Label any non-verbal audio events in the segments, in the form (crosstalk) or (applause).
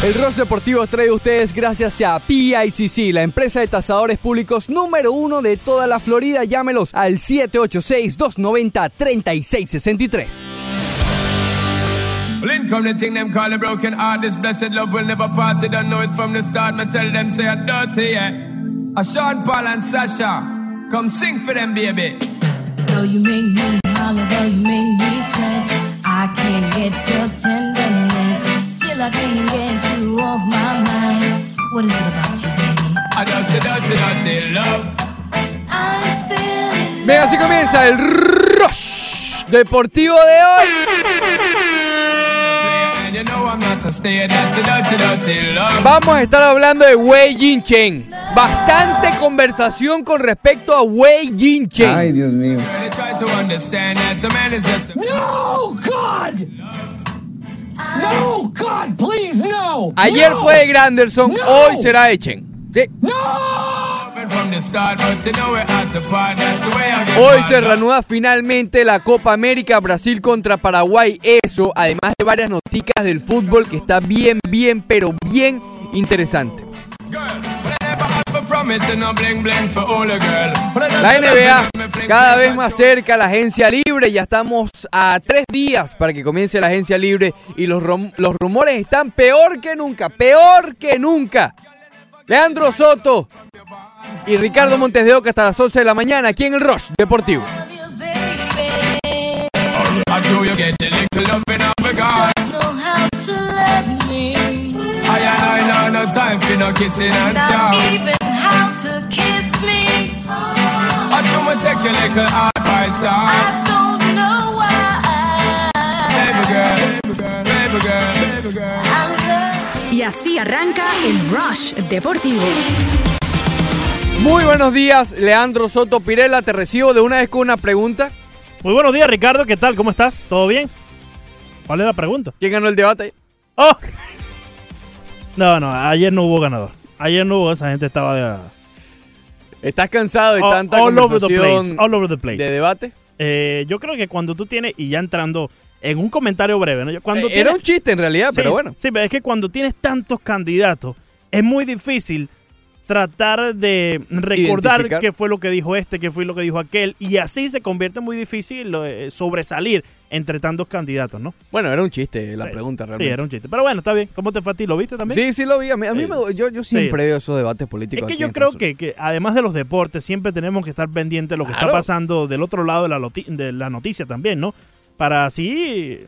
El Rush Deportivo trae a ustedes gracias a PICC, la empresa de tasadores públicos número uno de toda la Florida. Llámelos al 786-290-3663. Well, in come the thing them call a broken heart. This blessed love will never part. They don't know it from the start. Me tell them say I'm dirty, yeah. A Sean Paul and Sasha, come sing for them, baby. Though you make me holler, though you make me sweat, I can't get your tenderness. I can't get you off my mind. What is it about you, baby? I dirty, dirty, dirty love. I'm still in Venga, así comienza el Rush Deportivo de hoy. And you know I'm not a stay dirty, dirty, dirty love. Vamos a estar hablando de Wei Jin Chen. Bastante conversación con respecto a Wei Jin Chen. Ay, Dios mío. No, God! No, God, please, no! Ayer no! fue de Granderson, No. hoy será de Chen. Sí. Hoy se reanuda finalmente la Copa América Brasil contra Paraguay. Eso, además de varias noticias del fútbol que está bien, bien, pero bien interesante. Girl, La NBA cada vez más for cerca, la agencia libre. Ya estamos a tres días para que comience la agencia libre y los, rum- los rumores están peor que nunca, peor que nunca. Leandro Soto y Ricardo Montes de Oca hasta las 11 de la mañana aquí en el Rush Deportivo. love you, baby. I do you I take your don't know why. Baby girl, baby girl, baby girl, baby girl. I love Y así arranca el Rush Deportivo. Muy buenos días, Leandro Soto Pirela. Te recibo de una vez con una pregunta. Muy buenos días, Ricardo. ¿Qué tal? ¿Cómo estás? ¿Todo bien? ¿Cuál es la pregunta? ¿Quién ganó el debate? ¡Oh! (laughs) No, no, ayer no hubo ganador. Ayer no hubo, esa gente estaba de, ¿Estás cansado de all, tanta all over the place. All over the place. de debate? Eh, yo creo que cuando tú tienes, y ya entrando en un comentario breve, ¿no? Cuando Eh, Era tienes- un chiste en realidad, Sí, pero bueno. Sí, pero es que cuando tienes tantos candidatos, es muy difícil tratar de recordar qué fue lo que dijo este, qué fue lo que dijo aquel, y así se convierte muy difícil eh, sobresalir entre tantos candidatos, ¿no? Bueno, era un chiste la Sí. pregunta Sí, realmente. era un chiste. Pero bueno, está bien. ¿Cómo te fue a ti? ¿Lo viste también? Sí, sí lo vi. A mí, a mí Sí. me- yo, yo siempre veo esos debates Es políticos. que aquí yo creo que, que además de los deportes, siempre tenemos que estar pendientes de lo que Claro. está pasando del otro lado de la, loti- de la noticia también, ¿no? Para así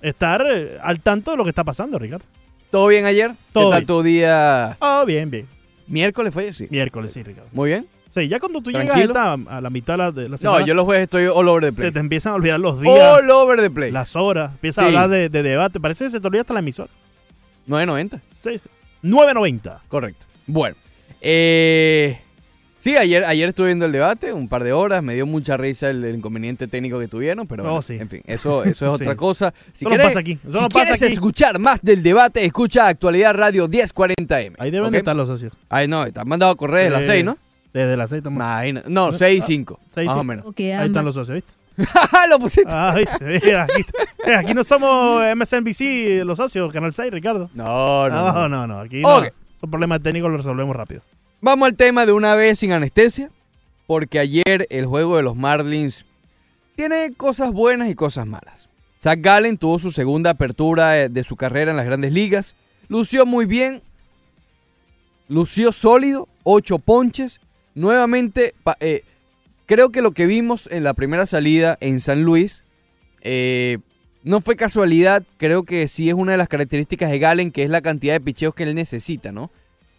estar eh, al tanto de lo que está pasando, Ricardo. ¿Todo bien ayer? Todo ¿Qué tal bien. tu día? Ah, bien, bien. ¿Miércoles fue? Sí. Miércoles, sí, Ricardo. Muy bien. Sí, ya cuando tú llegas a, esta- a la mitad de la, de la semana, No, yo los jueves estoy all over the se place. te empiezan a olvidar los días, All over the place. las horas, empiezas a hablar de, de debate. Parece que se te olvida hasta la emisora. 9.90. Sí, sí. 9.90. Correcto. Bueno. Eh, sí, ayer, ayer estuve viendo el debate, un par de horas. Me dio mucha risa el, el inconveniente técnico que tuvieron, pero Oh, bueno, sí. en fin, eso, eso es (laughs) Sí, otra cosa. Si Eso no quieres, pasa aquí, eso si pasa quieres aquí. escuchar más del debate, escucha Actualidad Radio 1040M. Ahí deben estar los socios. Ay, no, te han mandado a correr desde las Eh, 6, ¿no? Desde las 6 estamos. Imagina- No, 6 y 5. seis, Más o menos. Ahí están los socios, ¿viste? (laughs) Lo pusiste. Ah, ¿viste? Mira, aquí, no somos MSNBC, los socios, Canal 6, Ricardo. No, no. No, no. no, no. Aquí no. Son problemas técnicos, los resolvemos rápido. Vamos al tema de una vez sin anestesia, porque ayer el juego de los Marlins tiene cosas buenas y cosas malas. Zach Gallen tuvo su segunda apertura eh, de su carrera en las grandes ligas, lució muy bien, lució sólido, ocho ponches, nuevamente, eh, creo que lo que vimos en la primera salida en San Luis eh, no fue casualidad, creo que sí es una de las características de Gallen, que es la cantidad de picheos que él necesita, ¿no?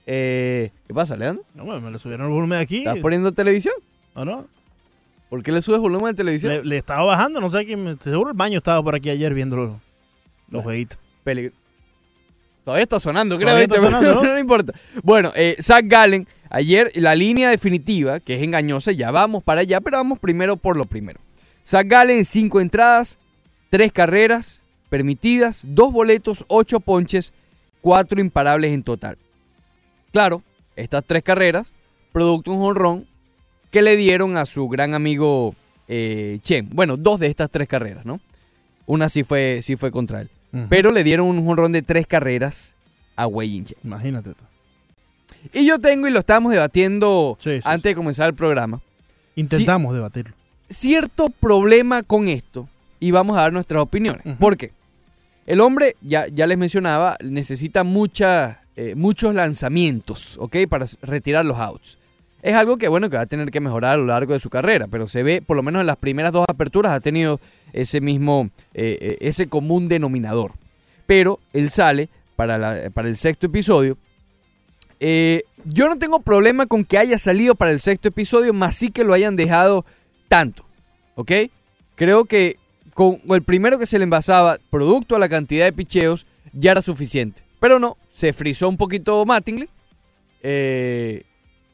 Eh, ¿Qué pasa, Leandro? No, bueno, me le subieron el volumen de aquí. ¿Estás poniendo televisión? ¿O no? ¿Por qué le subes volumen de televisión? Le, le estaba bajando, no sé quién. me- Seguro el baño estaba por aquí ayer viendo los, los jueguitos. Peligro. Todavía está sonando, creo. Está sonando, (laughs) ¿no? no importa. Bueno, eh, Zach Gallen, ayer la línea definitiva, que es engañosa, ya vamos para allá, pero vamos primero por lo primero. Zach Gallen, cinco entradas, tres carreras permitidas, dos boletos, ocho ponches, cuatro imparables en total. Claro, estas tres carreras, producto de un jonrón que le dieron a su gran amigo eh, Chen. Bueno, dos de estas tres carreras, ¿no? Una sí fue, sí fue contra él. Pero le dieron un jonrón de tres carreras a Wei Yin Chen. Imagínate tú. Y yo tengo, y lo estábamos debatiendo Sí, sí, antes de comenzar el programa, Intentamos debatirlo. cierto problema con esto y vamos a dar nuestras opiniones. ¿Por qué? El hombre, ya, ya les mencionaba, necesita mucha, eh, muchos lanzamientos, ¿ok? Para retirar los outs. Es algo que, bueno, que va a tener que mejorar a lo largo de su carrera, pero se ve, por lo menos en las primeras dos aperturas, ha tenido ese mismo, eh, eh, ese común denominador. Pero él sale para, la- para el sexto episodio. Eh, yo no tengo problema con que haya salido para el sexto episodio, más sí que lo hayan dejado tanto, ¿ok? Creo que con el primero que se le envasaba, producto a la cantidad de picheos, ya era suficiente. Pero no, se frizó un poquito Mattingly,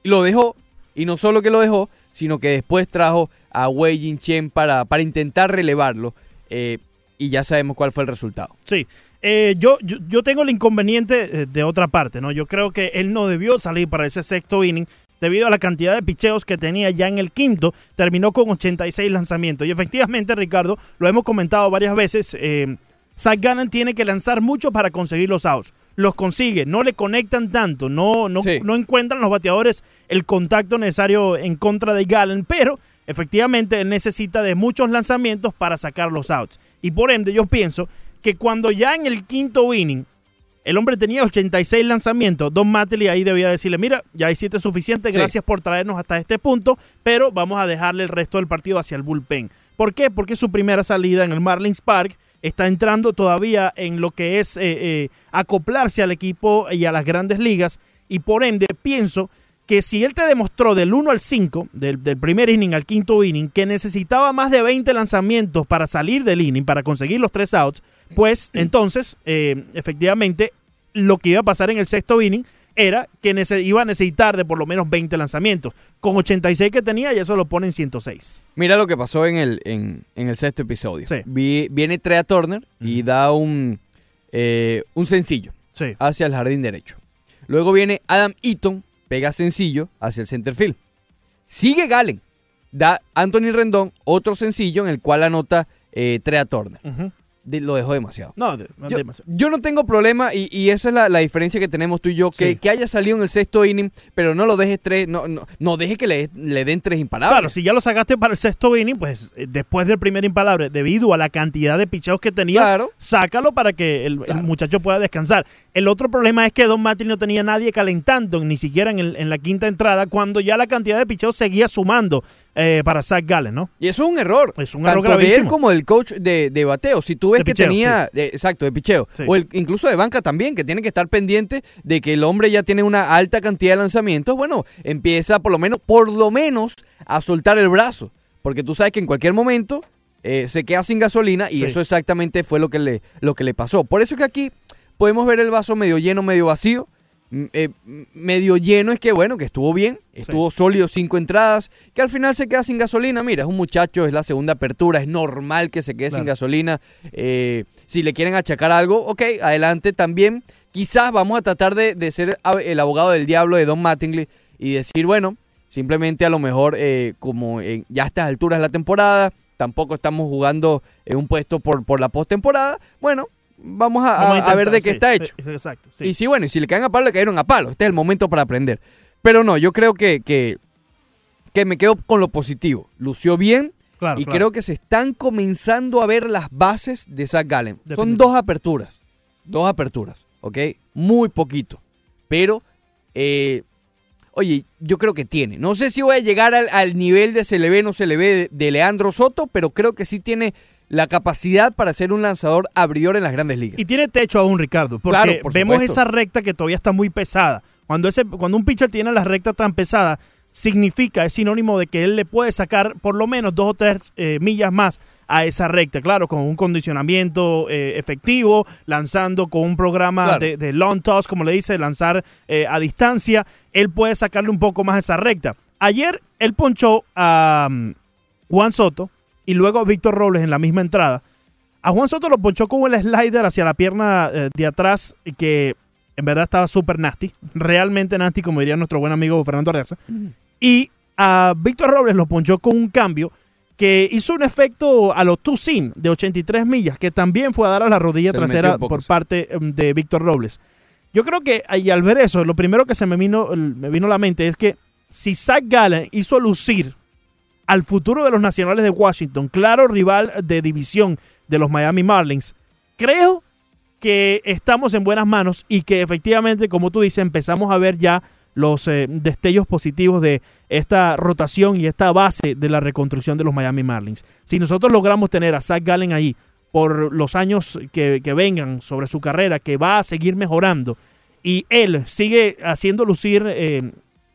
lo dejó, y no solo que lo dejó, sino que después trajo a Wei Jin Chen para, para intentar relevarlo, eh, y ya sabemos cuál fue el resultado. Sí. Eh, yo, yo, yo tengo el inconveniente eh, de otra parte, ¿no? Yo creo que él no debió salir para ese sexto inning debido a la cantidad de picheos que tenía ya en el quinto. Terminó con 86 lanzamientos. Y efectivamente, Ricardo, lo hemos comentado varias veces, eh, Zach Gannon tiene que lanzar mucho para conseguir los outs. Los consigue, no le conectan tanto, no, no, Sí. no encuentran los bateadores el contacto necesario en contra de Gallen, pero efectivamente él necesita de muchos lanzamientos para sacar los outs. Y por ende yo pienso que cuando ya en el quinto inning el hombre tenía 86 lanzamientos, Don Mattingly ahí debía decirle, mira, ya hiciste suficiente, Sí. gracias por traernos hasta este punto, pero vamos a dejarle el resto del partido hacia el bullpen. ¿Por qué? Porque su primera salida en el Marlins Park está entrando todavía en lo que es eh, eh, acoplarse al equipo y a las grandes ligas y por ende pienso que si él te demostró del 1 al 5, del, del primer inning al quinto inning, que necesitaba más de 20 lanzamientos para salir del inning, para conseguir los tres outs, pues entonces, eh, efectivamente, lo que iba a pasar en el sexto inning era que iba a necesitar de por lo menos 20 lanzamientos. Con 86 que tenía, ya eso lo pone en 106. Mira lo que pasó en el, en, en el sexto episodio. Sí. Vi- viene Trea Turner y da un, eh, un sencillo Sí. hacia el jardín derecho. Luego viene Adam Eaton, pega sencillo hacia el center field. Sigue Galen, da Anthony Rendón otro sencillo en el cual anota eh, Trea. De- lo dejó demasiado. No, de- Yo, demasiado. yo no tengo problema y, y esa es la, la diferencia que tenemos tú y yo, que, Sí. que haya salido en el sexto inning, pero no lo dejes tres, no, no, no dejes que le, le den tres imparables. Claro, si ya lo sacaste para el sexto inning, pues eh, después del primer impalable, debido a la cantidad de picheos que tenía, Claro. sácalo para que el, muchacho pueda descansar. El otro problema es que Don Martin no tenía nadie calentando, ni siquiera en, el- en la quinta entrada, cuando ya la cantidad de picheos seguía sumando eh, para Zach Gallen, ¿no? Y eso es un error. Es un Tanto error de él como del coach de, de bateo. Si tú ves De que picheo, tenía, de- exacto, de picheo. Sí. O el- incluso de banca también, que tiene que estar pendiente de que el hombre ya tiene una alta cantidad de lanzamientos. Bueno, empieza por lo menos, por lo menos, a soltar el brazo. Porque tú sabes que en cualquier momento eh, se queda sin gasolina y Sí. eso exactamente fue lo que, le, lo que le pasó. Por eso que aquí podemos ver el vaso medio lleno, medio vacío. Mm, eh, medio lleno es que bueno, que estuvo bien, estuvo sólido cinco entradas, que al final se queda sin gasolina. Mira, es un muchacho, es la segunda apertura, es normal que se quede sin gasolina. Eh, si le quieren achacar algo, ok, adelante también. Quizás vamos a tratar de, de ser el abogado del diablo de Don Mattingly y decir, bueno, simplemente a lo mejor eh, como en- ya a estas alturas de la temporada, tampoco estamos jugando en un puesto por, por la postemporada, bueno, vamos a, Vamos a- ver de qué sí, está hecho. Exacto. sí. Y sí, bueno, si le caen a palo, le cayeron a palo. Este es el momento para aprender. Pero no, yo creo que, que, que me quedo con lo positivo. Lució bien Claro, y claro. creo que se están comenzando a ver las bases de Zach Gallen. Son dos aperturas. Dos aperturas, ¿ok? Muy poquito. Pero, eh, oye, yo creo que tiene. No sé si voy a llegar al, al nivel de se le ve, no se le ve de, de Leandro Soto, pero creo que sí tiene la capacidad para ser un lanzador abridor en las grandes ligas. Y tiene techo aún, Ricardo, porque Claro, por vemos esa recta que todavía está muy pesada. Cuando, ese, cuando un pitcher tiene la recta tan pesada, significa, es sinónimo de que él le puede sacar por lo menos dos o tres eh, millas más a esa recta, claro, con un condicionamiento eh, efectivo, lanzando con un programa Claro. de, de long toss, como le dice, lanzar eh, a distancia, él puede sacarle un poco más a esa recta. Ayer él ponchó a um, Juan Soto y luego Víctor Robles en la misma entrada. A Juan Soto lo ponchó con el slider hacia la pierna eh, de atrás, y que en verdad estaba súper nasty. Realmente nasty, como diría nuestro buen amigo Fernando Arreaza. Y a Víctor Robles lo ponchó con un cambio que hizo un efecto a los two seam de 83 millas, que también fue a dar a la rodilla Se trasera poco, por sí. parte em, de Víctor Robles. Yo creo que y al ver eso, lo primero que se me vino, me vino a la mente es que si Zach Gallen hizo lucir al futuro de los Nacionales de Washington, claro rival de división de los Miami Marlins, creo que estamos en buenas manos y que efectivamente, como tú dices, empezamos a ver ya los eh, destellos positivos de esta rotación y esta base de la reconstrucción de los Miami Marlins. Si nosotros logramos tener a Zach Gallen ahí por los años que, vengan sobre su carrera, que va a seguir mejorando, y él sigue haciendo lucir eh,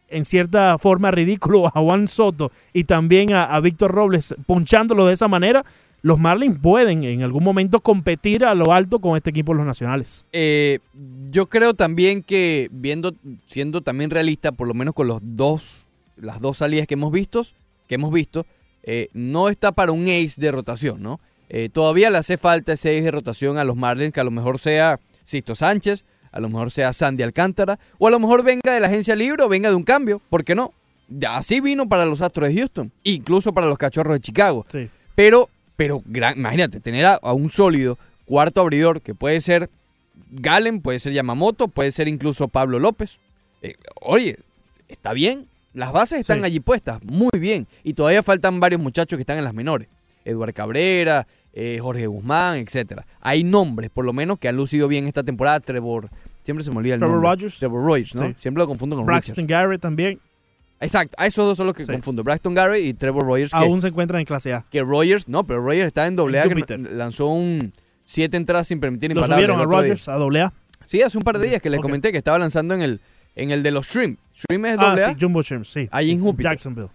en cierta forma ridículo a Juan Soto y también a, a Víctor Robles, ponchándolo de esa manera, los Marlins pueden en algún momento competir a lo alto con este equipo de los nacionales. Eh, yo creo también que viendo, siendo también realista, por lo menos con los dos, las dos salidas que hemos visto, que hemos visto, eh, no está para un ace de rotación, ¿no? Eh, todavía le hace falta ese ace de rotación a los Marlins, que a lo mejor sea Sisto Sánchez, a lo mejor sea Sandy Alcántara, o a lo mejor venga de la agencia libre o venga de un cambio, ¿por qué no? Ya así vino para los Astros de Houston, incluso para los Cachorros de Chicago. Sí. Pero, pero gran- imagínate, tener a, a un sólido cuarto abridor que puede ser Galen, puede ser Yamamoto, puede ser incluso Pablo López. Eh, oye, está bien. Las bases están Sí. allí puestas, muy bien. Y todavía faltan varios muchachos que están en las menores. Eduard Cabrera, eh, Jorge Guzmán, etcétera. Hay nombres, por lo menos, que han lucido bien esta temporada. Trevor, siempre se me olvida el Trevor nombre. Rogers. Trevor Rogers, ¿no? Sí. Siempre lo confundo con Braxton. Garrett también Exacto, a esos dos son los que Sí. confundo. Braxton Garrett y Trevor Rogers. Que, aún se encuentran en clase A. que Rogers, no, pero Rogers está en doble A, que lanzó un siete entradas sin permitir Lo imparable subieron a día. Rogers a doble A. Sí, hace un par de días que les comenté que estaba lanzando en el, en el de los Shrimp. Shrimp es Ah, doble A. sí, Jumbo Shrimp, sí. Ahí en Júpiter. Jacksonville.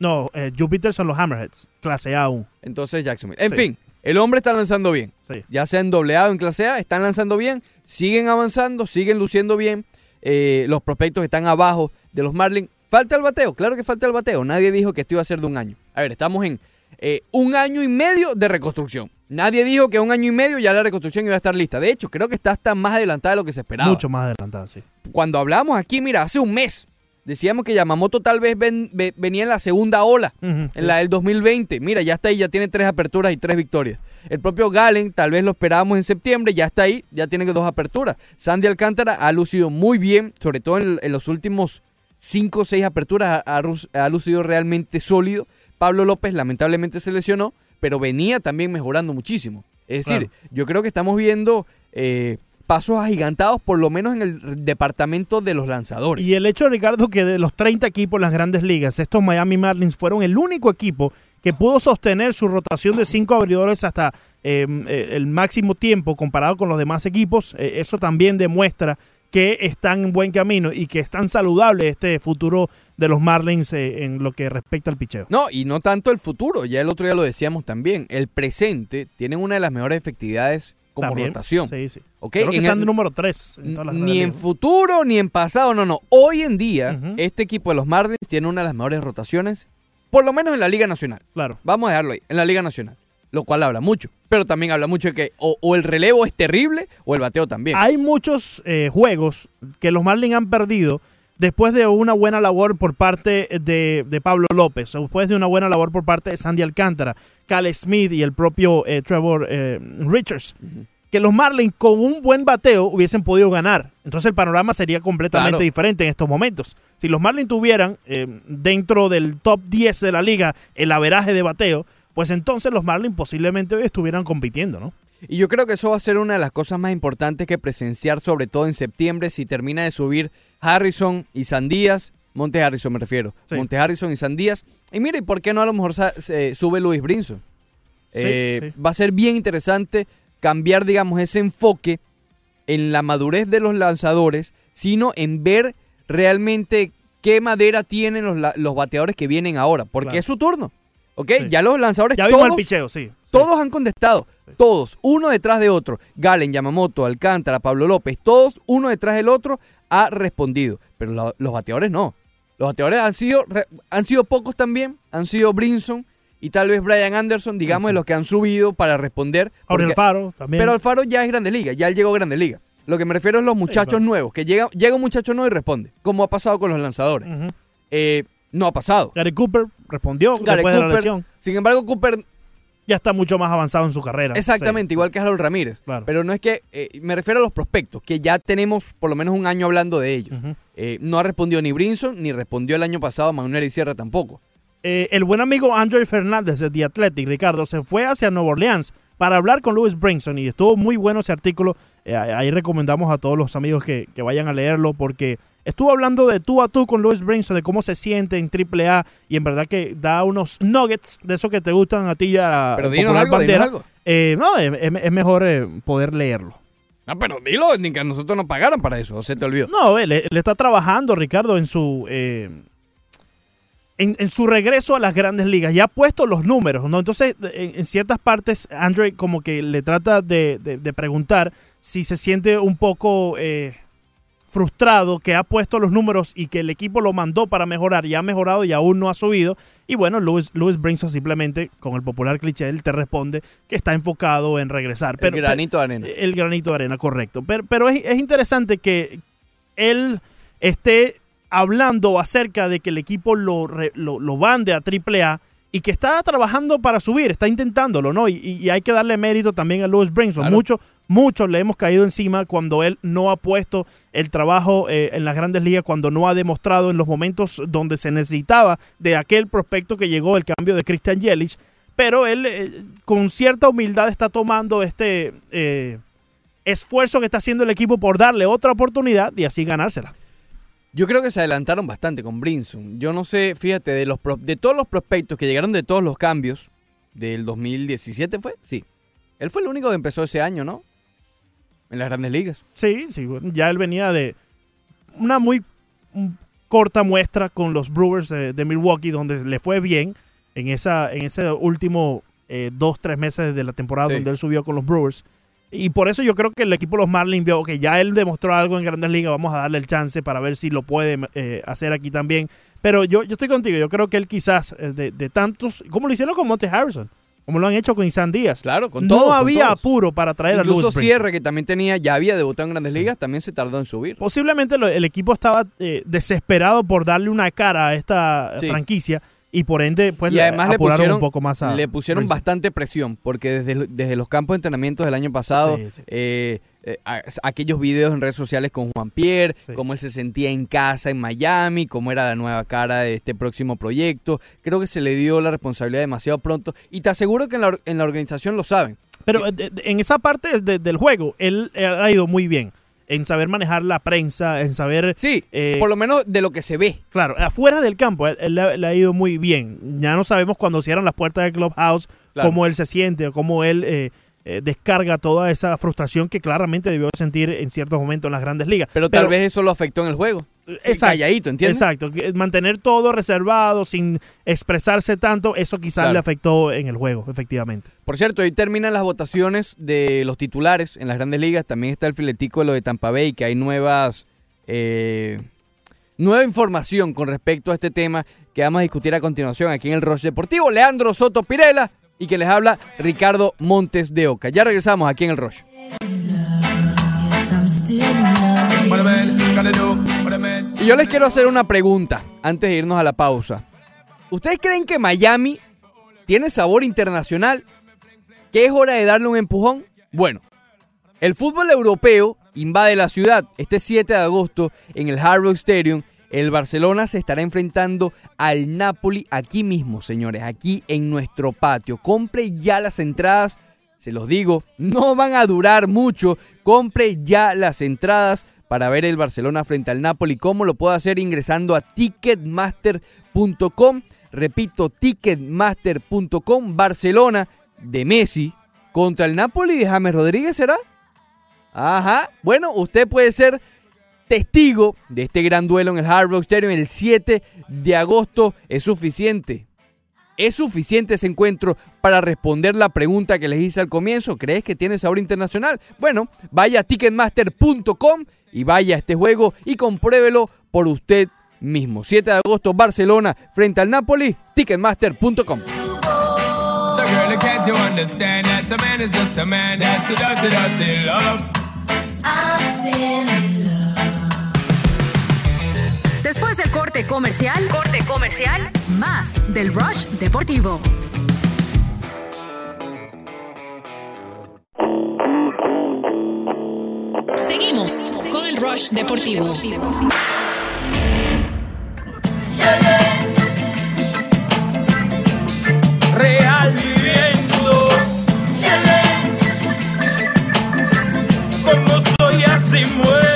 No, eh, Júpiter son los Hammerheads, clase A aún. Entonces Jacksonville. En Sí. fin, el hombre está lanzando bien. Sí. Ya sea en doble A o en clase A, están lanzando bien, siguen avanzando, siguen luciendo bien. Eh, los prospectos están abajo de los Marlins. Falta el bateo, claro que falta el bateo. Nadie dijo que esto iba a ser de un año. A ver, estamos en eh, un año y medio de reconstrucción. Nadie dijo que un año y medio ya la reconstrucción iba a estar lista. De hecho, creo que está hasta más adelantada de lo que se esperaba. Mucho más adelantada, sí. Cuando hablamos aquí, mira, hace un mes, decíamos que Yamamoto tal vez ven- ve- venía en la segunda ola. En la del 2020. Mira, ya está ahí, ya tiene tres aperturas y tres victorias. El propio Galen, tal vez lo esperábamos en septiembre, ya está ahí, ya tiene dos aperturas. Sandy Alcántara ha lucido muy bien, sobre todo en, en los últimos cinco o seis aperturas, ha, ha lucido realmente sólido. Pablo López lamentablemente se lesionó, pero venía también mejorando muchísimo. Es decir, Claro. yo creo que estamos viendo eh, pasos agigantados, por lo menos en el departamento de los lanzadores. Y el hecho, Ricardo, que de los 30 equipos en las grandes ligas, estos Miami Marlins fueron el único equipo que pudo sostener su rotación de cinco abridores hasta eh, eh, el máximo tiempo comparado con los demás equipos. Eh, eso también demuestra que están en buen camino y que es tan saludable este futuro de los Marlins eh, en lo que respecta al picheo. No, y no tanto el futuro, ya el otro día lo decíamos también. El presente tienen una de las mejores efectividades como También. rotación. Sí, sí. ¿ok? Creo que En están el- número 3 en todas las ni en futuro ni en pasado, no, no. Hoy en día, este equipo de los Marlins tiene una de las mejores rotaciones, por lo menos en la Liga Nacional. Claro. Vamos a dejarlo ahí, en la Liga Nacional. Lo cual habla mucho. Pero también habla mucho de que o, o el relevo es terrible o el bateo también. Hay muchos eh, juegos que los Marlins han perdido después de una buena labor por parte de, de Pablo López, después de una buena labor por parte de Sandy Alcántara, Cal Smith y el propio eh, Trevor eh, Richards. Que los Marlins con un buen bateo hubiesen podido ganar. Entonces el panorama sería completamente Claro. diferente en estos momentos. Si los Marlins tuvieran eh, dentro del top 10 de la liga el averaje de bateo, pues entonces los Marlins posiblemente hoy estuvieran compitiendo, ¿no? Y yo creo que eso va a ser una de las cosas más importantes que presenciar, sobre todo en septiembre, si termina de subir Harrison y Sandías. Monte Harrison me refiero. Sí. Monte Harrison y Sandías. Y mire, ¿por qué no a lo mejor sube Luis Brinson? Eh, sí. Va a ser bien interesante cambiar, digamos, ese enfoque en la madurez de los lanzadores, sino en ver realmente qué madera tienen los, los bateadores que vienen ahora, porque Claro. es su turno. ¿Ok? Ya los lanzadores Ya vimos todos, el picheo, sí. Todos han contestado, todos, uno detrás de otro. Galen, Yamamoto, Alcántara, Pablo López, todos, uno detrás del otro, ha respondido. Pero la- los bateadores no. Los bateadores han sido, re- han sido pocos también, han sido Brinson y tal vez Brian Anderson, digamos, de los que han subido para responder. Jorge porque- Alfaro también. pero Alfaro ya es Grande Liga, ya él llegó a Grande Liga. Lo que me refiero es los muchachos claro. nuevos, que llega, llega un muchacho nuevo y responde, como ha pasado con los lanzadores. Eh, no ha pasado. Gary Cooper respondió Gary después de la Cooper, lesión. Sin embargo, Cooper ya está mucho más avanzado en su carrera. Exactamente, Sí. igual que Harold Ramírez. Claro. Pero no es que, eh, me refiero a los prospectos, que ya tenemos por lo menos un año hablando de ellos. Eh, no ha respondido ni Brinson, ni respondió el año pasado Manuel y Sierra tampoco. Eh, el buen amigo Andre Fernández de The Athletic, Ricardo, se fue hacia Nueva Orleans para hablar con Louis Brinson y estuvo muy bueno ese artículo. Eh, ahí recomendamos a todos los amigos que, que vayan a leerlo porque estuvo hablando de tú a tú con Louis Brinson, de cómo se siente en AAA y en verdad que da unos nuggets de esos que te gustan a ti y a Pero dinos dinos Bandera. algo. Eh, no, es, mejor eh, poder leerlo. No, pero dilo, ni que a nosotros nos pagaran para eso, o se te olvidó. No, él, él está trabajando, Ricardo, en su eh, en, en su regreso a las grandes ligas. Ya ha puesto los números, ¿no? Entonces, en, en ciertas partes, Andre como que le trata de, de- de preguntar si se siente un poco eh, frustrado que ha puesto los números y que el equipo lo mandó para mejorar y ha mejorado y aún no ha subido. Y bueno, Louis, Louis Brinson simplemente, con el popular cliché, él te responde que está enfocado en regresar. Pero, el granito de arena. el granito de arena, correcto. Pero, pero es, es interesante que él esté hablando acerca de que el equipo lo, lo, lo bande a AAA y que está trabajando para subir, está intentándolo, ¿no? Y, hay que darle mérito también a Louis Brinson. Claro. Mucho, muchos le hemos caído encima cuando él no ha puesto el trabajo eh, en las grandes ligas, cuando no ha demostrado en los momentos donde se necesitaba de aquel prospecto que llegó el cambio de Christian Yelich. Pero él, eh, con cierta humildad, está tomando este eh, esfuerzo que está haciendo el equipo por darle otra oportunidad y así ganársela. Yo creo que se adelantaron bastante con Brinson. Yo no sé, fíjate, de los de todos los prospectos que llegaron de todos los cambios del 2017 fue, sí. Él fue el único que empezó ese año, ¿no? En las grandes ligas. Sí, sí, ya él venía de una muy corta muestra con los Brewers de, de Milwaukee, donde le fue bien en, esa, en ese último eh, dos, tres meses de la temporada Sí. donde él subió con los Brewers. Y por eso yo creo que el equipo de los Marlins vio que ya él demostró algo en Grandes Ligas, vamos a darle el chance para ver si lo puede eh, hacer aquí también. Pero yo, yo estoy contigo, yo creo que él quizás eh, de, de tantos, como lo hicieron con Monte Harrison, como lo han hecho con Isan Díaz, Claro, con no todos, con había todos. apuro para traer a Incluso Brinson. Sierra, que también tenía, ya había debutado en grandes ligas, también se tardó en subir. Posiblemente lo- el equipo estaba eh, desesperado por darle una cara a esta Sí. franquicia y por ende pues y además le pusieron, un poco más a le pusieron bastante presión, porque desde, desde los campos de entrenamiento del año pasado, Sí, sí. eh, eh, a- aquellos videos en redes sociales con Juan Pierre, Sí. cómo él se sentía en casa en Miami, cómo era la nueva cara de este próximo proyecto, creo que se le dio la responsabilidad demasiado pronto y te aseguro que en la, en la organización lo saben. Pero eh, en esa parte de- del juego él eh, ha ido muy bien en saber manejar la prensa, en saber Sí, Eh, por lo menos de lo que se ve. Claro, afuera del campo él, él le, le ha ido muy bien. Ya no sabemos cuando cierran las puertas del clubhouse Claro. cómo él se siente, o cómo él eh, eh, descarga toda esa frustración que claramente debió sentir en ciertos momentos en las grandes ligas. Pero tal vez eso lo afectó en el juego. Sí, Exacto. calladito, ¿entiendes? Exacto, mantener todo reservado sin expresarse tanto, eso quizás Claro. le afectó en el juego, efectivamente. Por cierto, hoy terminan las votaciones de los titulares en las grandes ligas. También está el filetico de lo de Tampa Bay, que hay nuevas. eh, nueva información con respecto a este tema que vamos a discutir a continuación aquí en el Rush Deportivo. Leandro Soto Pirela y que les habla Ricardo Montes de Oca. Ya regresamos aquí en el Rush. Y yo les quiero hacer una pregunta antes de irnos a la pausa. ¿Ustedes creen que Miami tiene sabor internacional? ¿Que es hora de darle un empujón? Bueno, el fútbol europeo invade la ciudad. Este 7 de agosto en el Hard Rock Stadium, el Barcelona se estará enfrentando al Napoli aquí mismo, señores, aquí en nuestro patio. Compre ya las entradas, se los digo, no van a durar mucho. Compre ya las entradas para ver el Barcelona frente al Napoli. ¿Cómo lo puede hacer? Ingresando a ticketmaster.com. Repito, ticketmaster.com. Barcelona de Messi contra el Napoli de James Rodríguez, ¿será? Ajá. Bueno, usted puede ser testigo de este gran duelo en el Hard Rock Stadium el 7 de agosto. Es suficiente. ¿Es suficiente ese encuentro para responder la pregunta que les hice al comienzo? ¿Crees que tiene sabor internacional? Bueno, vaya a ticketmaster.com y vaya a este juego y compruébelo por usted mismo. 7 de agosto, Barcelona frente al Napoli, ticketmaster.com. Después del corte comercial, corte comercial, más del Rush Deportivo. Seguimos con el Rush Deportivo. Real viviendo. Como soy así muero.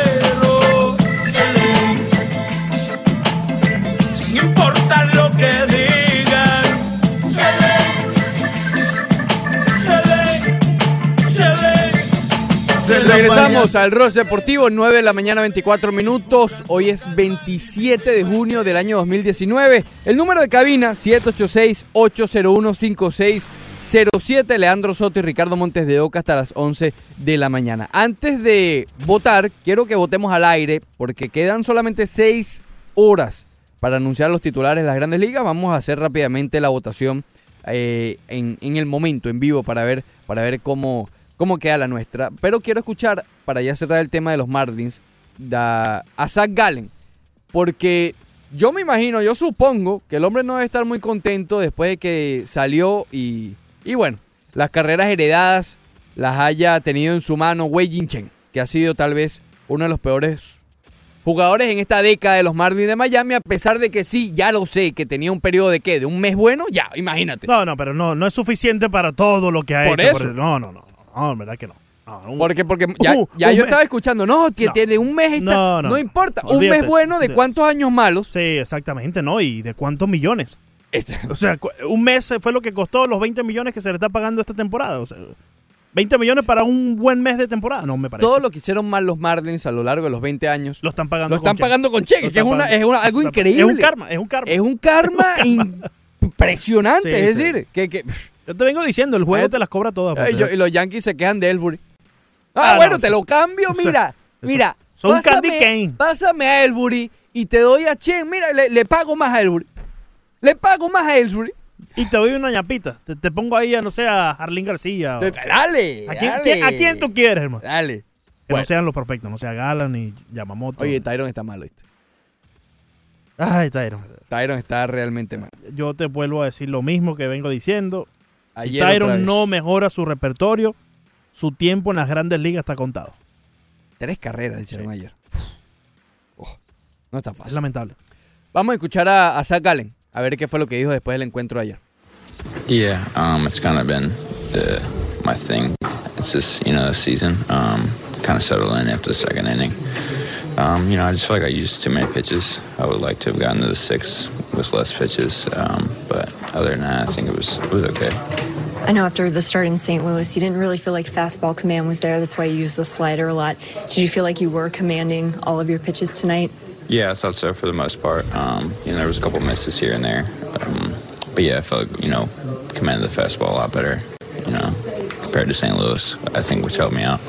Regresamos al Rush Deportivo, 9 de la mañana, 24 minutos. Hoy es 27 de junio del año 2019. El número de cabina, 786-801-5607. Leandro Soto y Ricardo Montes de Oca hasta las 11 de la mañana. Antes de votar, quiero que votemos al aire porque quedan solamente 6 horas para anunciar los titulares de las grandes ligas. Vamos a hacer rápidamente la votación eh, en, en el momento, en vivo, para ver, para ver cómo, cómo queda la nuestra. Pero quiero escuchar, para ya cerrar el tema de los Marlins, da- a Zach Gallen. Porque yo me imagino, yo supongo que el hombre no debe estar muy contento después de que salió y, y bueno, las carreras heredadas las haya tenido en su mano Wei Jin Chen, que ha sido tal vez uno de los peores jugadores en esta década de los Marlins de Miami, a pesar de que sí, ya lo sé, que tenía un periodo de qué, de un mes bueno, ya, imagínate. No, no, pero no, no es suficiente para todo lo que ha Por hecho. eso. no, no, no, no, en verdad que no. No, un- Porque, porque ya, Uh, ya yo mes. estaba escuchando, no, No. tiene un mes, está- No, no, no, no. importa, un mes bueno de cuántos años malos. Sí, exactamente, ¿no? ¿Y de cuántos millones? Este- (laughs) O sea, un mes fue lo que costó los 20 millones que se le está pagando esta temporada. O sea, 20 millones para un buen mes de temporada, no me parece. todo lo que hicieron mal los Marlins a lo largo de los 20 años, lo están pagando lo están con cheque. pagando con cheque, Lo que es, una, es una- algo increíble. Es un karma, es un karma. (laughs) Es un karma impresionante, Sí, es sí. decir, que, que- Yo te vengo diciendo, el juego te las cobra todas. Yo- y los Yankees se quejan de Ellsbury. Ah, Ah, bueno, no, te lo cambio, mira, eso- mira. son pásame- candy cane. Pásame a Ellsbury y te doy a Chen, mira, le, le pago más a Ellsbury. Le pago más a Ellsbury. Y te doy una ñapita. Te, te pongo ahí a, no sé, a Arlín García. o- Dale, ¿A quién, dale. ¿A quién tú quieres, hermano? Dale. Que Bueno. no sean los perfectos, no sea Galan ni Yamamoto. Oye, Tyron está malo, ¿viste? Ay, Tyron. Tyron está realmente mal. Yo te vuelvo a decir lo mismo que vengo diciendo. Si Ayer otra Tyron no mejora su repertorio, su tiempo en las grandes ligas está contado. Tres carreras hicieron Sí. ayer. Oh, no está Es fácil. lamentable. Vamos a escuchar a, a Zach Gallen, a ver qué fue lo que dijo después del encuentro de ayer. Yeah, um, it's kind of been uh, my thing. It's just you know the season. Um, kind of settled in after the second inning. Um, you know, I just feel like I used too many pitches. I would like to have gotten to the six with less pitches, um, but other than that, I think it was it was okay. I know after the start in St. Louis, you didn't really feel like fastball command was there. That's why you used the slider a lot. Did you feel like you were commanding all of your pitches tonight? Yeah, I thought so for the most part. Um, you know, there was a couple misses here and there, um, but yeah, I felt you know commanded the fastball a lot better. You know, compared to St. Louis, I think which helped me out.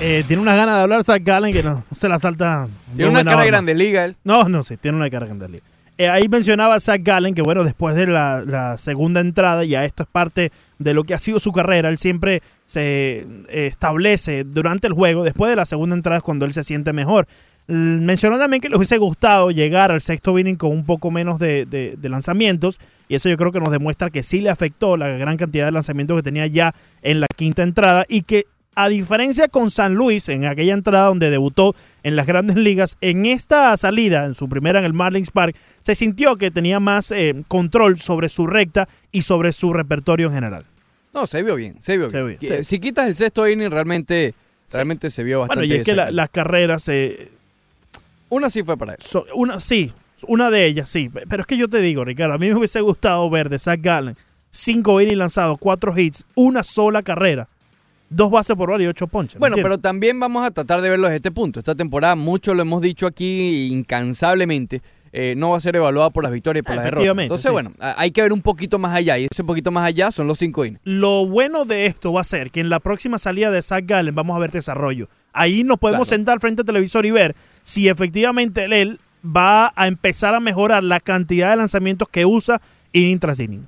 Eh, tiene unas ganas de hablar Zach Gallen que no, no se la salta. Tiene una cara forma. grande liga él. No, no, sí, tiene una cara grande liga. Eh, ahí mencionaba Zach Gallen que, bueno, después de la, segunda entrada, ya esto es parte de lo que ha sido su carrera, él siempre se eh, establece durante el juego, después de la segunda entrada es cuando él se siente mejor. Mencionó también que le hubiese gustado llegar al sexto inning con un poco menos de lanzamientos, y eso yo creo que nos demuestra que sí le afectó la gran cantidad de lanzamientos que tenía ya en la quinta entrada, y que a diferencia con San Luis, en aquella entrada donde debutó en las grandes ligas, en esta salida, en su primera en el Marlins Park, se sintió que tenía más eh, control sobre su recta y sobre su repertorio en general. No, se vio bien, se vio Se bien. sí. Si quitas el sexto inning, realmente, realmente se vio bastante Bueno, y es que la- las carreras, eh, Una sí fue para él. so- una, sí, una de ellas, sí. Pero es que yo te digo, Ricardo, a mí me hubiese gustado ver de Zach Gallen cinco innings lanzados, cuatro hits, una sola carrera, dos bases por bola y ocho ponches. ¿me Bueno, entiendes? pero también vamos a tratar de verlo desde este punto. Esta temporada, mucho lo hemos dicho aquí incansablemente, eh, no va a ser evaluada por las victorias y por las derrotas. Entonces, sí, bueno, hay que ver un poquito más allá. Y ese poquito más allá son los cinco innings. Lo bueno de esto va a ser que en la próxima salida de Zach Gallen vamos a ver desarrollo. Ahí nos podemos Claro. sentar frente al televisor y ver si efectivamente él va a empezar a mejorar la cantidad de lanzamientos que usa inning tras inning.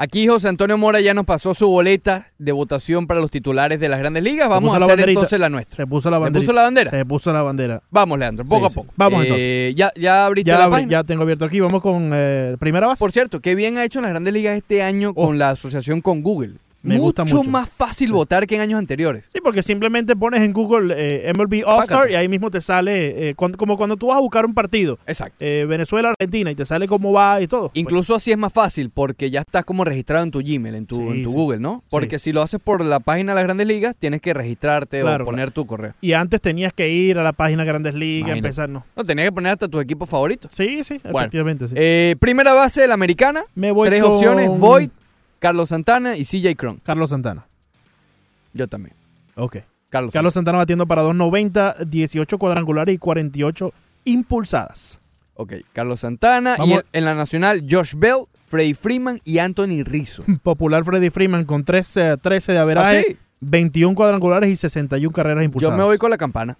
Aquí José Antonio Mora ya nos pasó su boleta de votación para los titulares de las grandes ligas. Vamos a hacer banderita. entonces la nuestra. Se puso la ¿Le bandera. puso la bandera? Se puso la bandera. Vamos, Leandro, poco Sí, a sí. poco. Vamos, Eh, ¿ya, ¿Ya abriste Ya, la página? ya tengo abierto aquí. Vamos con eh, primera base. Por cierto, qué bien ha hecho en las grandes ligas este año Oh. con la asociación con Google. Me gusta mucho. más fácil votar que en años anteriores. Sí, porque simplemente pones en Google eh, MLB All Star Pácate. y ahí mismo te sale, eh, cuando- como cuando tú vas a buscar un partido, Exacto. eh, Venezuela-Argentina, y te sale cómo va y todo. Incluso así es más fácil porque ya estás como registrado en tu Gmail, en tu, Sí, en tu sí. Google, ¿no? Porque si lo haces por la página de las grandes ligas, tienes que registrarte Claro, o poner tu correo. Y antes tenías que ir a la página Grandes Ligas, Imagínate. empezar, ¿no? No, tenías que poner hasta tus equipos favoritos. Sí, sí, Bueno, efectivamente, sí. Eh, primera base de la americana. Me voy Tres con opciones: Void, Carlos Santana y CJ Cron. Carlos Santana. Yo también. Ok. Carlos, Carlos Santana batiendo para 2.90, 18 cuadrangulares y 48 impulsadas. Ok, Carlos Santana. Y Vamos- en, en la nacional, Josh Bell, Freddie Freeman y Anthony Rizzo. (laughs) Popular Freddy Freeman con 13, 13 de averaje, ¿Ah, sí? 21 cuadrangulares y 61 carreras Yo impulsadas. me voy con la campana.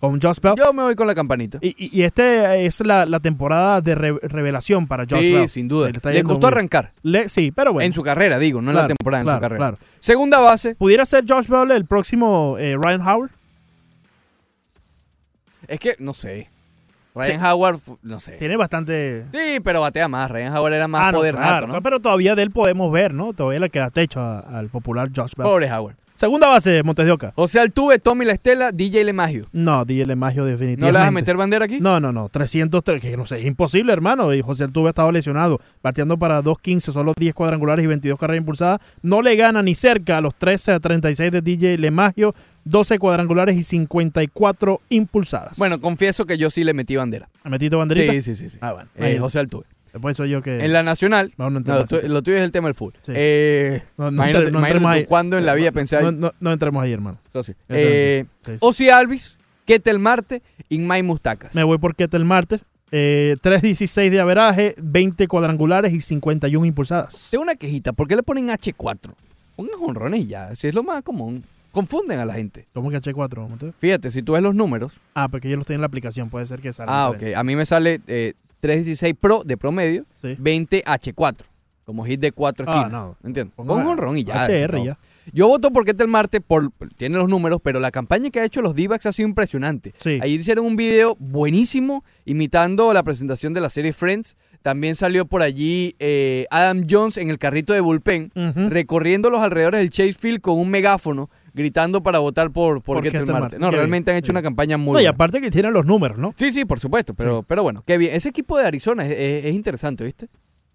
Con Josh Bell. Yo me voy con la campanita. Y, y- y este es la, la temporada de re- revelación para Josh sí, Bell. sin duda. Sí, le Le costó arrancar. Le- sí, pero bueno. En su carrera, digo, no en la Claro, temporada, en su carrera. claro. Segunda base. ¿Pudiera ser Josh Bell el próximo eh, Ryan Howard? Es que, no sé. Ryan Sí. Howard, no sé. Tiene bastante... Sí, pero batea más. Ryan Howard era más Ah, no, poder claro, nato, ¿no? Pero todavía de él podemos ver, ¿no? Todavía le queda techo al popular Josh Bell. Pobre Howard. Segunda base, Montes de Oca. José Altuve, Tommy La Estela, DJ LeMagio. No, DJ Lemagio definitivamente. ¿No le vas a meter bandera aquí? No, no, no. 303, que no sé, es imposible, hermano. Y José Altuve ha estado lesionado, bateando para 2.15, solo 10 cuadrangulares y 22 carreras impulsadas. No le gana ni cerca a los 13 a 36 de DJ Lemagio, 12 cuadrangulares y 54 impulsadas. Bueno, confieso que yo sí le metí bandera. ¿Me metiste banderita? Sí, sí, sí. sí. Ah, bueno. Eh, José Altuve. Después soy yo que... En la nacional, No, no no, lo, tuyo es el tema del fútbol. Sí. Eh, No, imagínate, imagínate cuándo en la vida pensé ahí. No, entremos ahí, hermano. Eso sí. Eh, Sí. Ozzy Alvis, Ketel Marte y Mike Mustacas. Me voy por Ketel Marte. Eh, 3.16 de averaje, 20 cuadrangulares y 51 impulsadas. Tengo una quejita. ¿Por qué le ponen H4? Pongan jonrones y ya. Si es lo más común. Confunden a la gente. ¿Cómo que H4? Montes? Fíjate, si tú ves los números. Ah, porque yo los tengo en la aplicación. Puede ser que salga. Ah, ok. A mí me sale eh, 316 Pro de promedio, Sí. 20 H4. Como hit de 4 Ah, esquinas. no. ¿Entiendes? Ponga Pon jonrón y ya. HR ya. Yo voto por Ketel Marte, por, tiene los números, pero la campaña que ha hecho los D-backs ha sido impresionante. Sí. Ahí hicieron un video buenísimo imitando la presentación de la serie Friends. También salió por allí eh, Adam Jones en el carrito de bullpen, recorriendo los alrededores del Chase Field con un megáfono, gritando para votar por, por, Por Ketel Ketel Marte. Marte. No, Qué realmente bien, han hecho sí. una campaña muy No, y buena. aparte que tienen los números, ¿no? Sí, sí, por supuesto, pero, pero bueno, qué bien. Ese equipo de Arizona es, es- es interesante, ¿viste?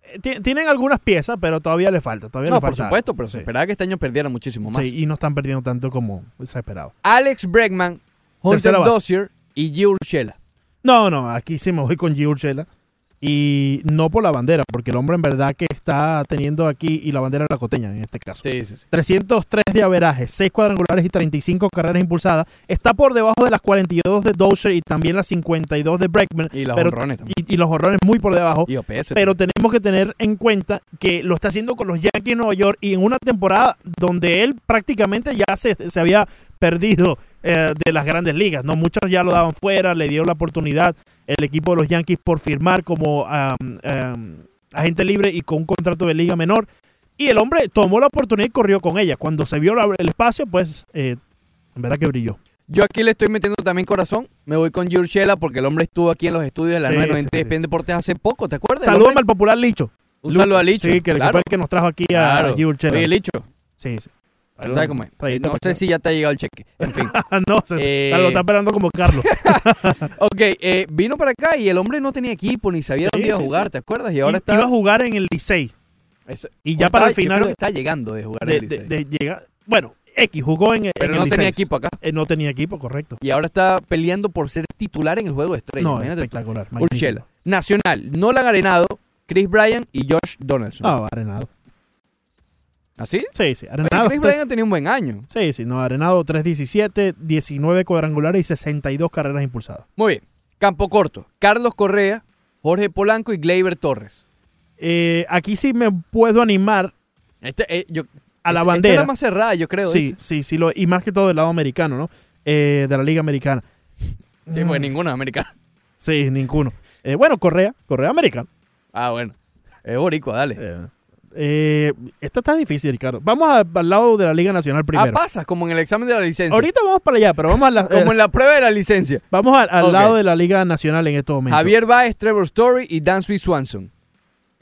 Eh, ti- Tienen algunas piezas, pero todavía le falta. Todavía No, le por supuesto, pero se esperaba que este año perdieran muchísimo más. Sí, y no están perdiendo tanto como se esperaba. Alex Bregman, Hunter. Dozier y G. Urshela. No, no, aquí sí me voy con G. Urshela. Y no por la bandera, porque el hombre en verdad que está teniendo aquí, y la bandera la coteña en este caso. Sí, sí, sí. 303 de averaje, 6 cuadrangulares y 35 carreras impulsadas. Está por debajo de las 42 de Dozier y también las 52 de Bregman. Y los pero- honrones también. Y, y los horrones muy por debajo. Y OPS. Pero tenemos que tener en cuenta que lo está haciendo con los Yankees de Nueva York y en una temporada donde él prácticamente ya se, se había perdido eh, de las grandes ligas. No muchos ya lo daban fuera, le dio la oportunidad el equipo de los Yankees por firmar como am, agente libre y con un contrato de liga menor. Y el hombre tomó la oportunidad y corrió con ella. Cuando se vio el espacio, pues eh, en verdad que brilló. Yo aquí le estoy metiendo también corazón. Me voy con G. Urshela porque el hombre estuvo aquí en los estudios de la Sí, 990 sí, Deportes hace poco, ¿te acuerdas? Hombre- al popular Licho. Un saludo a Licho. Sí, que, claro. fue el que nos trajo aquí a, Claro. a. Oye, Licho, Sí, sí. Tú ¿sabes cómo es? No sé si ya te ha llegado el cheque. En fin. (laughs) no, se, Eh, lo está esperando como Carlos. (laughs) ok, eh, vino para acá y el hombre no tenía equipo ni sabía Sí, dónde iba a jugar, sí. ¿te acuerdas? Y ahora está... Iba a jugar en el Licey. es- Y o ya para el está- yo final creo que está llegando de jugar en de- el Licey. de- de llegar. Bueno, X jugó en, Pero en no el tenía equipo acá. Eh, no tenía equipo, correcto. Y ahora está peleando por ser titular en el juego de estrellas. No, Imagínate espectacular. Urshela. Nacional, Nolan Arenado, Chris Bryan y Josh Donaldson. No, Arenado. ¿Así? Sí, sí, Oye, Arenado. Chris tres- Bryan ha tenido un buen año. Sí, sí, no, Arenado 3.17, 19 cuadrangulares y 62 carreras impulsadas. Muy bien. Campo corto. Carlos Correa, Jorge Polanco y Gleyber Torres. Eh, aquí sí me puedo animar Este, eh, yo, a la esta- esta bandera. es la más cerrada, yo creo. sí, sí, sí, lo, y más que todo del lado americano, ¿no? Eh, de la Liga Americana. Sí, porque ninguno es americano. Sí, ninguno. Bueno, Correa, Correa americano. Ah, bueno. Es boricua, dale. Eh, esta está difícil, Ricardo. Vamos a- al lado de la Liga Nacional ah, primero. pasas como en el examen de la licencia. Ahorita vamos para allá, pero vamos, a la- (laughs) Como eh, en la prueba de la licencia. vamos al, lado de la Liga Nacional en estos momentos. Javier Baez, Trevor Story y Dan Sweet Swanson.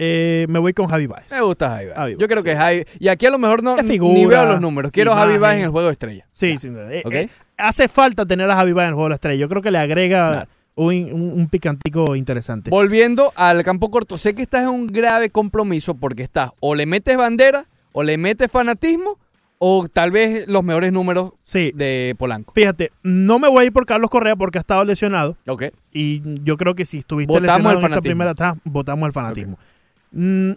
Eh, me voy con Javi Baez. Me gusta Javi Baez. Javi Yo creo que Javi. Y aquí a lo mejor no Es ni figura, veo los números. Quiero a Javi. Baez en el juego de estrella. Sí, sí. eh, ¿Ok? eh, hace falta tener a Javi Baez en el juego de la estrella. Yo creo que le agrega Claro. Un, picantico interesante. Volviendo al campo corto, sé que estás en un grave compromiso porque estás o le metes bandera o le metes fanatismo o tal vez los mejores números Sí. de Polanco. Fíjate, no me voy a ir por Carlos Correa porque ha estado lesionado. Ok. Y yo creo que si estuviste Votamos lesionado el en esta primera etapa, votamos el fanatismo. Mm,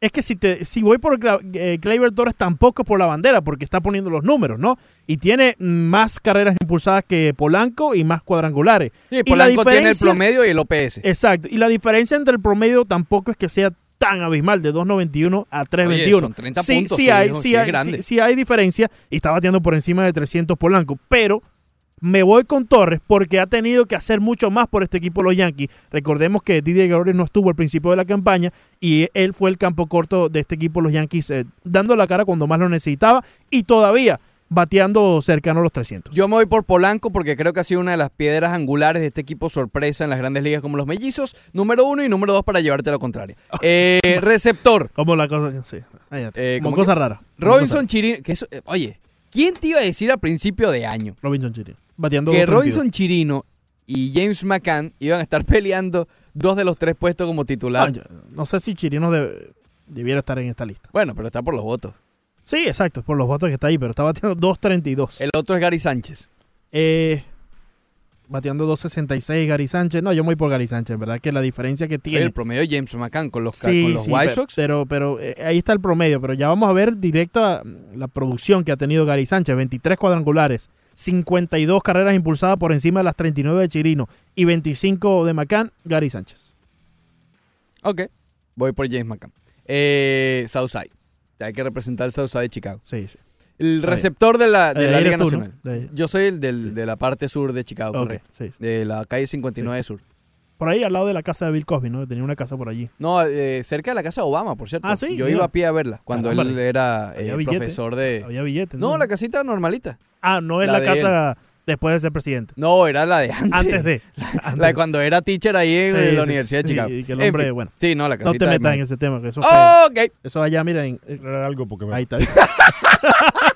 es que si te si voy por eh, Gleyber Torres tampoco es por la bandera, porque está poniendo los números, ¿no? Y tiene más carreras impulsadas que Polanco y más cuadrangulares. Sí, Y la Polanco tiene el promedio y el OPS. Exacto. Y la diferencia entre el promedio tampoco es que sea tan abismal, de 2.91 a 3.21. son 30 sí, sí sí, hay, sí sí hay, sí hay diferencia y está batiendo por encima de 300 Polanco, pero me voy con Torres porque ha tenido que hacer mucho más por este equipo los Yankees. Recordemos que Didier Gregorius no estuvo al principio de la campaña y él fue el campo corto de este equipo los Yankees eh, dando la cara cuando más lo necesitaba y todavía bateando cercano a los 300. Yo me voy por Polanco porque creo que ha sido una de las piedras angulares de este equipo sorpresa en las grandes ligas como los mellizos. Número uno y número dos para llevarte la contraria. (laughs) Eh, receptor. Como la cosa, sí. Eh, como ¿cómo cosa que? rara. Robinson Chirino. Que eso- eh, oye, ¿quién te iba a decir al principio de año. Robinson Chiri. Bateando que 2.32. Robinson Chirino y James McCann iban a estar (laughs) peleando dos de los tres puestos como titular? Ah, yo no sé si Chirino debiera estar en esta lista. Bueno, pero está por los votos. Sí, exacto, por los votos que está ahí, pero está bateando 2.32. El otro es Gary Sánchez. Eh, bateando 2.66 Gary Sánchez. No, yo me voy por Gary Sánchez, ¿verdad? Que la diferencia que tiene... El promedio de James McCann con los, Sí, con los sí, White Sox. Pero, pero eh, ahí está el promedio. Pero ya vamos a ver directo a la producción que ha tenido Gary Sánchez. 23 cuadrangulares, 52 carreras impulsadas por encima de las 39 de Chirino y 25 de McCann, Gary Sánchez. Ok. Voy por James McCann. Eh, Southside. Hay que representar el Southside de Chicago. Sí, sí. El receptor de la, de la Liga tú, ¿no? Nacional. De. Yo soy el del- de la parte sur de Chicago, Ok, correcto. sí. De la calle 59 Sur. Por ahí al lado de la casa de Bill Cosby, ¿no? Tenía una casa por allí. No, eh, cerca de la casa de Obama, por cierto. Ah, sí, Yo mira. iba a pie a verla cuando Caramba, él era eh, billete. profesor de... Había billetes. No, la casita normalita. Ah, no es la la, de casa después de ser presidente. No, era la de antes. Antes de. (laughs) La de cuando era teacher ahí en Sí, la sí, Universidad sí, de Chicago. y que el En hombre, fin. bueno. Sí, no, la No casita te de metas en ese tema, que eso fue- Ok. Eso allá, mira, en- eh, Aclarar algo porque me ahí está. (laughs)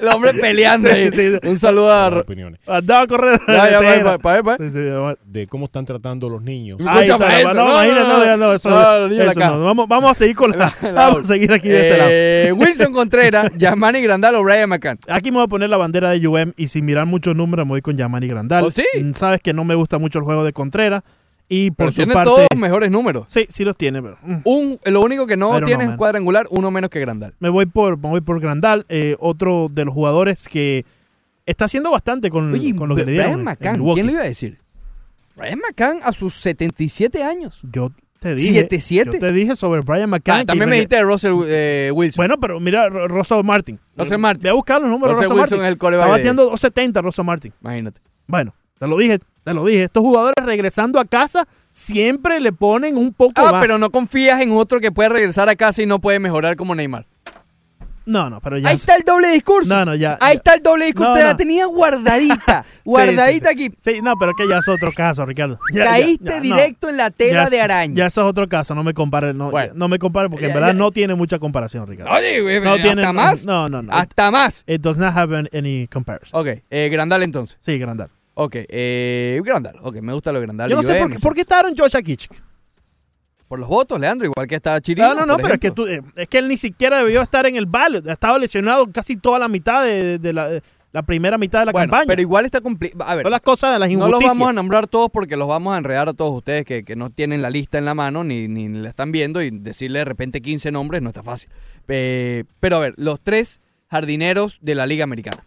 El hombre peleando Sí, ahí. sí. Un saludo a... Opiniones. Andaba a correr. Ya, ya. (laughs) De cómo están tratando los niños. Ahí está, Escúchame eso, no, no, imagínate, no, no, no. ya no, eso, No, no, ni la eso caja. no. Vamos, vamos a seguir con la, (laughs) La (laughs) vamos a otra. seguir aquí de este lado. Eh, Wilson Contreras, Yamani Grandal o Brian McCann. Aquí me voy a poner la bandera de UM y sin mirar muchos números me voy con Yamani Grandal. ¿Oh, sí? Mm, Sabes que no me gusta mucho el juego de Contreras y por Pero su tiene parte todos mejores números. Sí, sí los tiene, pero mm, Un, lo único que no tiene es cuadrangular, uno menos que Grandal. me voy por me voy por Grandal, eh, otro de los jugadores que está haciendo bastante con, Oye, con lo que le dieron. McCann. ¿quién le iba a decir? Brian McCann a sus 77 años. Yo te dije. ¿7-7? Yo te dije sobre Brian McCann. Ah, también me dijiste de Russell eh, Wilson. Bueno, pero mira, Rosso Martin. Russell Martin. Ve a buscar los números de Russell Rosso Wilson Martin. es el coreback Está bateando 270 Rosso Martin. Imagínate. Bueno, te lo dije, te lo dije. Estos jugadores regresando a casa siempre le ponen un poco Ah, más. pero no confías en otro que puede regresar a casa y no puede mejorar como Neymar. No, no, pero ya. Ahí está el doble discurso. No, no, ya. Ahí ya. está el doble discurso. No, Te no. la tenía guardadita. (laughs) Guardadita sí, sí. aquí. Sí, no, pero que ya es otro caso, Ricardo. Ya- Caíste ya, no. directo en la tela de araña. Ya eso es otro caso, no me compare, no, Bueno. no me compare porque en verdad no tiene mucha comparación, Ricardo. Oye, güey, no hasta tiene más. No, no, no. Hasta más. It does not have an- any comparison. Ok, eh, Grandal entonces. Sí, Grandal. Ok, eh, Grandal. Ok, me gusta lo Grandal. Yo no sé por, qué- por qué estaron Josh Akich. Por los votos, Leandro, igual que está Chirino. No, no, no, pero es que, tú, eh, es que él ni siquiera debió estar en el ballot. Ha estado lesionado casi toda la mitad de, de la, de la primera mitad de la Bueno, campaña. pero igual está complicado. A ver, Son las cosas de las no los injusticias. vamos a nombrar todos porque los vamos a enredar a todos ustedes que, que no tienen la lista en la mano ni, ni la están viendo y decirle de repente 15 nombres no está fácil. Eh, pero a ver, los tres jardineros de la Liga Americana.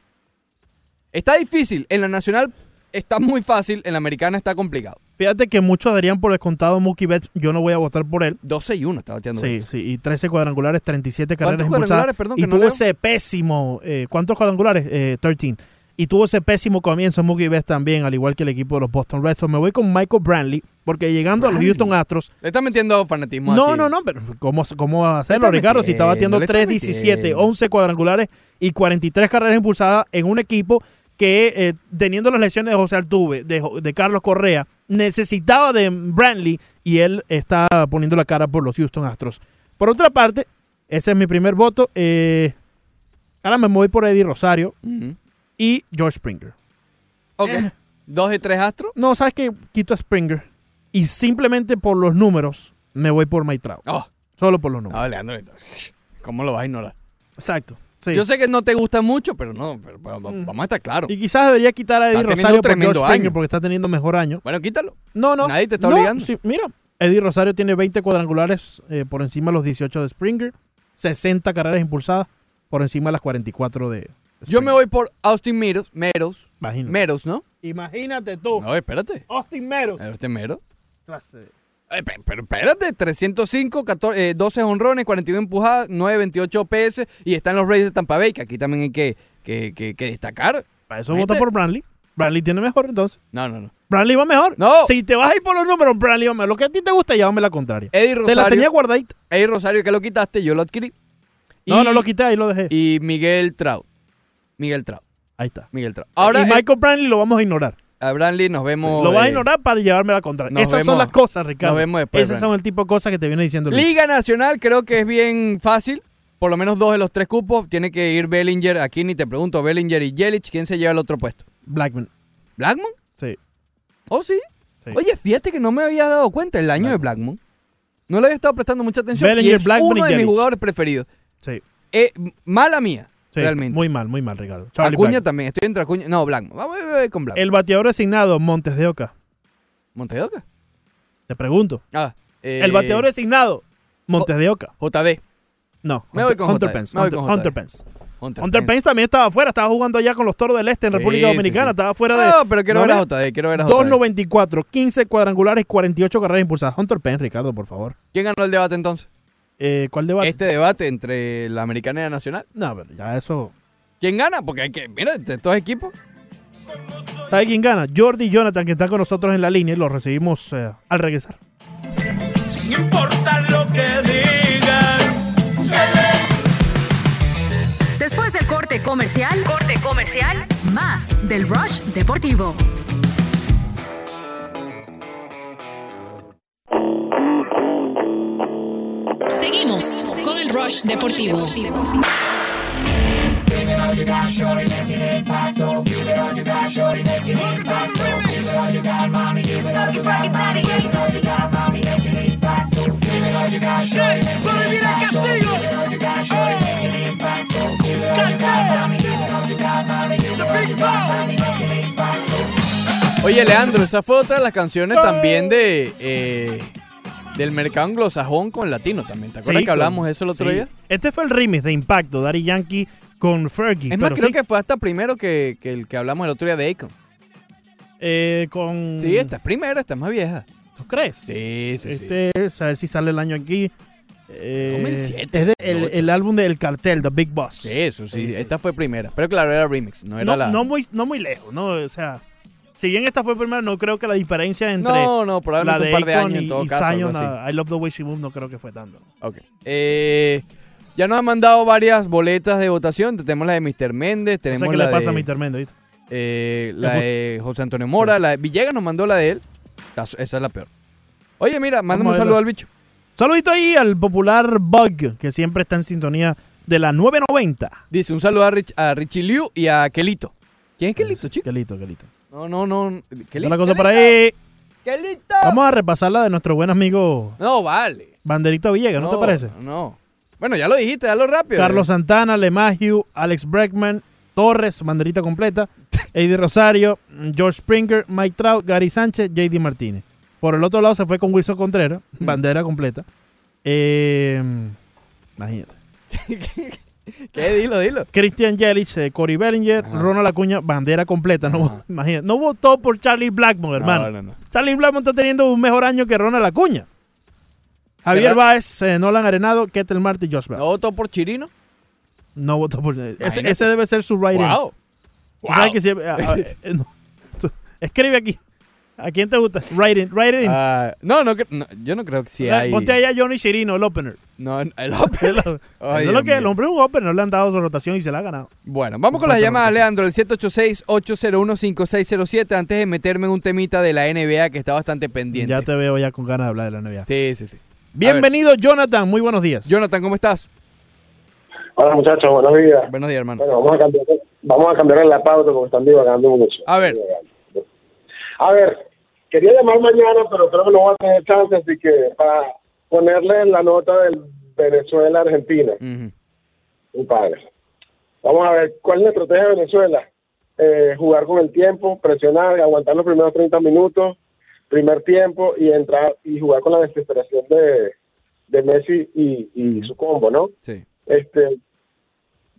Está difícil. En la Nacional está muy fácil. En la Americana está complicado. Fíjate que muchos darían por descontado Mookie Betts. Yo no voy a votar por él. 12 y 1 está bateando. Sí, Betts. sí, y 13 cuadrangulares, 37 carreras ¿Cuántos impulsadas. cuadrangulares? Perdón, y que tuvo ese pésimo. eh, ¿Cuántos cuadrangulares? Eh, 13. Y tuvo ese pésimo comienzo Mookie Betts también, al igual que el equipo de los Boston Red Sox. Me voy con Michael Brantley, porque llegando a los. Houston Astros. Le está metiendo fanatismo No, aquí. no, no, pero ¿cómo, cómo va a hacerlo, Ricardo? Si está batiendo le está 3-17, metiendo. 11 cuadrangulares y 43 carreras impulsadas en un equipo que, eh, teniendo las lesiones de José Altuve, de, Carlos Correa necesitaba de Brantley y él está poniendo la cara por los Houston Astros. Por otra parte, ese es mi primer voto. eh, ahora me voy por Eddie Rosario y George Springer. Ok. Eh. Dos de tres astros. No, ¿sabes qué? Quito a Springer y simplemente por los números me voy por Mike Trout. Oh, Solo por los números. no, Leandro. ¿Cómo lo vas a ignorar? Exacto. Sí. Yo sé que no te gusta mucho, pero no, pero, pero Mm. vamos a estar claros. Y quizás debería quitar a Eddie Está Rosario por George Springer porque está teniendo mejor año. Bueno, quítalo. No, no. Nadie te está No, obligando. sí, mira, Eddie Rosario tiene 20 cuadrangulares eh, por encima de los 18 de Springer, 60 carreras impulsadas por encima de las 44 de Springer. Yo me voy por Austin Meadows. Meadows. Imagínate. Meadows, ¿no? Imagínate tú, No, espérate. Austin Meadows. Este Meadows. Clase. Eh, pe- pero espérate, 305, 14, eh, 12 honrones, 41 empujadas, 928 OPS y están los Rays de Tampa Bay, que aquí también hay que, que, que- que destacar. Para eso vota por Brantley. Brantley tiene mejor entonces. No, no, no. Brantley va mejor. No. Si te vas a ir por los números, Brantley va mejor. Lo que a ti te gusta, llévame la contraria. Eddie Te la tenía Rosario, guardadita. Eddie Rosario que lo quitaste, yo lo adquirí. No, Y- no lo quité, ahí lo dejé. Y Miguel Trout. Miguel Trout. ahí está. Miguel Trout. Ahora, y Michael Brantley lo vamos a ignorar. A Brantley nos vemos. Lo vas a eh, ignorar para llevarme la contraria. nos Esas son las cosas, Ricardo. nos vemos después, Esas Brantley. son el tipo de cosas que te viene diciendo Luis. Liga Nacional creo que es bien fácil. Por lo menos dos de los tres cupos. Tiene que ir Bellinger. Aquí ni te pregunto, Bellinger y Yelich. ¿Quién se lleva el otro puesto? Blackman. ¿Blackmon? Sí. ¿Oh, sí? Sí. Oye, fíjate que no me había dado cuenta el año de Blackmon. No le había estado prestando mucha atención. y Bellinger, es Blackmon uno y de mis jugadores preferidos. Sí. Eh, mala mía, sí. realmente. Muy mal, muy mal, Ricardo. Charlie Acuña Blackmon. también. Estoy entre Acuña. No, Blackmon. Vamos a ver con Blackmon. El bateador designado, Montes de Oca. ¿Montedoca? Te pregunto. Ah. eh, El bateador designado, Montes de Oca. JD. No. Me voy con Hunter JD. Pence. Me voy Hunter, con Hunter. Pence. Hunter, Hunter Pence. Pence también estaba afuera. Estaba jugando allá con los Toros del Este en República sí, Dominicana. sí. Estaba fuera de... No, pero quiero ver a ¿No JD. Quiero ver a JD. 2.94, 15 cuadrangulares, 48 carreras impulsadas. Hunter Pence, Ricardo, por favor. ¿Quién ganó el debate entonces? Eh, ¿Cuál debate? Este debate entre la americana y la nacional. No, pero ya eso... ¿Quién gana? Porque hay que, mira, de estos equipos. ¿Sabe quién gana? Jordi Jonathan, que está con nosotros en la línea y lo recibimos eh, al regresar. Sin importar lo que digan. Después del corte comercial, corte comercial, más del Rush Deportivo. Seguimos con el Rush Deportivo. Oye, Leandro, esa fue otra de las canciones también de eh, del mercado anglosajón con latino también. ¿Te acuerdas Sí, que hablamos con- de eso el otro sí. día? Este fue el remix de Impacto, Daddy Yankee con Fergie. Es más, creo sí, que fue hasta primero que, que el que hablamos el otro día de Akon. eh, con... Sí, esta es primera, esta es más vieja. ¿Tú crees? Sí, sí. Este es, a ver si sale el año aquí. Eh, 2007, Es de- el, 2008. el álbum del cartel, The Big Boss. Sí, eso sí, esta fue primera. Pero claro, era remix, no era no, la... no muy, no muy lejos, ¿no? O sea, si bien esta fue primera, no creo que la diferencia entre no, no, la probablemente de un par de años y, en todo y caso. Zion, a I Love the Way She Moves, no creo que fue tanto. Ok. Eh, ya nos han mandado varias boletas de votación. Tenemos la de Mr. Méndez, No tenemos sé qué la le pasa de, a Mr. Eh, la de José Antonio Mora, la de Villegas nos mandó la de él. La- esa es la peor. Oye, mira, mándame un saludo al bicho. Saludito ahí al popular Bug, que siempre está en sintonía de la 990. Dice un saludo a, Rich, a Richie Liu y a Kelito. ¿Quién es Kelito, chico? Quelito, Quelito. No, no, no. La cosa por ahí. Kelito. Vamos a repasar la de nuestro buen amigo No, vale. Banderito Villegas, ¿no, te parece? No. Bueno, ya lo dijiste, dalo rápido. Carlos Santana, Lemagio, Alex Breckman, Torres, banderita completa, (laughs) Eddie Rosario, George Springer, Mike Trout, Gary Sánchez, JD Martínez. Por el otro lado se fue con Wilson Contreras, bandera completa. Eh, imagínate. (laughs) (laughs) ¿Qué? Dilo, dilo. Christian Yelich, eh, Corey Bellinger, Ajá. Ronald Acuña, bandera completa. No, imagínate. no votó por Charlie Blackmon, hermano. No, no, no. Charlie Blackmon está teniendo un mejor año que Ronald Acuña. Javier. Báez, eh, Nolan Arenado, Ketel Marte y Josh Bell. ¿No votó por Chirino? No votó por. Ese, Imagínate. ese debe ser su writing. Wow. Que siempre- a- a- eh, no. Escribe aquí. ¿A quién te gusta? Right in, right in. Ah, no, no, yo no creo que sí hay. Ponte ahí a Johnny Chirino, el opener. No, el (laughs) El- Open. Eso Ay, es lo que el hombre es un opener, no le han dado su rotación y se la ha ganado. Bueno, vamos con las llamadas, Leandro, el 786-801-5607, antes de meterme en un temita de la NBA que está bastante pendiente. Ya te veo ya con ganas de hablar de la NBA. Sí, sí, sí. Bienvenido, Jonathan. Muy buenos días. Jonathan, ¿cómo estás? Hola muchachos, buenos días. Buenos días, hermano. Bueno, vamos a cambiar, vamos a cambiar la pauta porque están divagando mucho. A ver. A ver, quería llamar mañana, pero creo que no voy a tener chance, así que para ponerle la nota del Venezuela-Argentina, mi padre. Vamos a ver, ¿cuál es la estrategia de Venezuela? Eh, jugar con el tiempo, presionar, aguantar los primeros 30 minutos, primer tiempo y entrar y jugar con la desesperación de, de Messi y, y su combo, ¿no? Sí. este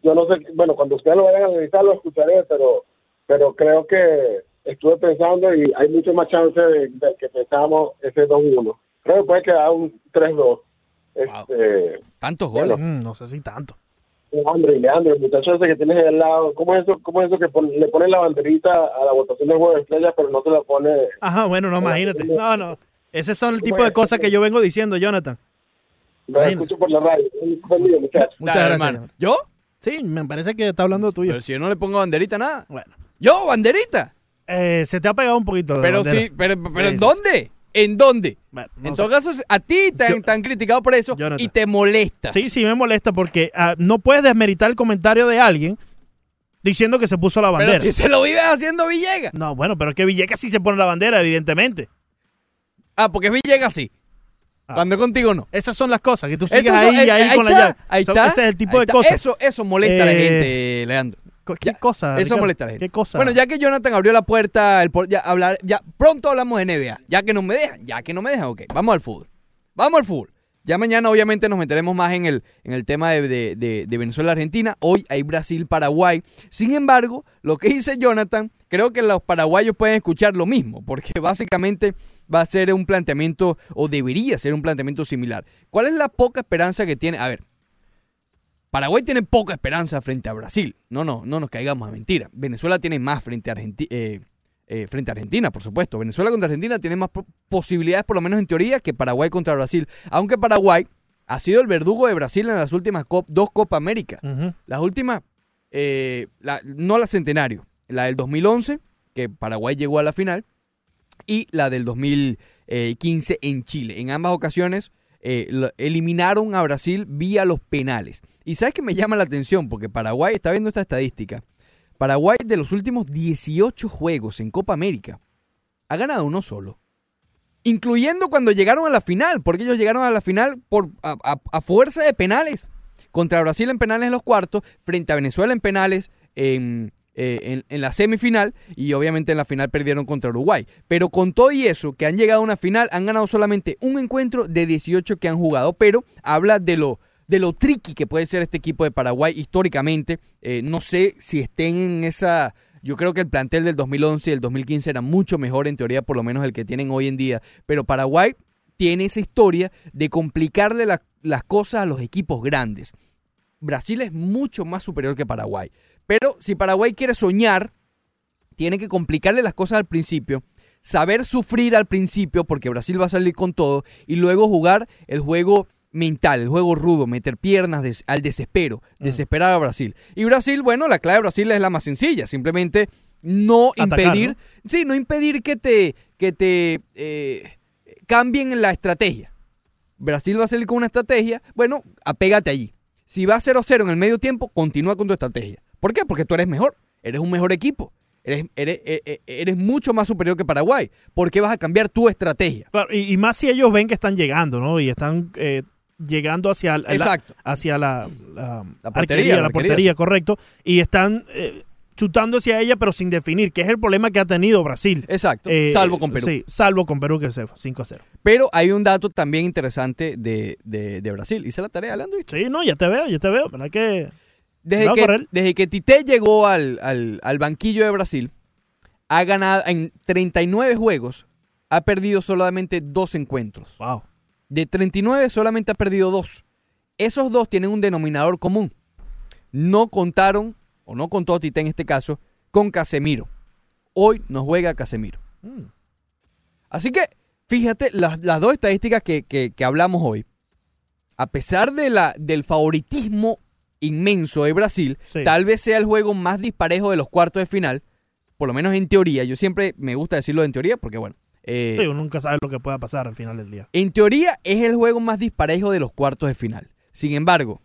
yo no sé bueno cuando ustedes lo vayan a analizar lo escucharé pero pero creo que estuve pensando y hay mucho más chance de, de que pensábamos ese 2-1 creo que puede quedar un 3-2 este ¿Tantos goles? Mm, no sé si tanto. Leandro y Leandro el muchacho ese que tienes ahí al lado ¿cómo es eso, cómo es eso que pon- le ponen la banderita a la votación del juego de estrellas pero no se la pone Ajá, bueno, no, imagínate. No, no. Ese son el tipo de cosas que yo vengo diciendo, Jonathan. lo escucho por la radio Conmigo, muchacho. Muchas gracias. hermano. ¿Yo? Sí, me parece que está hablando tuyo. Pero si yo no le pongo banderita, nada. Bueno. ¿Yo, banderita? Eh, se te ha pegado un poquito. de Pero bandera. sí, pero, pero Sí, ¿en dónde? ¿En dónde? no en sé. todo caso, a ti te han, te han criticado por eso y te molesta. Sí, sí, me molesta porque ah, no puedes desmeritar el comentario de alguien diciendo que se puso la bandera. Pero si se lo vives haciendo Villegas. No, bueno, pero es que Villegas sí se pone la bandera, evidentemente. Ah, porque Villegas sí. Cuando es contigo no. Esas son las cosas, que tú sigues ahí, eh, ahí, ahí con la llave. Ahí está. Ese es el tipo de está. cosas. Eso, eso molesta a la Eh, gente, Leandro. ¿Qué cosa? Eso molesta a la gente. ¿Qué cosa? Bueno, ya que Jonathan abrió la puerta, el por- ya, hablar, ya pronto hablamos de NBA. Ya que no me dejan, ya que no me dejan, ok. Vamos al fútbol. Vamos al fútbol. Ya mañana obviamente nos meteremos más en el, en el tema de, de- de- de Venezuela-Argentina. Hoy hay Brasil-Paraguay. Sin embargo, lo que dice Jonathan, creo que los paraguayos pueden escuchar lo mismo, porque (laughs) básicamente va a ser un planteamiento, o debería ser un planteamiento similar. ¿Cuál es la poca esperanza que tiene? A ver, Paraguay tiene poca esperanza frente a Brasil. No, no, no nos caigamos a mentira. Venezuela tiene más frente a, Argenti- eh, eh, frente a Argentina, por supuesto. Venezuela contra Argentina tiene más po- posibilidades, por lo menos en teoría, que Paraguay contra Brasil. Aunque Paraguay ha sido el verdugo de Brasil en las últimas cop- dos Copa América. Las últimas, eh, la- no la centenario, la del 2011, que Paraguay llegó a la final, y la del 2015 en Chile. En ambas ocasiones eh, eliminaron a Brasil vía los penales. Y sabes que me llama la atención, porque Paraguay está viendo esta estadística. Paraguay de los últimos 18 juegos en Copa América ha ganado uno solo. Incluyendo cuando llegaron a la final, porque ellos llegaron a la final por, a, a- a fuerza de penales. Contra Brasil en penales en los cuartos, frente a Venezuela en penales en, eh, en- la semifinal y obviamente en la final perdieron contra Uruguay. Pero con todo y eso, que han llegado a una final, han ganado solamente un encuentro de 18 que han jugado, pero habla de lo, de lo tricky que puede ser este equipo de Paraguay históricamente. Eh, no sé si estén en esa... Yo creo que el plantel del 2011 y el 2015 era mucho mejor en teoría, por lo menos el que tienen hoy en día. Pero Paraguay tiene esa historia de complicarle la- las cosas a los equipos grandes. Brasil es mucho más superior que Paraguay. Pero si Paraguay quiere soñar, tiene que complicarle las cosas al principio, saber sufrir al principio, porque Brasil va a salir con todo, y luego jugar el juego mental, el juego rudo, meter piernas des- al desespero, desesperar a Brasil. Y Brasil, bueno, la clave de Brasil es la más sencilla, simplemente no Atacar, impedir, sí, no impedir que te, que te eh, cambien la estrategia. Brasil va a salir con una estrategia, bueno, apégate allí. Si va 0-0 en el medio tiempo, continúa con tu estrategia. ¿Por qué? Porque tú eres mejor, eres un mejor equipo, eres, eres, eh, eh, eres mucho más superior que Paraguay. ¿Por qué vas a cambiar tu estrategia? Claro, y, y más si ellos ven que están llegando, ¿no? Y están eh, llegando hacia, la, Exacto. hacia la, la, La portería, arquería, la portería, sí. correcto. Y están eh, chutando hacia ella, pero sin definir, que es el problema que ha tenido Brasil. Exacto, Eh, salvo con Perú. Sí, salvo con Perú, que se fue 5 a 0. Pero hay un dato también interesante de, de- de Brasil. Hice la tarea, Leandro. Sí, no, ya te veo, ya te veo. ¿Verdad que Desde que, desde que Tite llegó al, al- al banquillo de Brasil, ha ganado en 39 juegos, ha perdido solamente dos encuentros. Wow. De 39 solamente ha perdido dos. Esos dos tienen un denominador común. No contaron, o no contó Tite en este caso, con Casemiro. Hoy no juega Casemiro. Así que, fíjate, las, las dos estadísticas que, que- que hablamos hoy, a pesar de la, del favoritismo inmenso de Brasil, Sí. tal vez sea el juego más disparejo de los cuartos de final, por lo menos en teoría. Yo siempre me gusta decirlo en teoría porque, bueno, eh, Sí, uno nunca sabe lo que pueda pasar al final del día. en teoría es el juego más disparejo de los cuartos de final. Sin embargo,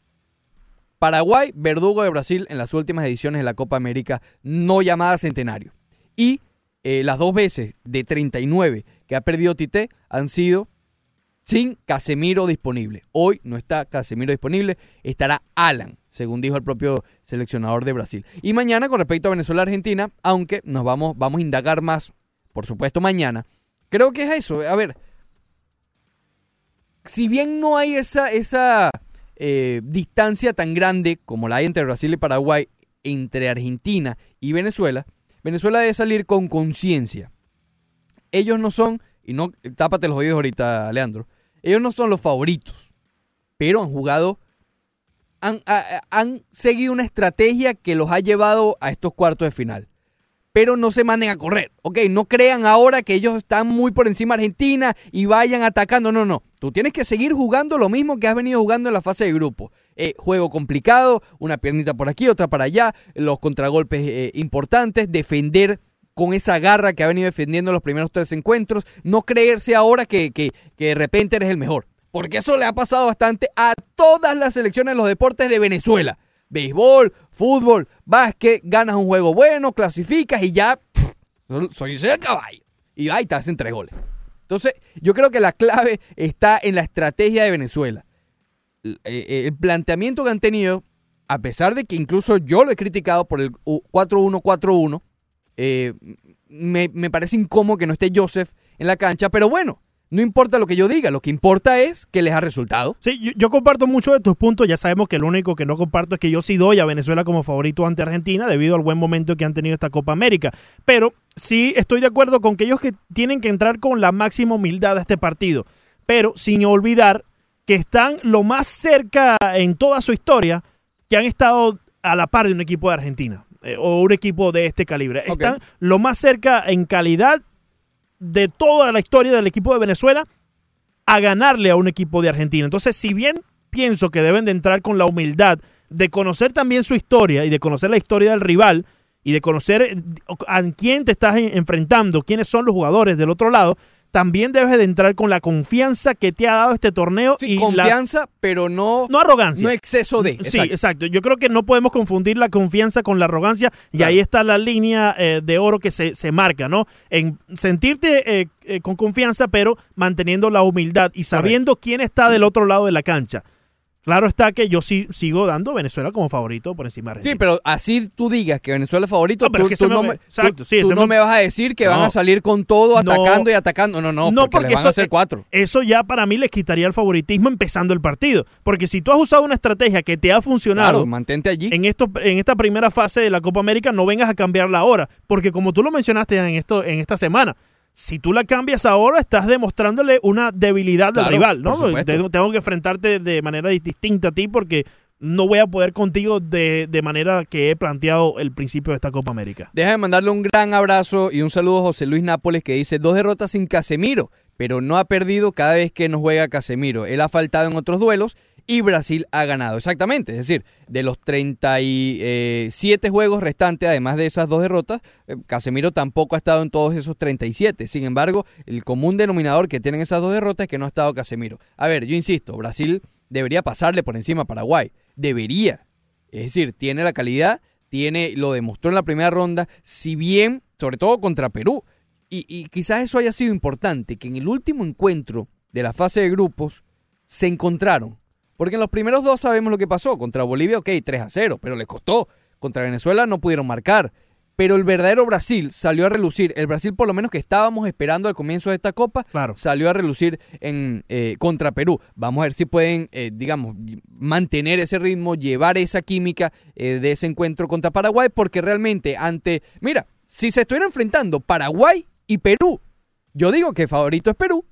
Paraguay, verdugo de Brasil en las últimas ediciones de la Copa América, no llamada Centenario. Y eh, las dos veces de 39 que ha perdido Tite han sido sin Casemiro disponible. Hoy no está Casemiro disponible, estará Alan, según dijo el propio seleccionador de Brasil. Y mañana, con respecto a Venezuela-Argentina, aunque nos vamos, vamos a indagar más, por supuesto, mañana, creo que es eso. A ver, si bien no hay esa, esa eh, distancia tan grande como la hay entre Brasil y Paraguay, entre Argentina y Venezuela, Venezuela debe salir con conciencia. Ellos no son, y no, tápate los oídos ahorita, Leandro, ellos no son los favoritos, pero han jugado, han, seguido una estrategia que los ha llevado a estos cuartos de final pero no se manden a correr. Ok, no crean ahora que ellos están muy por encima de Argentina y vayan atacando. No, no. Tú tienes que seguir jugando lo mismo que has venido jugando en la fase de grupo. Eh, juego complicado, una piernita por aquí, otra para allá, los contragolpes eh, importantes, defender con esa garra que ha venido defendiendo los primeros tres encuentros. No creerse ahora que, que, de repente eres el mejor. Porque eso le ha pasado bastante a todas las selecciones de los deportes de Venezuela. Béisbol, fútbol, básquet, ganas un juego bueno, clasificas y ya soy el caballo. Y ahí te hacen tres goles. Entonces, yo creo que la clave está en la estrategia de Venezuela. El, eh, el planteamiento que han tenido, a pesar de que incluso yo lo he criticado por el U- 4-1-4-1, eh, me, me parece incómodo que no esté Joseph en la cancha, pero bueno, no importa lo que yo diga, lo que importa es que les ha resultado. Sí, yo, comparto mucho de tus puntos. Ya sabemos que lo único que no comparto es que yo sí doy a Venezuela como favorito ante Argentina debido al buen momento que han tenido esta Copa América. Pero sí estoy de acuerdo con que ellos que tienen que entrar con la máxima humildad a este partido. Pero sin olvidar que están lo más cerca en toda su historia que han estado a la par de un equipo de Argentina eh, o un equipo de este calibre. Están lo más cerca en calidad de toda la historia del equipo de Venezuela a ganarle a un equipo de Argentina. Entonces, si bien pienso que deben de entrar con la humildad de conocer también su historia y de conocer la historia del rival y de conocer eh, a quién te estás en- enfrentando, quiénes son los jugadores del otro lado, también debes de entrar con la confianza que te ha dado este torneo Sí, y la- confianza, pero no, no arrogancia. no exceso de. Sí, exacto. exacto. Yo creo que no podemos confundir la confianza con la arrogancia y Claro. ahí está la línea eh, de oro que se, se marca, ¿no? En sentirte eh, eh, con confianza, pero manteniendo la humildad y sabiendo quién está del otro lado de la cancha. Claro está que yo sí sigo dando a Venezuela como favorito por encima de Argentina. Sí, pero así tú digas que Venezuela es favorito, No, pero tú, es que tú ese no, me- me, exacto, tú- sí, tú ese no me- me vas a decir que van a salir con todo, atacando y atacando. No, no, No, porque, porque les van eso- a hacer cuatro. Eso ya para mí les quitaría el favoritismo empezando el partido. Porque si tú has usado una estrategia que te ha funcionado Claro, mantente allí. en, esto, en esta primera fase de la Copa América, no vengas a cambiarla ahora. Porque como tú lo mencionaste en, esto, en esta semana, si tú la cambias ahora, estás demostrándole una debilidad Claro, al rival. ¿no? Tengo, que enfrentarte de manera dis- distinta a ti porque no voy a poder contigo de, de manera que he planteado el principio de esta Copa América. Déjame mandarle un gran abrazo y un saludo a José Luis Nápoles que dice dos derrotas sin Casemiro, pero no ha perdido cada vez que nos juega Casemiro. Él ha faltado en otros duelos y Brasil ha ganado. Exactamente, es decir, de los 37 juegos restantes, además de esas dos derrotas, eh, Casemiro tampoco ha estado en todos esos 37. Sin embargo, el común denominador que tienen esas dos derrotas es que no ha estado Casemiro. A ver, yo insisto, Brasil debería pasarle por encima a Paraguay. Debería. Es decir, tiene la calidad, tiene, lo demostró en la primera ronda, si bien, sobre todo contra Perú. Y, y quizás eso haya sido importante, que en el último encuentro de la fase de grupos se encontraron. Porque en los primeros dos sabemos lo que pasó. Contra Bolivia, ok, 3 a 0, pero le costó. Contra Venezuela no pudieron marcar. Pero el verdadero Brasil salió a relucir. El Brasil, por lo menos que estábamos esperando al comienzo de esta Copa, Claro. salió a relucir en eh, contra Perú. Vamos a ver si pueden, eh, digamos, mantener ese ritmo, llevar esa química eh, de ese encuentro contra Paraguay, porque realmente ante, mira, si se estuvieran enfrentando Paraguay y Perú, yo digo que favorito es Perú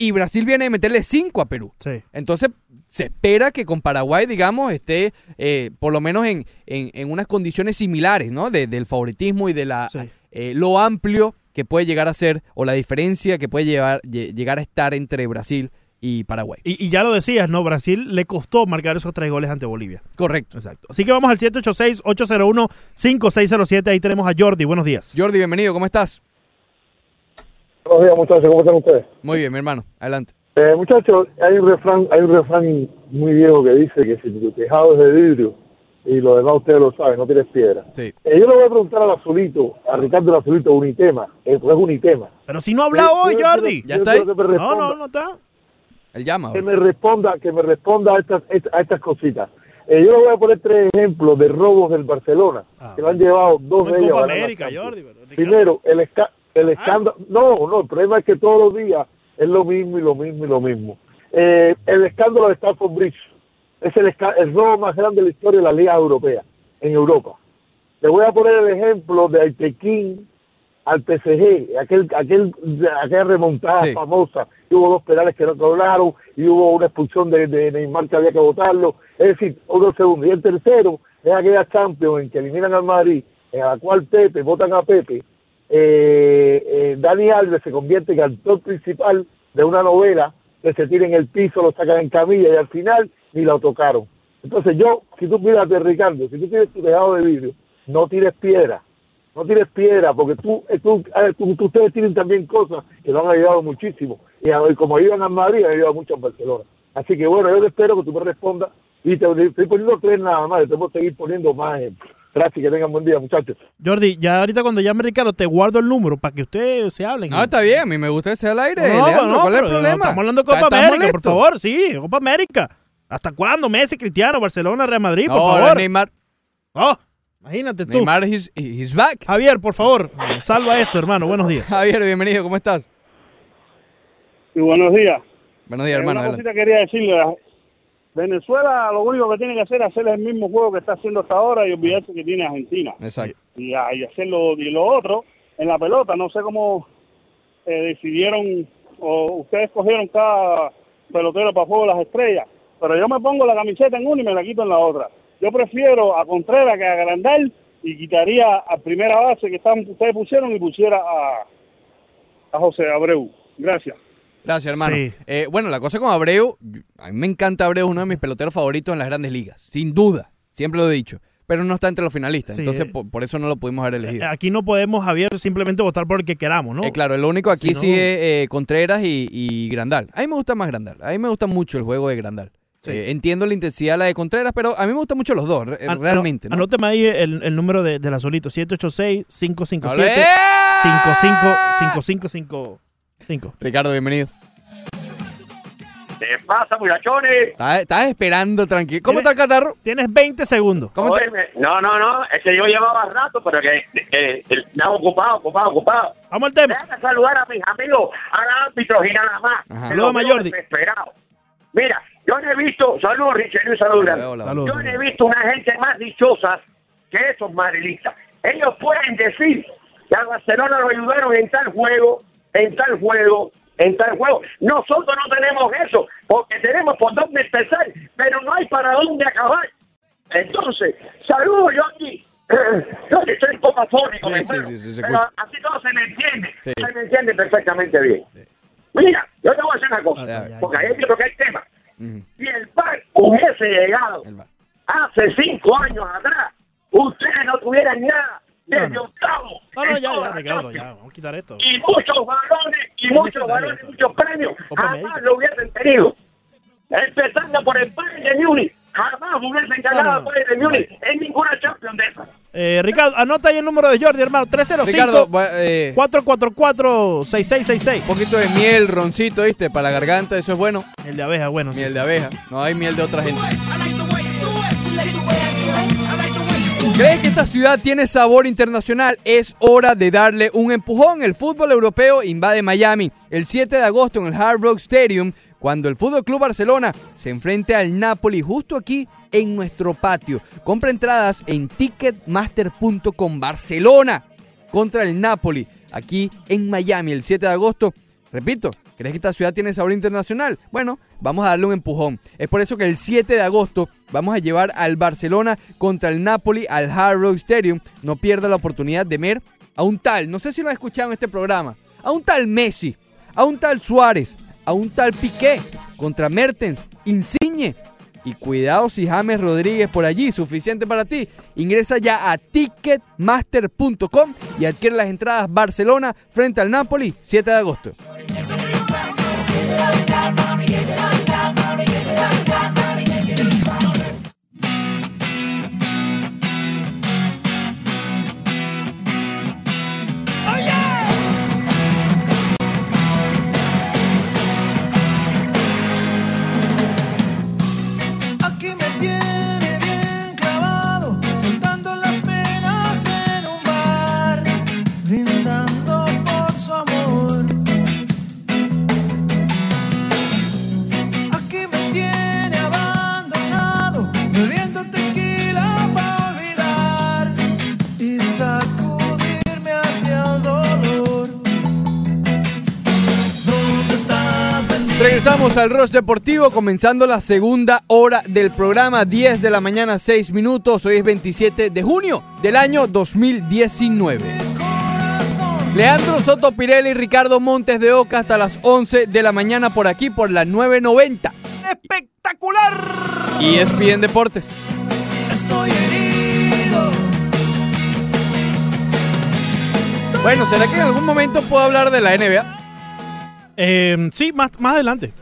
y Brasil viene a meterle 5 a Perú. Sí. Entonces se espera que con Paraguay, digamos, esté eh, por lo menos en, en- en unas condiciones similares, ¿no? De- del favoritismo y de la Sí. eh, lo amplio que puede llegar a ser o la diferencia que puede llevar, lle- llegar a estar entre Brasil y Paraguay. Y, y ya lo decías, ¿no? Brasil le costó marcar esos tres goles ante Bolivia. Correcto. Exacto. Así que vamos al 786-801-5607. Ahí tenemos a Jordi. Buenos días. Jordi, bienvenido, ¿cómo estás? Buenos días, muchachos. ¿Cómo están ustedes? Muy bien, mi hermano, adelante. Eh, muchachos, hay un refrán, hay un refrán muy viejo que dice que si tu tejado es de vidrio y lo demás ustedes lo saben, no tienes piedra. Sí. Eh, yo le voy a preguntar al azulito, a Ricardo el azulito, Unitema, eh, pues es Unitema. Pero si no ha hablado Eh, hoy, Jordi. quiero que me No, no, no está. Él llama. que me responda, que me responda a estas, a estas cositas. Eh, yo le voy a poner tres ejemplos de robos del Barcelona, que lo han llevado dos de la América. Jordi. pero- Primero, el, esca- el escándalo. No, no, el problema es que todos los días es lo mismo y lo mismo y lo mismo. Eh, el escándalo de Stamford Bridge es el, el robo más grande de la historia de la Liga Europea, en Europa. Le voy a poner el ejemplo de Altequín al PSG, aquel, aquel, aquella remontada Sí. famosa, que hubo dos penales que no cobraron y hubo una expulsión de, de Neymar que había que votarlo. Es decir, uno segundo. Y el tercero es aquella Champions en que eliminan al Madrid, en la cual Pepe, votan a Pepe, eh, eh, Dani Alves se convierte en actor principal de una novela que se tira en el piso, lo sacan en camilla y al final ni la tocaron. Entonces yo, si tú mírate Ricardo, si tú tienes tu tejado de vidrio, no tires piedra, no tires piedra, porque tú, eh, tú, tú- ustedes tienen también cosas que lo han ayudado muchísimo. Y, como ayudan a Madrid, han ayudado mucho a Barcelona. Así que bueno, yo te espero que tú me respondas y te estoy poniendo tres nada más, te puedo seguir poniendo más ejemplos. Gracias, que tengan buen día, muchachos. Jordi, ya ahorita cuando llame Ricardo, te guardo el número para que ustedes se hablen. No, está bien, a mí me gusta que sea al aire. No, Leandro, no, ¿Cuál es el problema? Estamos hablando de Copa ¿Estás América, por favor. Sí, Copa América. ¿Hasta cuándo? Messi, Cristiano, Barcelona, Real Madrid, por favor. Neymar. Oh, imagínate tú. Neymar, he's, he's back. Javier, por favor, salva esto, hermano. Buenos días. Javier, bienvenido, ¿cómo estás? Y buenos días. Buenos días, Eh, hermano. Una adelante. cosita quería decirle. Venezuela lo único que tiene que hacer es hacer el mismo juego que está haciendo hasta ahora y olvidarse que tiene Argentina. Exacto. Y, y hacerlo y lo otro en la pelota. No sé cómo eh, decidieron o ustedes cogieron cada pelotero para juego de las estrellas. Pero yo me pongo la camiseta en una y me la quito en la otra. Yo prefiero a Contreras que a Grandal y quitaría a primera base que están, ustedes pusieron y pusiera a, a José Abreu. Gracias. Gracias, hermano. Eh, bueno, la cosa con Abreu, a mí me encanta Abreu, uno de mis peloteros favoritos en las grandes ligas, sin duda, siempre lo he dicho. Pero no está entre los finalistas, entonces por, eso no lo pudimos haber elegido. Eh, aquí no podemos, Javier, simplemente votar por el que queramos, ¿no? Eh, claro, el único aquí si sí es Contreras y, Grandal. A mí me gusta más Grandal, a mí me gusta mucho el juego de Grandal. Entiendo la intensidad la de Contreras, pero a mí me gustan mucho los dos, ah, realmente. No. Anóteme ahí el, número de, de la solito, 786 557 5555 Cinco. Ricardo, bienvenido. ¿Qué pasa, muchachones? Estás, estás esperando tranquilo. ¿Cómo está el catarro? Tienes 20 segundos. ¿Cómo está? No, no, no, es que yo llevaba rato, pero que eh, eh, estaba ocupado, ocupado, ocupado. Vamos al tema. Déjame saludar a mis amigos, al árbitro y nada más. Saludos, Mayordi. Mira, yo no he visto, saludos Richelieu, saludos. Hola, hola, hola. Yo no he visto una gente más dichosa que esos madrilistas. Ellos pueden decir que a Barcelona lo ayudaron en tal juego, en tal juego, en tal juego. Nosotros no tenemos eso, porque tenemos por dónde empezar, pero no hay para dónde acabar. Entonces, saludos yo aquí. (clears throat) Yo que soy un poco afónico, Sí, pero así todo se me entiende. Se me entiende perfectamente bien. Mira, yo te voy a decir una cosa, porque ahí que tocar el tema. Si el PAN hubiese llegado hace cinco años atrás, ustedes no tuvieran nada desde No, no. octavo. No, no, ya, ya, Ricardo, ya. Vamos a quitar esto. Y muchos balones, y Es muchos esto. muchos premios, Copa jamás América. lo hubiesen tenido. Empezando por el Bayern de Múnich, jamás hubiesen ganado No, no. al Bayern de Múnich en ninguna Champions de esas. Eh, Ricardo, anota ahí el número de Jordi, hermano. 305 Ricardo, va- eh, 444 6666. un poquito de miel, roncito, ¿viste? Para la garganta, eso es bueno. El de abeja, bueno. sí, Miel sí. de abeja. No hay miel de otra gente. ¿Crees que esta ciudad tiene sabor internacional? Es hora de darle un empujón. El fútbol europeo invade Miami el 7 de agosto en el Hard Rock Stadium cuando el Fútbol Club Barcelona se enfrente al Napoli justo aquí en nuestro patio. Compra entradas en ticketmaster.com Barcelona contra el Napoli aquí en Miami el 7 de agosto. Repito, ¿crees que esta ciudad tiene sabor internacional? Bueno, vamos a darle un empujón. Es por eso que el 7 de agosto vamos a llevar al Barcelona contra el Napoli al Hard Rock Stadium. No pierda la oportunidad de ver a un tal, no sé si lo han escuchado en este programa, a un tal Messi, a un tal Suárez, a un tal Piqué, contra Mertens, Insigne. Y cuidado si James Rodríguez por allí, suficiente para ti. Ingresa ya a ticketmaster.com y adquiere las entradas Barcelona frente al Napoli 7 de agosto. gotta give it all you got. Regresamos al Rush Deportivo, comenzando la segunda hora del programa, 10 de la mañana, 6 minutos. Hoy es 27 de junio del año 2019. Leandro Soto Pirelli y Ricardo Montes de Oca hasta las 11 de la mañana por aquí, por la 990. ¡Espectacular! Y es bien Deportes. Estoy herido. Bueno, ¿será que en algún momento puedo hablar de la NBA? Eh, sí, más, más adelante.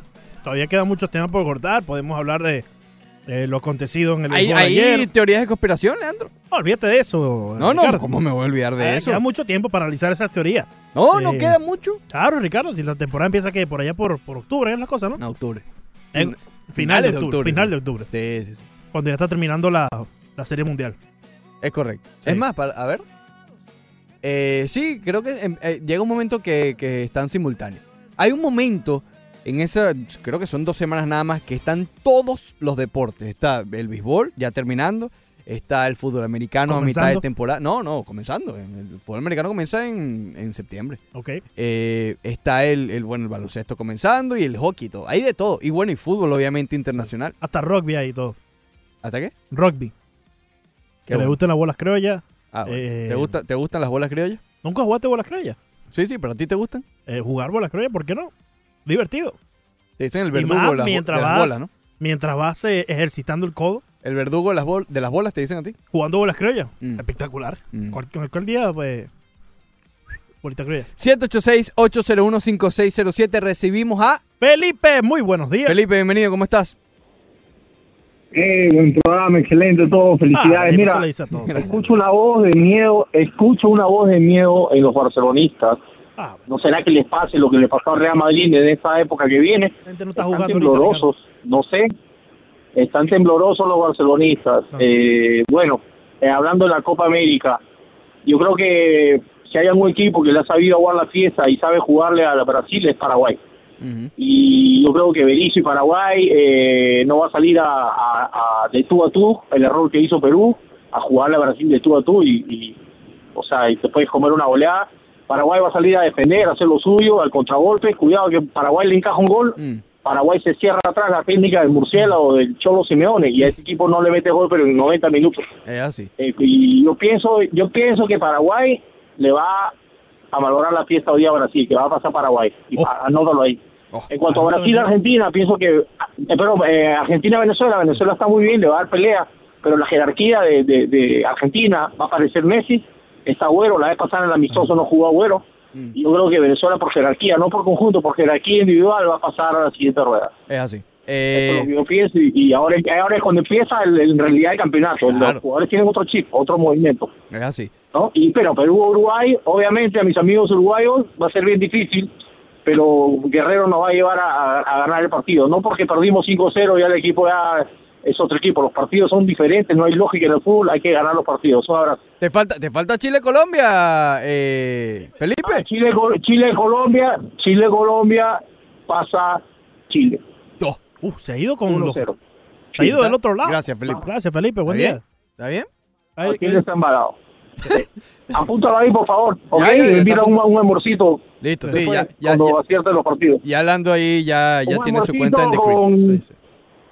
Todavía quedan muchos temas por cortar. Podemos hablar de eh, lo acontecido en el ¿Hay, hay ayer. teorías de conspiración, Leandro? No, olvídate de eso. No, no. ¿cómo me voy a olvidar de Eh, eso? Queda mucho tiempo para analizar esas teorías. No, no Eh, queda mucho. Claro, Ricardo, si la temporada empieza que por allá por, por octubre es la cosa, ¿no? En octubre. En- final de de octubre. octubre, final sí. de octubre. Sí, sí, sí. Cuando ya está terminando la, la serie mundial. Es correcto. Sí. Es más, para, a ver. Eh, sí, creo que em, eh, llega un momento que, que están simultáneos. Hay un momento en esa, creo que son dos semanas nada más, que están todos los deportes. Está el béisbol ya terminando. Está el fútbol americano a mitad de temporada. No, no, comenzando. El fútbol americano comienza en, en septiembre. Ok. Eh, está el, el, bueno, el baloncesto comenzando y el hockey y todo. Hay de todo. Y bueno, y fútbol obviamente internacional. Hasta rugby ahí y todo. ¿Hasta qué? Rugby. Qué que le gusten las bolas criollas. Ah, bueno. Eh, ¿Te, gusta, ¿Te gustan las bolas criollas? ¿Nunca jugaste bolas criollas? Sí, sí, pero a ti te gustan. Eh, jugar bolas criollas, ¿por qué no? Divertido. Te dicen el verdugo más de las, mientras de las vas, bolas, ¿no? Mientras vas eh, ejercitando el codo, El verdugo de las, bol- de las bolas te dicen a ti. jugando bolas criollas. Mm. Espectacular. Mm. Cual- Cualquier día, pues. Bolita criolla. 786-801-5607. Recibimos a Felipe, muy buenos días. Felipe, bienvenido, ¿cómo estás? Eh, buen programa, excelente todo, Ah, felicidades. eso Mira, a escucho una voz de miedo, escucho una voz de miedo en los barcelonistas. Ah, ¿No será que les pase lo que le pasó al Real Madrid en esta época que viene? La gente no está Están jugando ahorita, temblorosos, no sé. Están temblorosos los barcelonistas. Eh, bueno, eh, hablando de la Copa América, yo creo que si hay algún equipo que le ha sabido jugar la fiesta y sabe jugarle a Brasil es Paraguay. Y yo creo que Belizo y Paraguay eh, no va a salir a, a- a- de tú a tú el error que hizo Perú a jugarle a Brasil de tú a tú y, y, o sea y te puedes comer una goleada. Paraguay va a salir a defender a hacer lo suyo al contragolpe. Cuidado que Paraguay le encaja un gol. Paraguay se cierra atrás la técnica del murciélago del Cholo Simeone y a ese equipo no le mete gol pero en 90 minutos. Es así. eh, y yo pienso yo pienso que Paraguay le va a valorar la fiesta hoy a Brasil que va a pasar Paraguay y pa- anótalo ahí en cuanto a Brasil Argentina pienso que eh, pero eh, Argentina Venezuela Venezuela está muy bien le va a dar pelea pero la jerarquía de, de, de Argentina va a aparecer Messi está Agüero la vez pasada en el amistoso no jugó Agüero y yo creo que Venezuela por jerarquía no por conjunto por jerarquía individual va a pasar a la siguiente rueda Es así. eso Eh, es lo que yo pienso y, y ahora, ahora es cuando empieza el- en realidad el campeonato. Los jugadores tienen otro chip, otro movimiento. es así. ¿no? Y pero Perú-Uruguay, obviamente a mis amigos uruguayos va a ser bien difícil, pero Guerrero nos va a llevar a, a- a ganar el partido. No porque perdimos 5-0 ya el equipo ya es otro equipo. Los partidos son diferentes, no hay lógica en el fútbol, hay que ganar los partidos. Un abrazo. Te falta, te falta Chile-Colombia, eh, Felipe. Chile, Chile, Colombia, Chile, Colombia, pasa Chile. Uh, se ha ido con los. 1-0. Se ha ido del otro lado. Gracias, Felipe. Gracias, Felipe. Buen ¿Está día. bien? ¿Está bien? Ay, Aquí está embalado. (laughs) Apúntalo ahí, por favor. Ok, Ya, ya, está un, un amorcito. Listo, sí, ya, ya, cuando ya, acierten los partidos. ya hablando ahí, ya, ya Un tiene su cuenta en The con-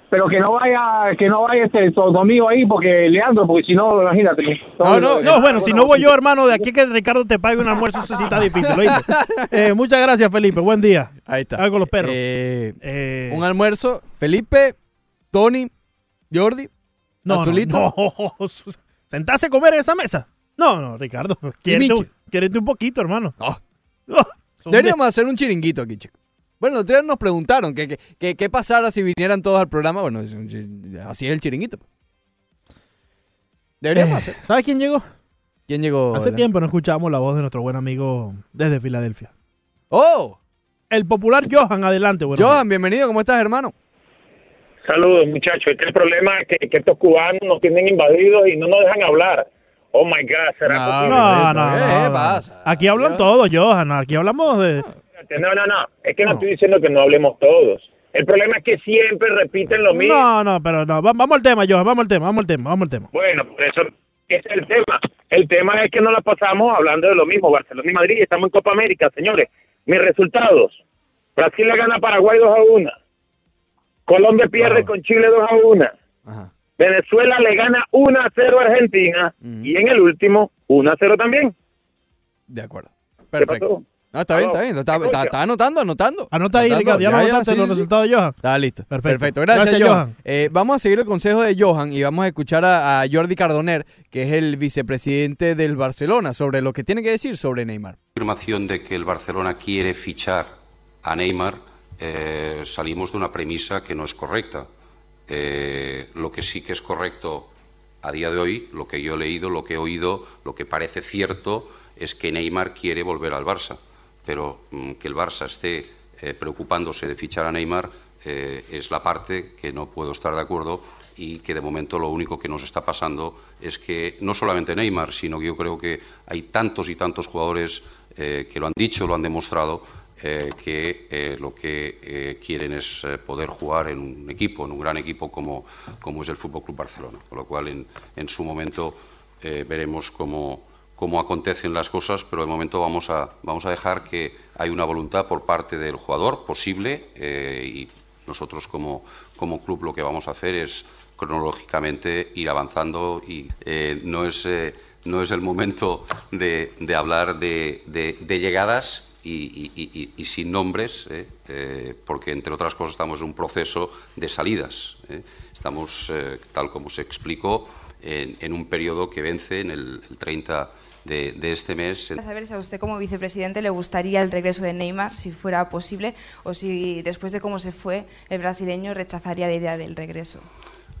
pero que no vaya, que no vaya este amigo ahí, porque Leandro, porque si no, imagínate. No, no, no, bueno, si no voy yo, hermano, de aquí que Ricardo te pague un almuerzo, eso sí está difícil, ¿oíste? (laughs) Eh, muchas gracias, Felipe. Buen día. Ahí está. Hago los perros. Eh, Eh, Un almuerzo. Felipe, Tony, Jordi, no, Azulito. no, no. (laughs) ¿Sentarse a comer en esa mesa? No, no, Ricardo. Quiérete, un- quiérete un poquito, hermano. No. (laughs) No, son Deberíamos hacer un chiringuito aquí, chicos. Bueno, ustedes nos preguntaron que, que, que- qué pasara si vinieran todos al programa. Bueno, así es el chiringuito. Deberíamos Eh, hacer. ¿Sabes quién llegó? ¿Quién llegó? Hace tiempo no escuchábamos la voz de nuestro buen amigo desde Filadelfia. ¡Oh! El popular Johan, adelante, bueno. Johan, bienvenido. ¿Cómo estás, hermano? Saludos, muchachos. Es que el problema es que, que estos cubanos nos tienen invadidos y no nos dejan hablar. Oh my God, será posible? No, no, no, no. Aquí hablan todos, Johan. Aquí hablamos de. No, no, no. Es que no. estoy diciendo que no hablemos todos. El problema es que siempre repiten lo mismo. No, no, pero no. Va- Vamos al tema, Johan. Vamos al tema, vamos al tema, vamos al tema. Bueno, por eso ese es el tema. El tema es que no la pasamos hablando de lo mismo. Barcelona y Madrid, estamos en Copa América, señores. Mis resultados. Brasil le gana a Paraguay 2 a 1. Colombia pierde con Chile 2 a 1. Venezuela le gana 1 a 0 a Argentina. Y en el último, 1 a 0 también. De acuerdo. ¿Qué Perfecto. No, está bien, está bien. Está, ¿me está- está anotando, anotando. Anota ahí. Ricardo. Ya, lo anotaste sí, los sí, resultados de Johan. Está listo. Perfecto. Perfecto. Gracias, Gracias, Johan. Johan. Eh, vamos a seguir el consejo de Johan y vamos a escuchar a, a Jordi Cardoner, que es el vicepresidente del Barcelona, sobre lo que tiene que decir sobre Neymar. afirmación de que el Barcelona quiere fichar a Neymar, eh, salimos de una premisa que no es correcta. Eh, lo que sí que es correcto a día de hoy, lo que yo he leído, lo que he oído, lo que parece cierto, es que Neymar quiere volver al Barça. Pero mm, que el Barça esté eh, preocupándose de fichar a Neymar eh, es la parte que no puedo estar de acuerdo y que de momento lo único que nos está pasando es que no solamente Neymar, sino que yo creo que hay tantos y tantos jugadores que lo han dicho, lo han demostrado, eh, que eh, lo que eh, quieren es eh, poder jugar en un equipo, en un gran equipo como, como es el Fútbol Club Barcelona. Con lo cual, en, en su momento eh, veremos cómo, cómo acontecen las cosas, pero de momento vamos a, vamos a dejar que hay una voluntad por parte del jugador posible eh, y nosotros como, como club lo que vamos a hacer es cronológicamente ir avanzando y no, es, no es el momento de, de hablar de, de- de llegadas y, y- y- sin nombres, eh, eh, porque entre otras cosas estamos en un proceso de salidas. eh. Estamos, eh, tal como se explicó, en, en un periodo que vence en el, el 30 de, de este mes. Quería saber si a usted como vicepresidente le gustaría el regreso de Neymar, si fuera posible, o si después de cómo se fue el brasileño rechazaría la idea del regreso.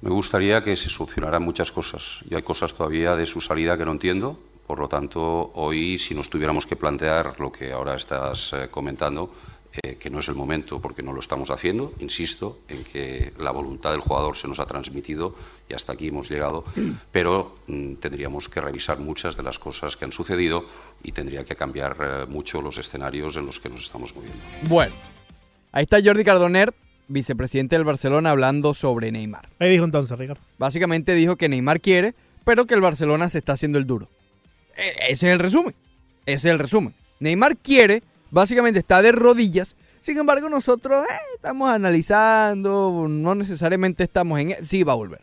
Me gustaría que se solucionaran muchas cosas. Y hay cosas todavía de su salida que no entiendo. Por lo tanto, hoy, si nos tuviéramos que plantear lo que ahora estás eh, comentando, eh, que no es el momento porque no lo estamos haciendo, insisto en que la voluntad del jugador se nos ha transmitido y hasta aquí hemos llegado, pero mm, tendríamos que revisar muchas de las cosas que han sucedido y tendría que cambiar eh, mucho los escenarios en los que nos estamos moviendo. Bueno, ahí está Jordi Cardoner, vicepresidente del Barcelona, hablando sobre Neymar. Ahí dijo entonces, Ricardo. Básicamente dijo que Neymar quiere, pero que el Barcelona se está haciendo el duro. E- Ese es el resumen. Ese es el resumen. Neymar quiere, básicamente está de rodillas. Sin embargo, nosotros eh, estamos analizando, no necesariamente estamos en... Sí, va a volver.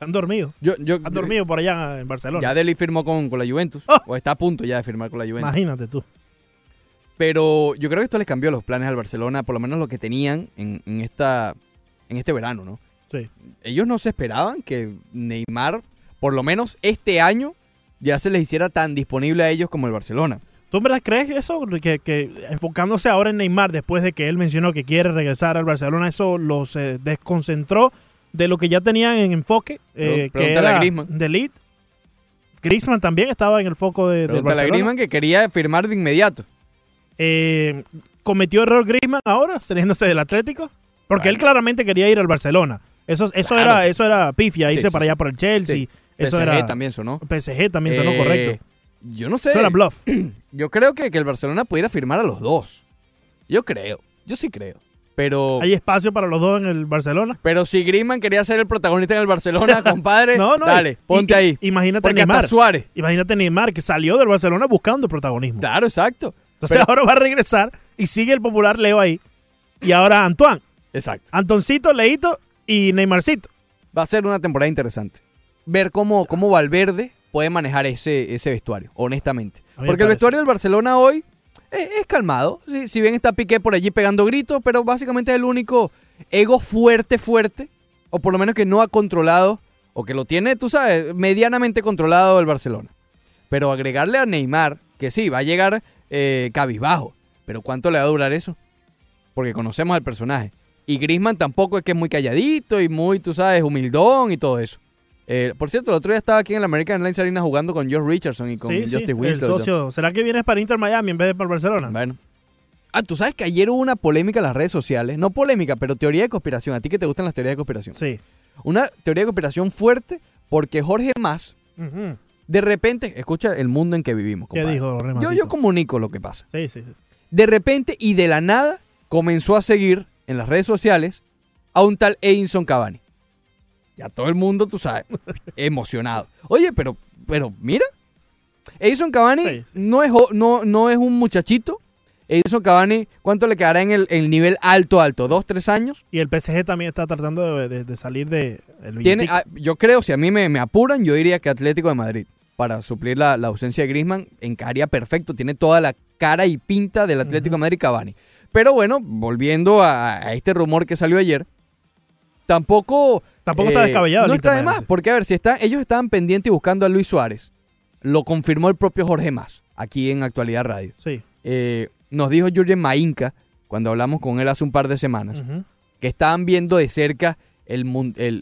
Han dormido. Yo, yo, Han dormido por allá en Barcelona. Ya Deli firmó con, con la Juventus, o está a punto ya de firmar con la Juventus. Imagínate tú. Pero yo creo que esto les cambió los planes al Barcelona, por lo menos lo que tenían en, en esta, en este verano, ¿no? Sí. Ellos no se esperaban que Neymar, por lo menos este año, ya se les hiciera tan disponible a ellos como el Barcelona. ¿Tú en verdad crees eso? Que, que enfocándose ahora en Neymar, después de que él mencionó que quiere regresar al Barcelona, eso los eh, desconcentró de lo que ya tenían en enfoque, eh, que era Griezmann. de elite. Griezmann también estaba en el foco de, del Barcelona. Griezmann que quería firmar de inmediato. Eh, ¿Cometió error Griezmann ahora, saliéndose del Atlético? Porque él claramente quería ir al Barcelona. Eso, eso, Claro. era, eso era pifia, irse Sí, sí, para allá por el Chelsea. Sí. Eso PSG era, también sonó. PSG también sonó Eh, correcto. Yo no sé. Eso era bluff. (clears throat) Yo creo que, que el Barcelona pudiera firmar a los dos. Yo creo. Yo sí creo. Pero. ¿Hay espacio para los dos en el Barcelona? Pero si Griezmann quería ser el protagonista en el Barcelona, (laughs) compadre, No, no, dale, ponte y- ahí. Imagínate Porque hasta Neymar. Suárez. Imagínate Neymar que salió del Barcelona buscando protagonismo. Claro, exacto. Entonces Pero- ahora va a regresar y sigue el popular Leo ahí. Y ahora Antoine. Exacto. Antoncito, Leito Y Neymarcito. Va a ser una temporada interesante. Ver cómo, cómo Valverde puede manejar ese, ese vestuario, honestamente. Porque el vestuario del Barcelona hoy es, es calmado. Si, si bien está Piqué por allí pegando gritos, pero básicamente es el único ego fuerte, fuerte, o por lo menos que no ha controlado, o que lo tiene, tú sabes, medianamente controlado el Barcelona. Pero agregarle a Neymar, que sí, va a llegar eh, cabizbajo, pero ¿cuánto le va a durar eso? Porque conocemos al personaje. Y Griezmann tampoco es que es muy calladito y muy, tú sabes, humildón y todo eso. Eh, por cierto, el otro día estaba aquí en la American Airlines Arena jugando con George Richardson y con Sí, sí, Justin el Winslow. y todo. socio. ¿Será que vienes para Inter Miami en vez de para el Barcelona? Bueno. Ah, tú sabes que ayer hubo una polémica en las redes sociales. No polémica, pero teoría de conspiración. A ti que te gustan las teorías de conspiración. Sí. Una teoría de conspiración fuerte porque Jorge Más, de repente, escucha el mundo en que vivimos. ¿Qué compadre. dijo Jorge Yo, yo comunico lo que pasa. Sí, sí, sí. De repente y de la nada comenzó a seguir en las redes sociales a un tal Edinson Cavani. Ya todo el mundo, tú sabes, (laughs) emocionado. Oye, pero, pero mira, Edison Cavani No, es, no, no es un muchachito. Edison Cavani, ¿cuánto le quedará en el, el nivel alto, alto? ¿Dos, tres años? Y el PSG también está tratando de, de- de salir de el Tiene, ah, yo creo, si a mí me, me apuran, yo diría que Atlético de Madrid, para suplir la, la ausencia de Griezmann, encajaría perfecto. Tiene toda la cara y pinta del Atlético de Madrid Cavani. Pero bueno, volviendo a, a este rumor que salió ayer, tampoco... eh, Tampoco está descabellado el No está Inter de Miami. más, porque a ver, si están, ellos estaban pendientes y buscando a Luis Suárez, lo confirmó el propio Jorge Más, aquí en Actualidad Radio. Sí. Eh, nos dijo Jurgen Mainka, cuando hablamos con él hace un par de semanas, que estaban viendo de cerca el,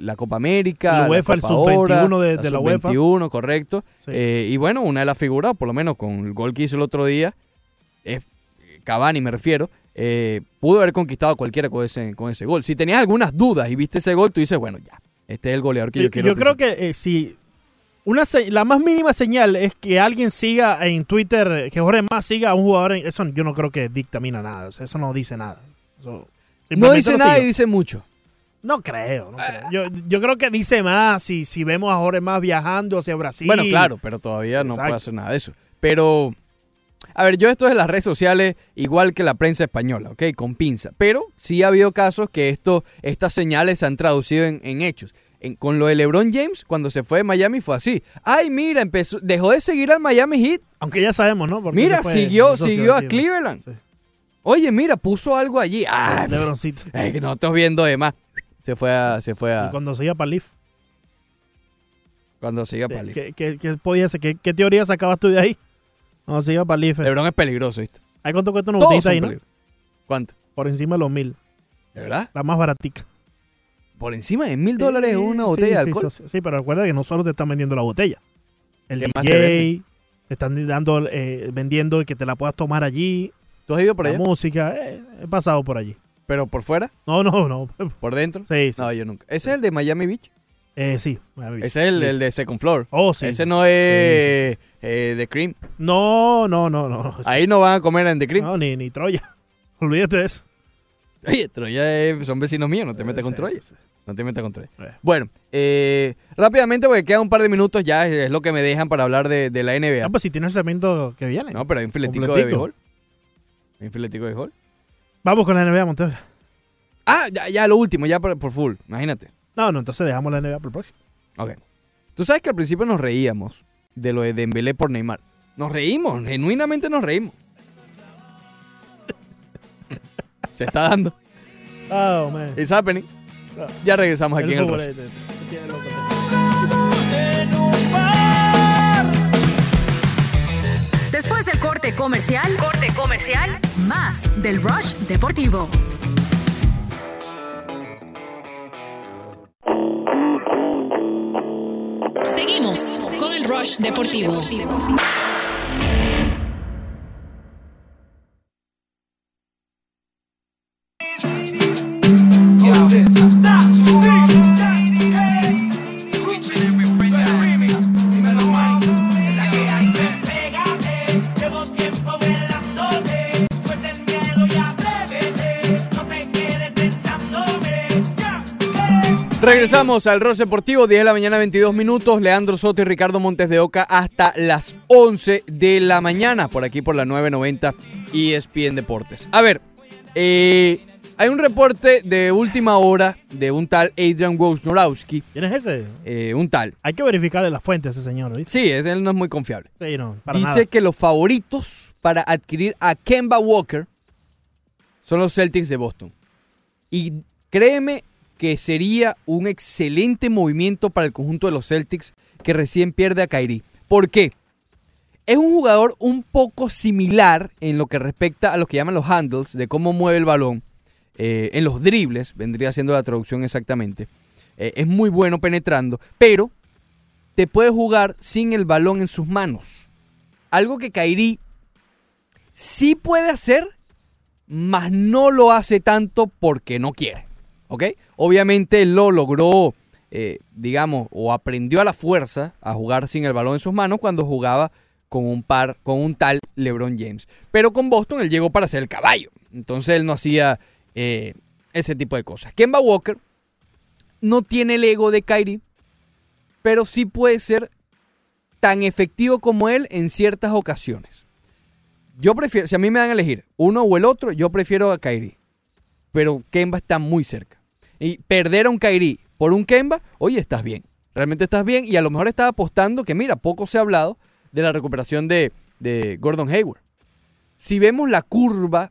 la Copa América, El UEFA, la el Copa sub-21 Oro, de- de la UEFA. sub-21, correcto. Sí. Eh, y bueno, una de las figuras, por lo menos con el gol que hizo el otro día, es Cavani me refiero, eh, pudo haber conquistado a cualquiera con ese, con ese gol. Si tenías algunas dudas y viste ese gol, tú dices, bueno, ya, este es el goleador que yo, Yo, quiero. yo creo que eh, si una la más mínima señal es que alguien siga en Twitter, que Jorge más siga a un jugador, en- eso yo no creo que dictamina nada, o sea, eso no dice nada. Eso no dice nada y dice mucho. No creo, no creo. Yo, yo creo que dice más si, si vemos a Jorge más viajando hacia Brasil. Bueno, claro, pero todavía no Exacto. puede hacer nada de eso. Pero, a ver, yo esto de las redes sociales, igual que la prensa española, ¿ok? Con pinza. Pero sí ha habido casos que esto, estas señales se han traducido en, en hechos. En- con lo de LeBron James, cuando se fue de Miami, fue así. Ay, mira, empezó, dejó de seguir al Miami Heat. Aunque ya sabemos, ¿no? Porque Mira, fue siguió, siguió a. Cleveland. Oye, mira, puso algo allí. Ah, LeBroncito. (laughs) ay, que no estoy viendo de más. Se fue a, se fue a, Y cuando se iba para Leaf. cuando se iba para Leaf. ¿Qué, qué, qué podía ser? ¿Qué, qué teoría sacabas tú de ahí? Cuando se iba para Leaf. LeBron es peligroso, ¿viste? ¿Hay cuánto cuesta una son ahí, no? ¿Cuánto? Por encima de los mil. ¿De verdad? La más baratica. Por encima de mil dólares una botella sí, de alcohol. Sí, sí, pero recuerda que no solo te están vendiendo la botella. El ¿Qué más te DJ, venden? te están dando, eh, vendiendo que te la puedas tomar allí. ¿Tú has ido por la allá? música, eh, he pasado por allí. ¿Pero por fuera? No, no, no. ¿Por dentro? Sí, sí. No, yo nunca. ¿Ese es el de Miami Beach? Eh, sí. Ese es el, Sí. el de Second Floor. Oh, sí. Ese no es eh, The Cream. No, no, no, no. (laughs) Ahí no van a comer en The Cream. No, ni, ni Troya. (laughs) Olvídate de eso. Oye, Troya son vecinos míos, no te metas con Sí, Troya. sí, sí. No te metas con Troya. Eh. Bueno, eh, rápidamente, porque quedan un par de minutos ya, es lo que me dejan para hablar de, de la NBA. Ah, pues si tienes el segmento que viene. No, pero hay un filetico de béisbol. Hay un filetico de béisbol. Vamos con la NBA, Montero. Ah, ya, ya lo último, ya por, por full, imagínate. No, no, entonces dejamos la NBA para el próximo. Ok. Tú sabes que al principio nos reíamos de lo de Dembélé por Neymar. Nos reímos, genuinamente nos reímos. (laughs) Se está dando. Oh, man. It's happening. Ya regresamos aquí El en el tiene lo que- Después del corte comercial, corte comercial, más del Rush Deportivo. Seguimos con el Rush Deportivo. Regresamos al Rush Deportivo, 10 de la mañana, 22 minutos. Leandro Soto y Ricardo Montes de Oca hasta las 11 de la mañana, por aquí por la 990 ESPN Deportes. A ver, eh, Hay un reporte de última hora de un tal Adrian Wojnarowski. ¿Quién es ese? Eh, un tal. Hay que verificarle la fuente a ese señor, ¿viste? Sí, él no es muy confiable. Sí, no, para Dice nada. que los favoritos para adquirir a Kemba Walker son los Celtics de Boston. Y créeme que sería un excelente movimiento para el conjunto de los Celtics que recién pierde a Kyrie. ¿Por qué? Es un jugador un poco similar en lo que respecta a lo que llaman los handles, de cómo mueve el balón, eh, en los dribles, vendría siendo la traducción exactamente. Eh, es muy bueno penetrando, pero te puede jugar sin el balón en sus manos. Algo que Kairi sí puede hacer, mas no lo hace tanto porque no quiere. Obviamente él lo logró, eh, digamos, o aprendió a la fuerza a jugar sin el balón en sus manos cuando jugaba con un par, con un tal LeBron James. Pero con Boston él llegó para ser el caballo. Entonces él no hacía eh, ese tipo de cosas. Kemba Walker no tiene el ego de Kyrie, pero sí puede ser tan efectivo como él en ciertas ocasiones. Yo prefiero, si a mí me dan a elegir uno o el otro, yo prefiero a Kyrie. Pero Kemba está muy cerca. Y perder a un Kyrie por un Kemba, oye, estás bien. Realmente estás bien. Y a lo mejor estás apostando que, mira, poco se ha hablado de la recuperación de, de Gordon Hayward. Si vemos la curva,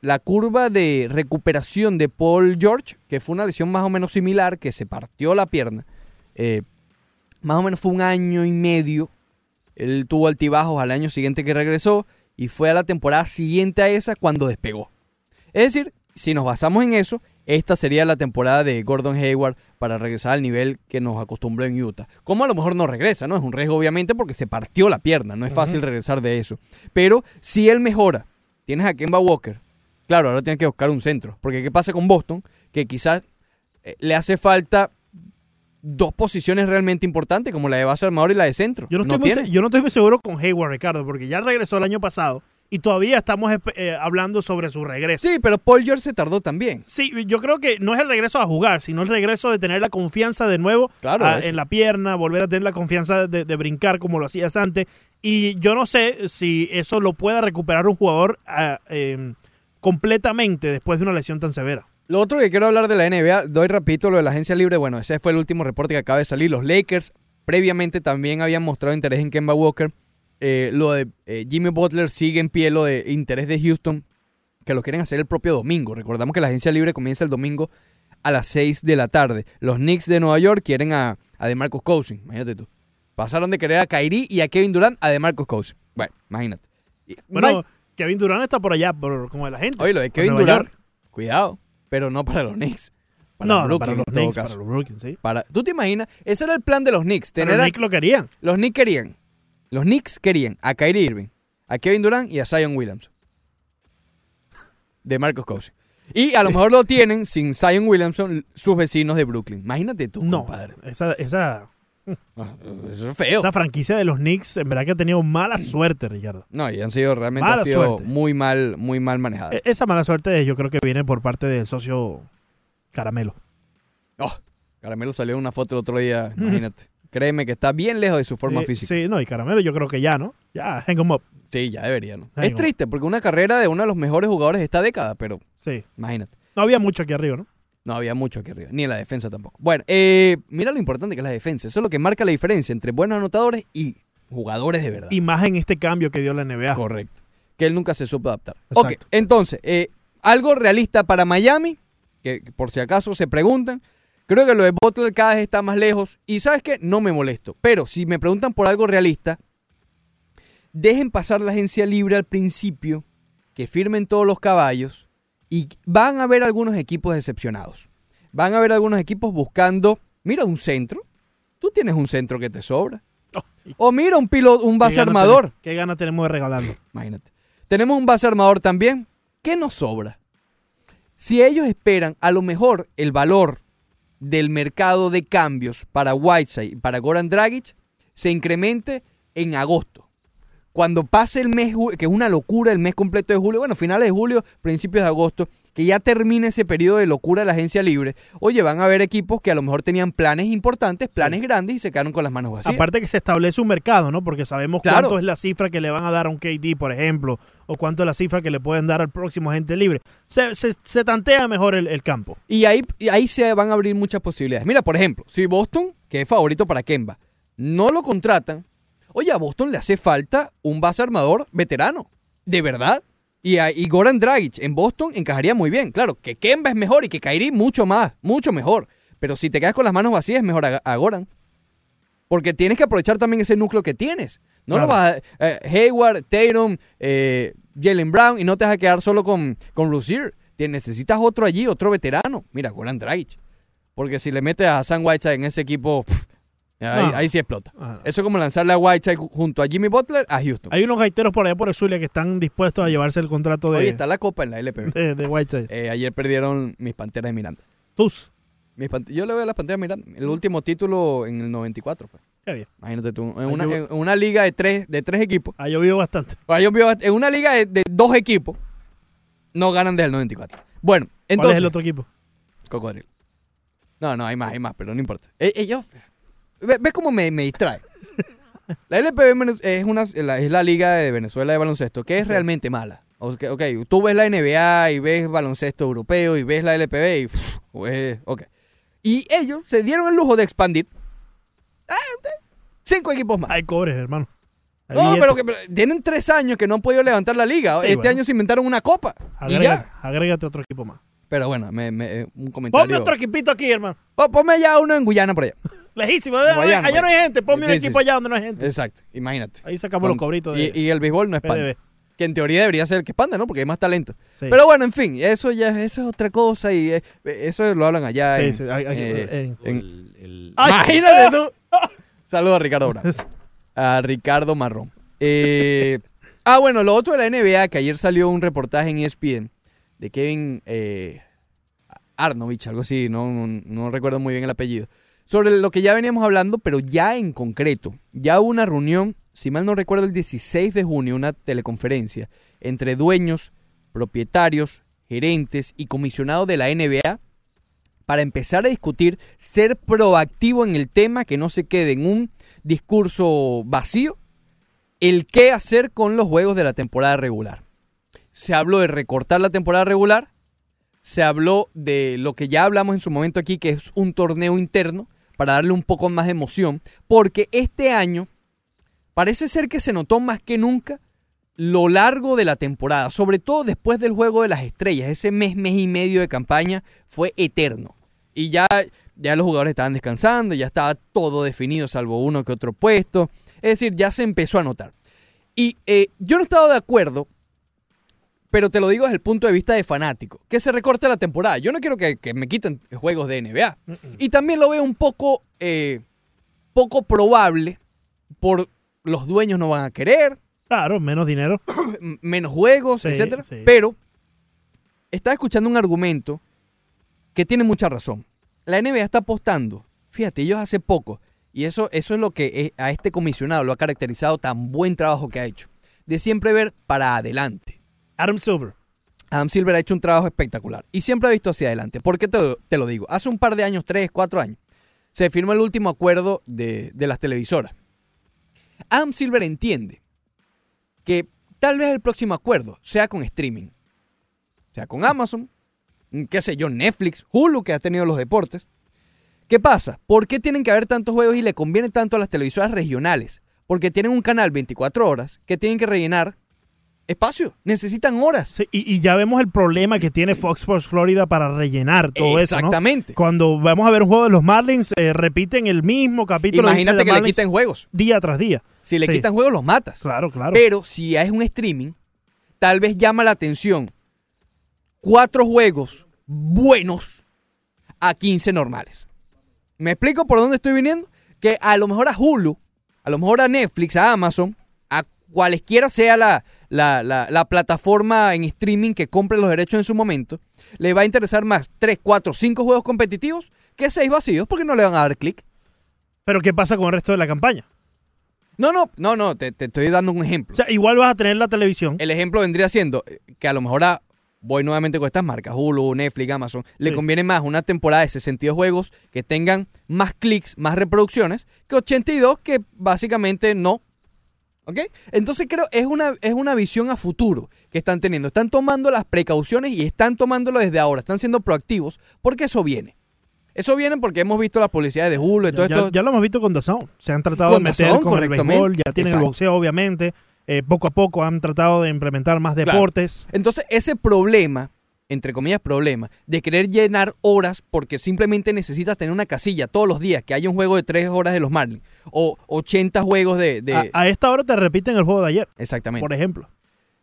la curva de recuperación de Paul George, que fue una lesión más o menos similar, que se partió la pierna, eh, más o menos fue un año y medio. Él tuvo altibajos al año siguiente que regresó y fue a la temporada siguiente a esa cuando despegó. Es decir, si nos basamos en eso, esta sería la temporada de Gordon Hayward para regresar al nivel que nos acostumbró en Utah. Como a lo mejor no regresa, ¿no? Es un riesgo obviamente porque se partió la pierna, no es fácil regresar de eso. Pero si él mejora, tienes a Kemba Walker, claro, ahora tienes que buscar un centro. Porque ¿qué pasa con Boston? Que quizás eh, le hace falta dos posiciones realmente importantes, como la de base armador y la de centro. Yo no, estoy muy, tiene. se- yo no estoy muy seguro con Hayward, Ricardo, porque ya regresó el año pasado y todavía estamos eh, hablando sobre su regreso. Sí, pero Paul George se tardó también. Sí, yo creo que no es el regreso a jugar, sino el regreso de tener la confianza de nuevo Claro, ah, en la pierna, volver a tener la confianza de, de brincar como lo hacías antes. Y yo no sé si eso lo pueda recuperar un jugador ah, eh, completamente después de una lesión tan severa. Lo otro que quiero hablar de la NBA, doy rapidito lo de la agencia libre. Bueno, ese fue el último reporte que acaba de salir. Los Lakers previamente también habían mostrado interés en Kemba Walker. Eh, lo de eh, Jimmy Butler sigue en pie, lo de interés de Houston, que lo quieren hacer el propio domingo. Recordamos que la agencia libre comienza el domingo a las 6 de la tarde. Los Knicks de Nueva York quieren a, a DeMarcus Cousins, imagínate tú. Pasaron de querer a Kyrie y a Kevin Durant a DeMarcus Cousins. Bueno, imagínate. Bueno, Mike- Kevin Durant está por allá, por, como de la gente. Oye, lo de Kevin Durant, York. cuidado, pero no para los Knicks. Para No, Brooklyn, para los en todo Knicks, caso. para los Brooklyn, sí. Para- ¿Tú te imaginas? Ese era el plan de los Knicks. Pero Tener los a- Knicks lo querían. Los Knicks querían. Los Knicks querían a Kyrie Irving, a Kevin Durant y a Zion Williamson. De Marcos Cousins. Y a lo mejor lo tienen sin Zion Williamson sus vecinos de Brooklyn. Imagínate tú, No, compadre. esa, esa, Ah, Eso es feo. esa franquicia de los Knicks en verdad que ha tenido mala (clears throat) suerte, Ricardo. No, y han sido realmente han sido muy mal, muy mal manejadas. E- Esa mala suerte yo creo que viene por parte del socio Caramelo. Oh, Caramelo salió en una foto el otro día, imagínate. (laughs) Créeme que está bien lejos de su forma Eh, física. Sí, no, y Caramelo yo creo que ya, ¿no? Ya, hang 'em up. Sí, ya debería, ¿no? Es triste porque una carrera de uno de los mejores jugadores de esta década, pero Sí. imagínate. No había mucho aquí arriba, ¿no? No había mucho aquí arriba, ni en la defensa tampoco. Bueno, eh, mira lo importante que es la defensa. Eso es lo que marca la diferencia entre buenos anotadores y jugadores de verdad. Y más en este cambio que dio la NBA. Correcto. Que él nunca se supo adaptar. Exacto. Ok, entonces, eh, algo realista para Miami, que por si acaso se preguntan. Creo que lo de Butler cada vez está más lejos. Y sabes qué, no me molesto. Pero si me preguntan por algo realista, dejen pasar la agencia libre al principio, que firmen todos los caballos y van a haber algunos equipos decepcionados. Van a haber algunos equipos buscando, mira, un centro. Tú tienes un centro que te sobra. (laughs) O mira, un piloto, un ¿Qué base armador. ¿Qué gana tenemos de regalarlo? (laughs) Imagínate. Tenemos un base armador también. ¿Qué nos sobra? Si ellos esperan, a lo mejor el valor del mercado de cambios para Whiteside y para Goran Dragic se incremente en agosto. Cuando pase el mes, que es una locura el mes completo de julio, bueno, finales de julio, principios de agosto, que ya termine ese periodo de locura de la agencia libre, oye, van a haber equipos que a lo mejor tenían planes importantes, planes grandes y se quedaron con las manos vacías. Aparte que se establece un mercado, ¿no? Porque sabemos Claro. cuánto es la cifra que le van a dar a un KD, por ejemplo, o cuánto es la cifra que le pueden dar al próximo agente libre. Se, se- se tantea mejor el, el campo. Y ahí, y ahí se van a abrir muchas posibilidades. Mira, por ejemplo, si Boston, que es favorito para Kemba, no lo contratan, oye, a Boston le hace falta un base armador veterano. De verdad. Y, a- y Goran Dragic en Boston encajaría muy bien. Claro, que Kemba es mejor y que Kyrie mucho más, mucho mejor. Pero si te quedas con las manos vacías, es mejor a, a Goran. Porque tienes que aprovechar también ese núcleo que tienes. No lo vas a, eh, Hayward, Tatum, eh, Jalen Brown y no te vas a quedar solo con, con Necesitas otro allí, otro veterano. Mira, Goran Dragic. Porque si le metes a Sam Whiteside en ese equipo, pff, ahí, No. ahí sí explota. Ah. Eso es como lanzarle a Whiteside ju- junto a Jimmy Butler a Houston. Hay unos gaiteros por allá por el Zulia que están dispuestos a llevarse el contrato de, Oye, está la copa en la LPB. de, de Whiteside. Eh, ayer perdieron mis Panteras de Miranda. ¿Tus? Mis Pant- yo le veo a las Panteras de Miranda. El último título en el 94 fue. Qué bien. Imagínate tú. En una, en una liga de tres, de tres equipos. Ha llovido bastante. Ha llovido En una liga de, de dos equipos. No ganan desde el 94. Bueno, entonces. ¿Cuál es el otro equipo? Cocodrilo. No, no, hay más, hay más, pero no importa. Eh, eh, yo- ¿Ves ves cómo me, me distrae? La LPB es, una, la- es la liga de Venezuela de baloncesto, que es realmente mala. Ok, ok, tú ves la NBA y ves baloncesto europeo y ves la LPB y... pff, pues, ok. Y ellos se dieron el lujo de expandir. Ah, cinco equipos más. Hay cobres, hermano. Hay No, pero, que, pero tienen tres años que no han podido levantar la liga. Sí, este bueno. año se inventaron una copa. Y ya. agrégate otro equipo más. Pero bueno, me, me- un comentario. Ponme otro equipito aquí, hermano. Po- Ponme ya uno en Guyana por allá. Lejísimo. Guayana, allá no hay pues. gente. Ponme un Sí, equipo sí. allá donde no hay gente. Exacto, imagínate. Ahí sacamos los cobritos de- y, y el béisbol no expande. PDB. Que en teoría debería ser el que expanda, ¿no? Porque hay más talento. Sí. Pero bueno, en fin, eso ya eso es otra cosa y eh, eso lo hablan allá Sí, en, sí, hay- hay- eh, en- en- Ay. Imagínate tú. Saludos a Ricardo Brown. (laughs) A Ricardo Marrón. Eh, (laughs) ah, bueno, lo otro de la NBA, que ayer salió un reportaje en ESPN de Kevin eh, Arnovich, algo así, no, no, no recuerdo muy bien el apellido, sobre lo que ya veníamos hablando, pero ya en concreto. Ya hubo una reunión, si mal no recuerdo, el 16 de junio, una teleconferencia entre dueños, propietarios, gerentes y comisionados de la NBA para empezar a discutir, ser proactivo en el tema, que no se quede en un discurso vacío, el qué hacer con los juegos de la temporada regular. Se habló de recortar la temporada regular, se habló de lo que ya hablamos en su momento aquí, que es un torneo interno, para darle un poco más de emoción, porque este año parece ser que se notó más que nunca lo largo de la temporada, sobre todo después del juego de las estrellas, ese mes, mes y medio de campaña fue eterno. Y ya, ya los jugadores estaban descansando, ya estaba todo definido, salvo uno que otro puesto. Es decir, ya se empezó a notar. Y eh, yo no he estado de acuerdo, pero te lo digo desde el punto de vista de fanático, que se recorte la temporada. Yo no quiero que, que me quiten juegos de NBA. Y también lo veo un poco, eh, poco probable por los dueños no van a querer, Claro, menos dinero. (clears throat) menos juegos, Sí, etcétera. sí. Pero estaba escuchando un argumento que tiene mucha razón. La NBA está apostando. Fíjate, ellos hace poco, y eso, eso es lo que eh, a este comisionado lo ha caracterizado tan buen trabajo que ha hecho, de siempre ver para adelante. Adam Silver. Adam Silver ha hecho un trabajo espectacular y siempre ha visto hacia adelante. ¿Por qué te, lo- digo? Hace un par de años, tres, cuatro años, se firmó el último acuerdo de, de las televisoras. Adam Silver entiende que tal vez el próximo acuerdo sea con streaming. Sea con Amazon, mm, qué sé yo, Netflix, Hulu, que ha tenido los deportes. ¿Qué pasa? ¿Por qué tienen que haber tantos juegos y le conviene tanto a las televisoras regionales? Porque tienen un canal 24 horas que tienen que rellenar espacio. Necesitan horas. Sí, y, y ya vemos el problema que tiene Fox Sports Florida para rellenar todo eso. ¿no? Exactamente. Cuando vamos a ver un juego de los Marlins, eh, repiten el mismo capítulo. Imagínate de que le quiten juegos. Día tras día. Si le Sí. quitan juegos, los matas. Claro, claro. Pero si es un streaming, tal vez llama la atención cuatro juegos buenos a 15 normales. ¿Me explico por dónde estoy viniendo? Que a lo mejor a Hulu, a lo mejor a Netflix, a Amazon, cualesquiera sea la, la, la- la plataforma en streaming que compre los derechos en su momento, le va a interesar más 3, 4, 5 juegos competitivos que 6 vacíos porque no le van a dar clic. Pero ¿qué pasa con el resto de la campaña? No, no, no, no, te, te estoy dando un ejemplo. O sea, igual vas a tener la televisión. El ejemplo vendría siendo eh, que a lo mejor a, voy nuevamente con estas marcas, Hulu, Netflix, Amazon, le Sí. conviene más una temporada de 62 juegos que tengan más clics, más reproducciones, que 82 que básicamente no. ¿Ok? Entonces creo es una, es una visión a futuro que están teniendo. Están tomando las precauciones y están tomándolo desde ahora. Están siendo proactivos porque eso viene. Eso viene porque hemos visto las publicidades de Hulu y todo Ya, esto. ya lo hemos visto con DAZN. Se han tratado Con de meter con el béisbol, ya tienen el boxeo, obviamente. Eh, poco a poco han tratado de implementar más Claro. deportes. Entonces, ese problema, entre comillas problema, de querer llenar horas porque simplemente necesitas tener una casilla todos los días, que haya un juego de 3 horas de los Marlins, o 80 juegos de... de- A, a esta hora te repiten el juego de ayer, Exactamente. por ejemplo.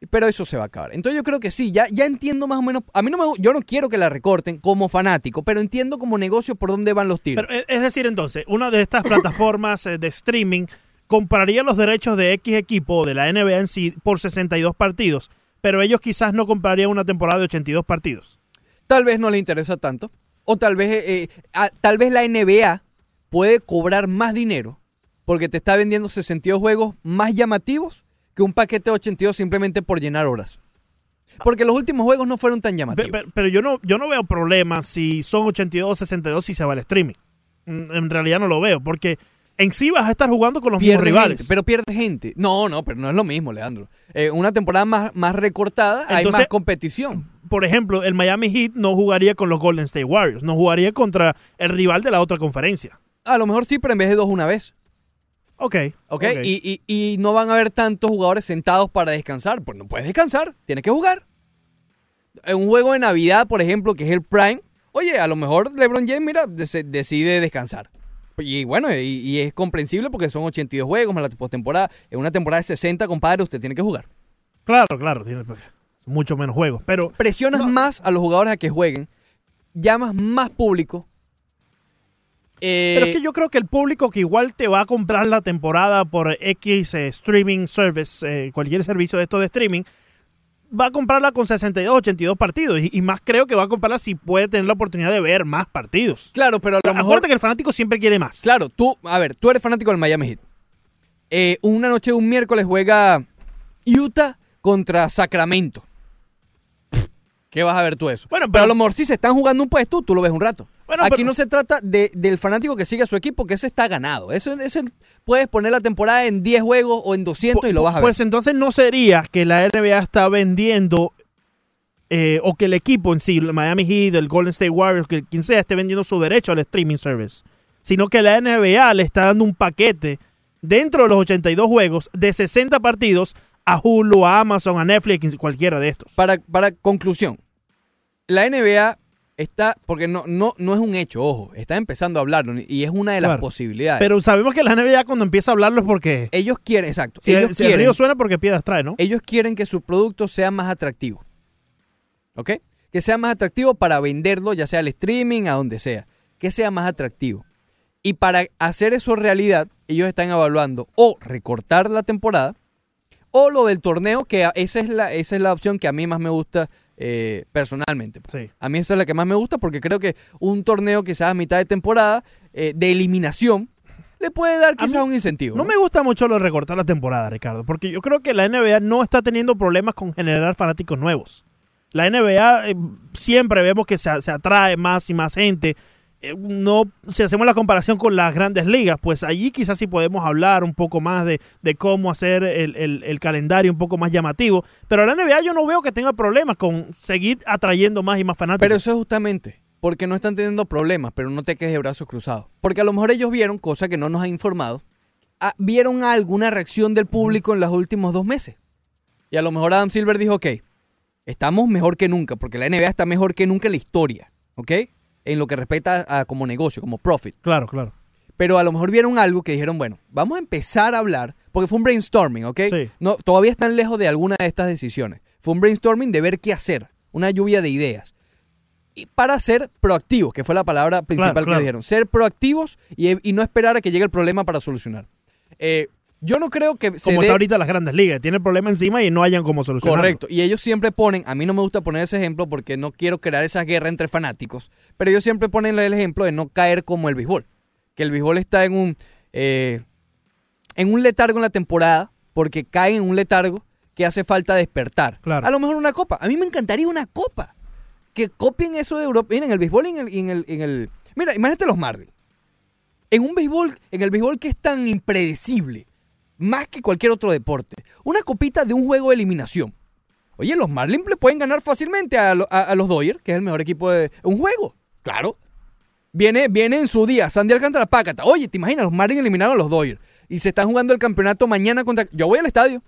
Pero eso se va a acabar. Entonces yo creo que sí, ya, ya entiendo más o menos. A mí no me, yo no quiero que la recorten como fanático, pero entiendo como negocio por dónde van los tiros. Pero, eh, es decir, entonces, una de estas plataformas eh, de streaming compraría los derechos de X equipo de la NBA en sí por 62 partidos, pero ellos quizás no comprarían una temporada de 82 partidos. Tal vez no le interesa tanto. O tal vez, eh, eh, a- tal vez la NBA puede cobrar más dinero porque te está vendiendo 62 juegos más llamativos que un paquete de 82 simplemente por llenar horas. Porque los últimos juegos no fueron tan llamativos. pe- Pero, yo no yo no veo problemas si son 82 o 62 si se va al streaming. Mm, En realidad no lo veo, porque en sí vas a estar jugando con los mismos rivales. gente, pero pierde gente. No, no, pero no es lo mismo, Leandro. Eh, una temporada más, más recortada, hay más competición. Por ejemplo, el Miami Heat no jugaría con los Golden State Warriors, no jugaría contra el rival de la otra conferencia. A lo mejor sí, pero en vez de dos, una vez. Ok. ¿Ok? Y, y- y no van a haber tantos jugadores sentados para descansar. Pues no puedes descansar, tienes que jugar. En un juego de Navidad, por ejemplo, que es el Prime, oye, a lo mejor LeBron James, mira, dec- decide descansar. Y bueno, y, y es comprensible porque son 82 juegos más la postemporada. En una temporada de 60, compadre, usted tiene que jugar. Claro, claro, tiene mucho menos juegos, pero Presionas más a los jugadores a que jueguen, llamas más público. Eh, Pero es que yo creo que el público que igual te va a comprar la temporada por X eh, streaming service, eh, cualquier servicio de esto de streaming, va a comprarla con 62, 82 partidos. Y, y más creo que va a comprarla si puede tener la oportunidad de ver más partidos. Claro, pero a lo mejor... Acuérdate que el fanático siempre quiere más. Claro, tú, a ver, tú eres fanático del Miami Heat. Eh, una noche, un miércoles juega Utah contra Sacramento. ¿Qué vas a ver tú eso? Bueno, pero, pero- a lo mejor si se están jugando un puesto, tú lo ves un rato. Bueno, Aquí pero- no se trata de- del fanático que sigue a su equipo, que ese está ganado. Ese, ese puedes poner la temporada en 10 juegos o en 200 y lo vas a ver. Pues entonces no sería que la NBA está vendiendo eh, o que el equipo en sí, el Miami Heat, el Golden State Warriors, que quien sea, esté vendiendo su derecho al streaming service, sino que la NBA le está dando un paquete dentro de los 82 juegos de 60 partidos a Hulu, a Amazon, a Netflix, cualquiera de estos. Para, para conclusión, la NBA está, porque no, no, no es un hecho, ojo, está empezando a hablarlo y es una de las Claro. posibilidades. Pero sabemos que la NBA cuando empieza a hablarlo es porque... ellos quieren, exacto, Si, ellos el, si el quieren, río suena porque piedras trae, ¿no? ellos quieren que su producto sea más atractivo. ¿Ok? Que sea más atractivo para venderlo, ya sea al streaming, a donde sea. Que sea más atractivo. Y para hacer eso realidad, ellos están evaluando o recortar la temporada o lo del torneo, que a- esa es la, esa es la opción que a mí más me gusta eh, personalmente. Sí. A mí esa es la que más me gusta porque creo que un torneo quizás a mitad de temporada eh, de eliminación le puede dar quizás un incentivo. No me gusta mucho lo de recortar la temporada, Ricardo, porque yo creo que la NBA no está teniendo problemas con generar fanáticos nuevos. La NBA eh, siempre vemos que se, se atrae más y más gente. Eh, no, si hacemos la comparación con las grandes ligas, pues allí quizás sí podemos hablar un poco más de, de cómo hacer el, el- calendario un poco más llamativo. Pero la NBA yo no veo que tenga problemas con seguir atrayendo más y más fanáticos. Pero eso es justamente porque no están teniendo problemas, pero no te quedes de brazos cruzados. Porque a lo mejor ellos vieron, cosa que no nos han informado, ah, vieron alguna reacción del público en los últimos dos meses. Y a lo mejor Adam Silver dijo, ok, estamos mejor que nunca, porque la NBA está mejor que nunca en la historia, ¿ok? En lo que respecta a, como negocio, como profit. Claro, claro. Pero a lo mejor vieron algo que dijeron, bueno, vamos a empezar a hablar, porque fue un brainstorming, ¿ok? Sí. No, todavía están lejos de alguna de estas decisiones. Fue un brainstorming de ver qué hacer, una lluvia de ideas. Y para ser proactivos, que fue la palabra principal Claro, que claro. dijeron. Ser proactivos y, y no esperar a que llegue el problema para solucionar. Eh, yo no creo que se Como dé- está ahorita las grandes ligas, tiene el problema encima y no hayan cómo solucionarlo. Correcto. Y ellos siempre ponen, a mí no me gusta poner ese ejemplo porque no quiero crear esa guerra entre fanáticos, pero ellos siempre ponen el ejemplo de no caer como el béisbol. Que el béisbol está en un... eh, en un letargo en la temporada, porque caen en un letargo que hace falta despertar. Claro. A lo mejor una copa. A mí me encantaría una copa. Que copien eso de Europa. Miren, en el béisbol y en el, en el, en el- Mira, imagínate los Marlins. En un béisbol, en el béisbol que es tan impredecible, más que cualquier otro deporte. Una copita de un juego de eliminación. Oye, los Marlins le pueden ganar fácilmente a, a- los Dodgers, que es el mejor equipo de un juego. Claro. Viene, viene en su día, Sandy Alcántara Pácata. Oye, ¿te imaginas? Los Marlins eliminaron a los Dodgers. Y se están jugando el campeonato mañana contra... Yo voy al estadio.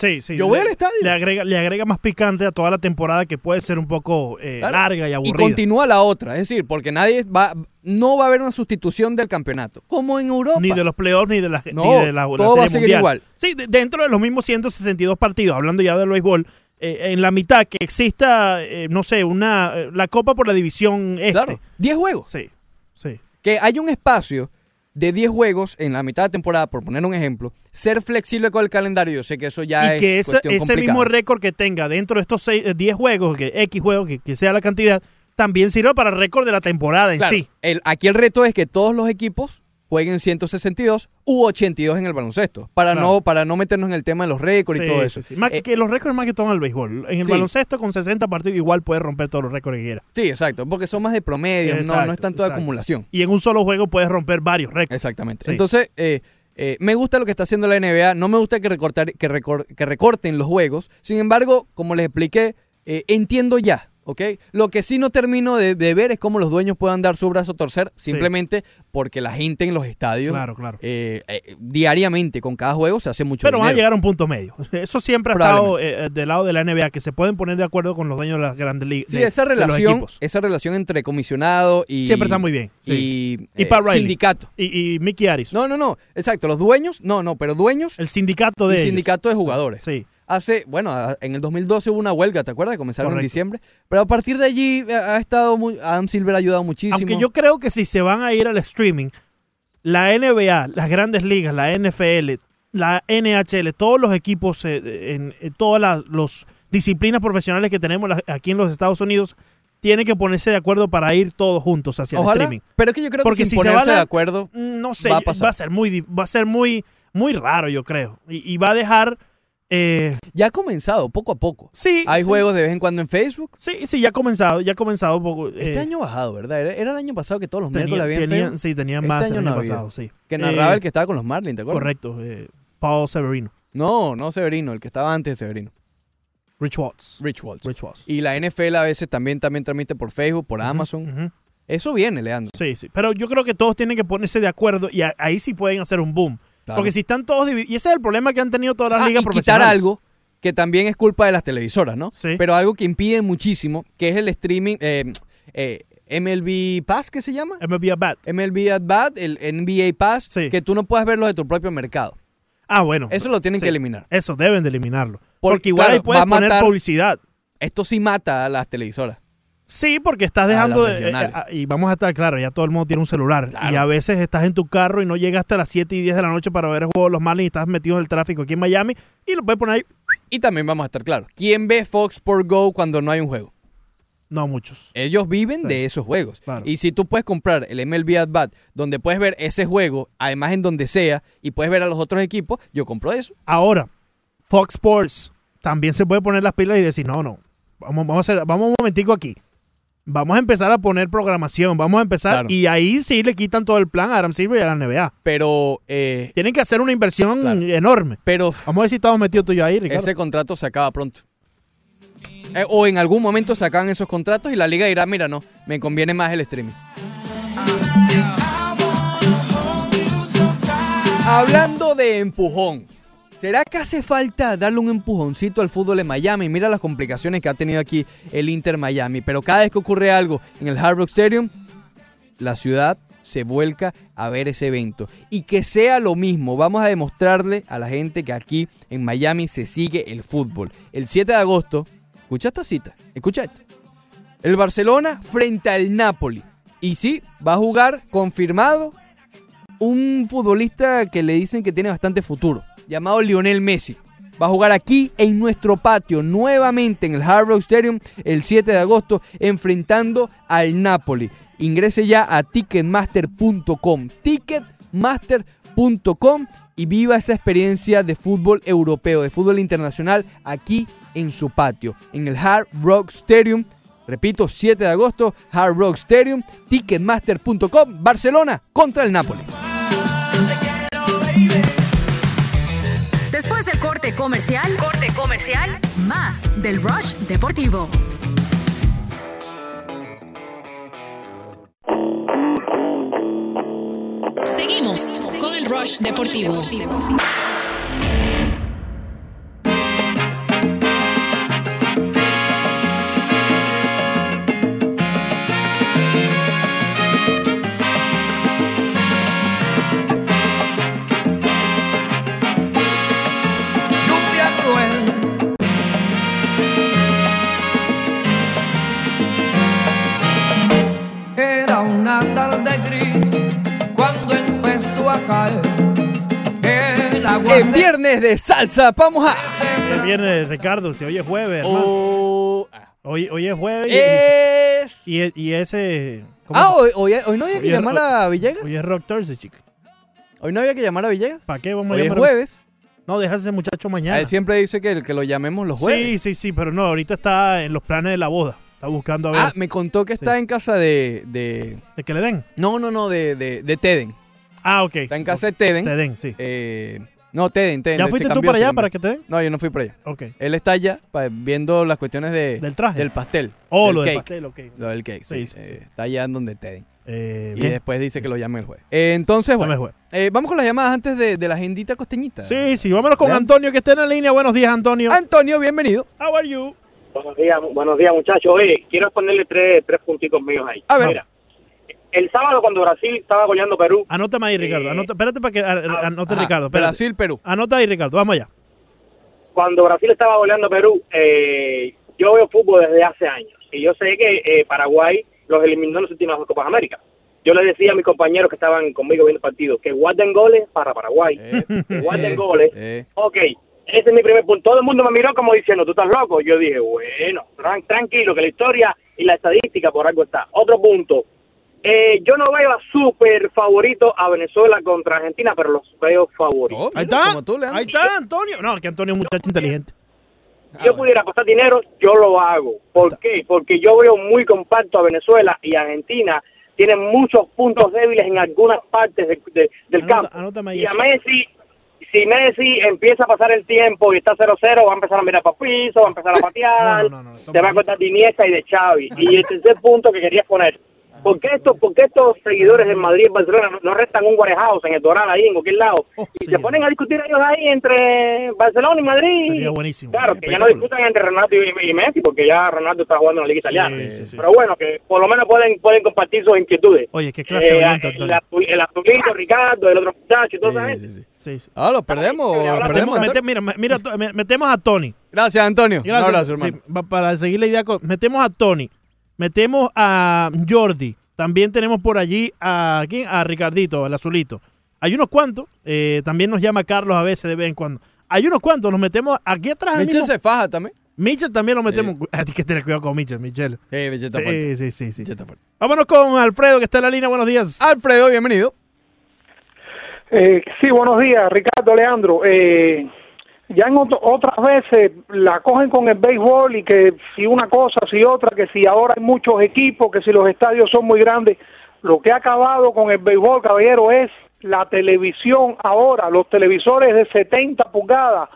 Sí, sí. Yo voy le- al estadio. Le agrega, le agrega más picante a toda la temporada que puede ser un poco eh, Claro. larga y Y aburrida. continúa la otra. Es decir, porque nadie va... No va a haber una sustitución del campeonato. Como en Europa. Ni de los playoffs ni de la, No, ni de la, la todo va a seguir Mundial. igual. Sí, de- dentro de los mismos 162 partidos, hablando ya del béisbol, eh, en la mitad que exista, eh, no sé, una eh, la Copa por la División Este. Claro. 10 juegos. Sí, sí. Que haya un espacio de 10 juegos en la mitad de temporada, por poner un ejemplo, ser flexible con el calendario, yo sé que eso ya y es que ese, cuestión ese complicada. mismo récord que tenga dentro de estos seis- eh, 10 juegos, que X juegos, que, que sea la cantidad, también sirva para el récord de la temporada en Claro, sí. el- aquí el reto es que todos los equipos jueguen 162 u 82 en el baloncesto, para Claro. no para no meternos en el tema de los récords y todo eso. sí. Más Eh, que los récords más que todo en el béisbol. En el baloncesto con 60 partidos igual puedes romper todos los récords que quieras. sí, exacto, porque son más de promedio, no, no es Exacto, tanto de acumulación. Y en un solo juego puedes romper varios récords. Exactamente. Entonces, eh, eh, me gusta lo que está haciendo la NBA. No me gusta que, recortar, que, recor- que recorten los juegos. Sin embargo, como les expliqué, eh, entiendo ya. ¿Ok? Lo que sí no termino de, de ver es cómo los dueños puedan dar su brazo a torcer Sí. simplemente porque la gente en los estadios Claro, claro. eh, eh, diariamente con cada juego se hace mucho Pero van a dinero. llegar a un punto medio. (laughs) Eso siempre ha estado eh, del lado de la NBA, que se pueden poner de acuerdo con los dueños de las grandes ligas. Sí, de- esa relación, esa relación entre comisionado y Siempre está muy bien. y, sí. eh, Pat Riley. sindicato. Y, y Mickey Aris. No, no, no, exacto, los dueños, no, no, pero dueños El sindicato de y ellos. sindicato de jugadores. Sí. Hace, bueno, en el 2012 hubo una huelga, ¿te acuerdas? Comenzaron en diciembre. Pero a partir de allí eh, ha estado muy, Adam Silver ha ayudado muchísimo. Aunque yo creo que si se van a ir al streaming, la NBA, las grandes ligas, la NFL, la NHL, todos los equipos, eh, en, en todas las los disciplinas profesionales que tenemos aquí en los Estados Unidos, tienen que ponerse de acuerdo para ir todos juntos hacia el streaming. pero es que yo creo Porque que si se van a- de acuerdo, Mm, No sé, va a va a, pasar. ser muy, va a ser muy, muy raro, yo creo. Y, y va a dejar. Eh, ya ha comenzado poco a poco. sí, Hay sí. juegos de vez en cuando en Facebook. Sí, sí, ya ha comenzado, ya ha comenzado poco. Este eh, año bajado, ¿verdad? Era, era el año pasado que todos los tenía- miércoles había en tenían- Facebook. sí, tenían Este más año el no año había. pasado, sí. Que narraba Eh, el que estaba con los Marlins, ¿te acuerdas? Correcto, eh, Paul Severino, No, no Severino, el que estaba antes de Severino. Rich Watts. Rich Waltz. Rich Watts. Y la NFL a veces también, también transmite por Facebook, por Amazon. Eso viene, Leandro. Sí, sí. Pero yo creo que todos tienen que ponerse de acuerdo y ahí sí pueden hacer un boom. Claro. Porque si están todos divididos. Y ese es el problema que han tenido todas las Ah, ligas y quitar profesionales. algo que también es culpa de las televisoras, ¿no? Sí. Pero algo que impide muchísimo, que es el streaming, eh, eh, MLB Pass, ¿qué se llama? MLB at Bat. MLB at Bat, el NBA Pass, Sí. que tú no puedes verlo de tu propio mercado. Ah, bueno. Eso lo tienen Sí. que eliminar. Eso deben de eliminarlo. Por- Porque igual claro, ahí puedes poner matar- publicidad. Esto sí mata a las televisoras. Sí, porque estás dejando de, eh, ah, y vamos a estar claros, ya todo el mundo tiene un celular y a veces estás en tu carro y no llegas hasta las 7 y 10 de la noche para ver el juego de los Marlins y estás metido en el tráfico aquí en Miami y lo puedes poner ahí. Y también vamos a estar claros. ¿Quién ve Fox Sport Go cuando no hay un juego? No muchos. Ellos viven de esos juegos. Claro. Y si tú puedes comprar el MLB At Bat, donde puedes ver ese juego, además en donde sea, y puedes ver a los otros equipos, yo compro eso. Ahora, Fox Sports también se puede poner las pilas y decir, no, no, vamos, vamos, a hacer, vamos un momentico aquí. Vamos a empezar a poner programación, vamos a empezar Claro. y ahí sí le quitan todo el plan a Adam Silver y a la NBA. Pero, eh, Tienen que hacer una inversión Claro. enorme. pero Vamos a ver si estamos metidos tú y yo ahí, Ricardo. ese contrato se acaba pronto. Eh, o en algún momento se acaban esos contratos y la liga dirá, mira, no, me conviene más el streaming. Hablando de empujón, ¿será que hace falta darle un empujoncito al fútbol en Miami? Mira las complicaciones que ha tenido aquí el Inter Miami, pero cada vez que ocurre algo en el Hard Rock Stadium, la ciudad se vuelca a ver ese evento. Y que sea lo mismo, vamos a demostrarle a la gente que aquí en Miami se sigue el fútbol. El 7 de agosto, escucha esta cita, escucha esta. El Barcelona frente al Napoli. Y sí, va a jugar confirmado un futbolista que le dicen que tiene bastante futuro, llamado Lionel Messi. Va a jugar aquí en nuestro patio, nuevamente en el Hard Rock Stadium, el 7 de agosto, enfrentando al Napoli. Ingrese ya a ticketmaster.com. Ticketmaster.com y viva esa experiencia de fútbol europeo, de fútbol internacional aquí en su patio, en el Hard Rock Stadium. Repito, 7 de agosto, Hard Rock Stadium, ticketmaster.com, Barcelona contra el Napoli. Comercial, corte comercial, más del Rush Deportivo. Seguimos con el Rush Deportivo. En viernes de salsa, vamos a... El viernes, Ricardo, si hoy es jueves, hermano. Oh, Hoy, hoy es jueves y, Es... y, y- y ese... ¿cómo Ah, hoy, hoy- hoy no había que Hoy es- llamar a Villegas. Hoy es Rock Thursday, chica. Hoy no había que llamar a Villegas. ¿Para qué vamos Hoy a es llamar? jueves. No, deja ese muchacho mañana. Él siempre dice que, que lo llamemos los jueves. Sí, sí, sí, pero no, ahorita está en los planes de la boda. Está buscando a ver. Ah, me contó que está en casa de, de... ¿De que le den? No, no, no, de, de, de Teden. Ah, ok. Está en casa de Teden. Teden, sí. Eh, no, Teden, Teden. ¿Ya fuiste tú para allá para que te den? No, yo no fui para allá. Ok. Él está allá pa- viendo las cuestiones de, Del traje. del pastel. Oh, lo del cake. pastel, ok. Lo del cake, sí. Sí, sí, Eh, Está allá en donde Teden. Eh, y bien. después dice que lo llame el jueves. Eh, entonces, bueno. eh, vamos con las llamadas antes de, de la agendita costeñita. Sí, sí, vámonos con. Antonio que está en la línea. Buenos días, Antonio. Antonio, bienvenido. How are you? Buenos días, buenos días muchachos. Oye, quiero ponerle tres, tres puntitos míos ahí. A ver. Mira, el sábado cuando Brasil estaba goleando Perú, Anótame ahí, Ricardo. Eh, Anota, espérate para que a- anote Ajá, Ricardo. espérate. Brasil, Perú. Anota ahí, Ricardo. Vamos allá. cuando Brasil estaba goleando Perú, eh, yo veo fútbol desde hace años. Y yo sé que eh, Paraguay los eliminó en las últimas Copas América. Yo le decía a mis compañeros que estaban conmigo viendo el partido que guarden goles para Paraguay. que guarden eh, goles. eh. Ok, ese es mi primer punto. Todo el mundo me miró como diciendo, tú estás loco. Yo dije, bueno, tran- tranquilo, que la historia y la estadística por algo está. Otro punto. Eh, yo no veo a súper favorito a Venezuela contra Argentina, pero los veo favoritos. Ahí está. Ahí está, Antonio. No, que Antonio es un muchacho inteligente. yo pudiera apostar dinero, yo lo hago. ¿Por qué? Porque yo veo muy compacto a Venezuela y Argentina tienen muchos puntos débiles en algunas partes de- de- del campo. Ahí Y a. Messi, si Messi empieza a pasar el tiempo y está 0-0, va a empezar a mirar para piso, va a empezar a (laughs) patear, se va a contar de Iniesta y de Xavi. Y el tercer punto que quería poner, ¿por qué estos, por qué estos seguidores en Madrid y Barcelona no, restan un warehouse en el Doral ahí, en cualquier lado? y se ponen a discutir ellos ahí entre Barcelona y Madrid. Sería buenísimo. Claro, que ya no discutan entre Ronaldo y, y Messi, porque ya Ronaldo está jugando en la Liga Italiana. Pero bueno, que por lo menos pueden pueden compartir sus inquietudes. Oye, qué clase de Eh, oyente, el, azul- el azulito, Ricardo, el otro muchacho y toda esa gente. Sí, sí. Ah, lo perdemos. lo Metemos- perdemos mete- mira, mira, metemos a Tony. Gracias, Antonio. Gracias. Un abrazo, hermano. Sí, pa- para seguir la idea, con- metemos a Tony, metemos a Jordi, también tenemos por allí a ¿quién? a Ricardito, al azulito. Hay unos cuantos, eh, también nos llama Carlos a veces de vez en cuando. Hay unos cuantos, nos metemos aquí atrás. mismo- se faja también. Mitchell también lo metemos. Hay (laughs) que tener cuidado con Mitchell, Mitchell. Sí, Mitchell está fuerte. Sí, sí, sí, sí. Vámonos con Alfredo, que está en la línea. Buenos días. Alfredo, bienvenido. Eh, sí, buenos días, Ricardo, Leandro. Eh, ya en otro- otras veces la cogen con el béisbol y que si una cosa, si otra, que si ahora hay muchos equipos, que si los estadios son muy grandes. Lo que ha acabado con el béisbol, caballero, es la televisión ahora, los televisores de 70 pulgadas,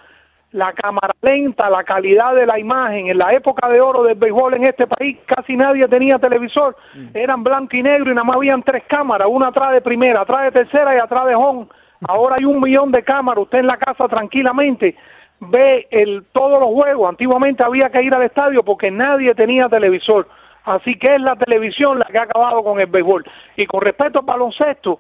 la cámara lenta, la calidad de la imagen. En la época de oro del béisbol en este país casi nadie tenía televisor, eran blanco y negro y nada más habían tres cámaras, una atrás de primera, atrás de tercera y atrás de home. Ahora hay un millón de cámaras, usted en la casa tranquilamente ve el, todos los juegos. Antiguamente había que ir al estadio porque nadie tenía televisor. Así que es la televisión la que ha acabado con el béisbol. Y con respecto al baloncesto,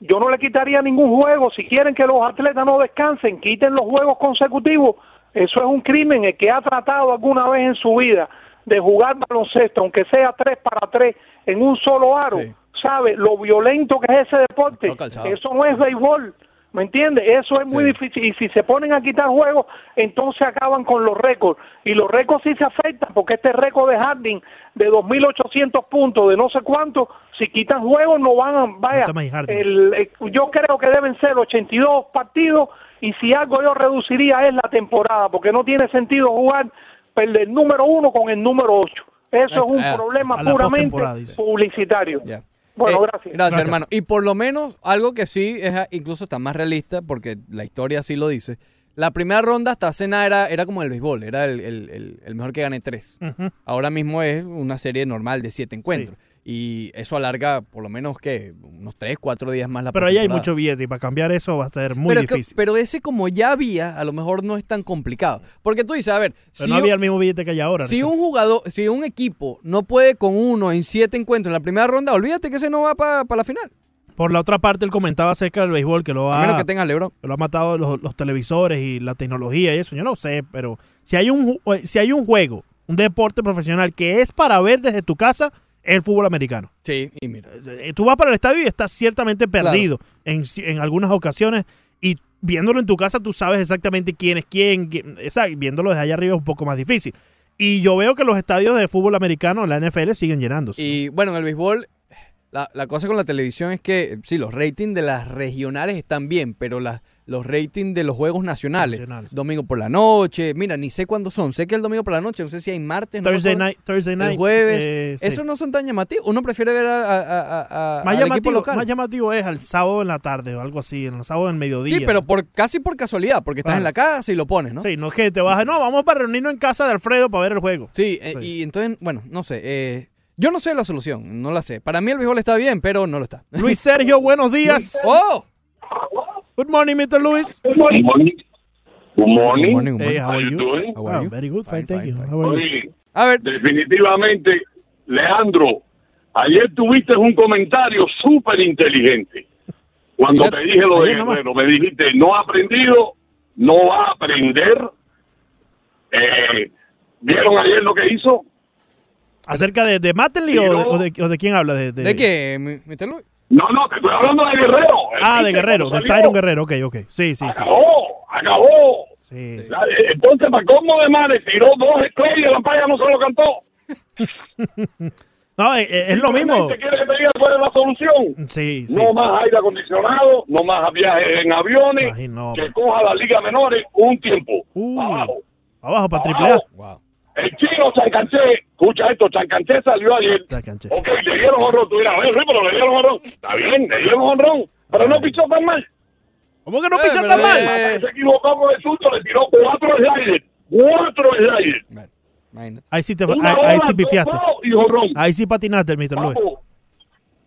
yo no le quitaría ningún juego. Si quieren que los atletas no descansen, quiten los juegos consecutivos. Eso es un crimen. El que ha tratado alguna vez en su vida de jugar baloncesto, aunque sea tres para tres, en un solo aro, sabe lo violento que es ese deporte. Eso no es béisbol. ¿Me entiendes? Eso es muy difícil. Y si se ponen a quitar juegos, entonces acaban con los récords. Y los récords sí se afectan, porque este récord de Harding de 2.800 puntos, de no sé cuánto, si quitan juegos no van a... Vaya, el- el- yo creo que deben ser 82 partidos y si algo yo reduciría es la temporada, porque no tiene sentido jugar el, el número uno con el número 8. Eso es un Ah, problema a puramente postemporada, dice. Bueno, Eh, gracias. Gracias, hermano. Y por lo menos, algo que sí es ah, incluso está más realista, porque la historia sí lo dice. La primera ronda hasta hace nada era, era como el béisbol, era el, el- el- el mejor que gane tres. Ahora mismo es una serie normal de siete encuentros. Y eso alarga por lo menos que unos tres, cuatro días más la Pero ahí hay mucho billete y para cambiar eso va a ser muy pero, es que- difícil. pero ese como ya había, a lo mejor no es tan complicado. Porque tú dices, a ver, Pero si no un- había el mismo billete que hay ahora. si un jugador, si un equipo no puede con uno en siete encuentros en la primera ronda, olvídate que ese no va para la final. Por la otra parte, él comentaba acerca del béisbol que lo ha, A menos que tenga LeBron. que lo ha matado los, los televisores y la tecnología y eso. Yo no sé, pero si hay un ju- si hay un juego, un deporte profesional que es para ver desde tu casa, el fútbol americano. Sí, y mira. Eh, Tú vas para el estadio y estás ciertamente perdido en, en algunas ocasiones y viéndolo en tu casa tú sabes exactamente quién es quién. quién- esa- viéndolo desde allá arriba es un poco más difícil. Y yo veo que los estadios de fútbol americano, la NFL, siguen llenándose. Y bueno, en el béisbol, la, la cosa con la televisión es que eh, sí, los ratings de las regionales están bien, pero las los ratings de los juegos nacionales, domingo por la noche, mira, ni sé cuándo son, sé que el domingo por la noche, no sé si hay martes, no Thursday night, Thursday night. el jueves, eh, sí. esos no son tan llamativos, uno prefiere ver a, a- a- más al equipo llamativo, local. más llamativo es al sábado en la tarde o algo así, en el sábado en mediodía. Sí, pero por casi por casualidad, porque estás en la casa y lo pones, ¿no? Sí, no es que te vas, no, vamos para reunirnos en casa de Alfredo para ver el juego. Sí, eh, y entonces, bueno, no sé, eh, yo no sé la solución, no la sé. Para mí el béisbol está bien, pero no lo está. Luis Sergio, buenos días. (laughs) ¡Oh! Good morning, Mr. Luis. Good morning. Good morning. morning, Hey, how are you? doing? How are you? very good, fine, thank you. How are you? Oye, A ver. definitivamente, Leandro, ayer tuviste un comentario súper inteligente. Cuando te dije lo de. Guerrero, me dijiste, no ha aprendido, no va a aprender. Eh, ¿Vieron ayer lo que hizo? ¿Acerca de, de Mattingly o, de, o de- o de quién habla? ¿De, ¿De qué, mi- Mr. Luis? No, no, te estoy hablando de Guerrero. Ah, de Guerrero, de Tyron Guerrero, ok, ok. Sí, sí, sí. Acabó, acabó. Sí, sí. Entonces, para cómo de manes, tiró dos estrellas, la paya no se lo cantó. (laughs) No, eh, eh, es lo mismo. Simplemente quiere que te diga cuál es la solución. Sí, sí. No más aire acondicionado, no más viajes en aviones, que coja la liga menores un tiempo. Uh. Abajo. Abajo para triple A. El chino Chancanché, escucha esto, Chancanché salió ayer. Ok, le dieron honrón, tú dirás, oye, Luis, pero le dieron honrón. Está bien, le dieron honrón, pero no pichó tan mal. ¿Cómo que no pichó pichó tan mal? Se equivocó con el susto, le tiró cuatro sliders. Cuatro sliders. Ahí sí, te, Una ahí, ahí sí pifiaste. Ahí sí patinaste, Mr. Luis.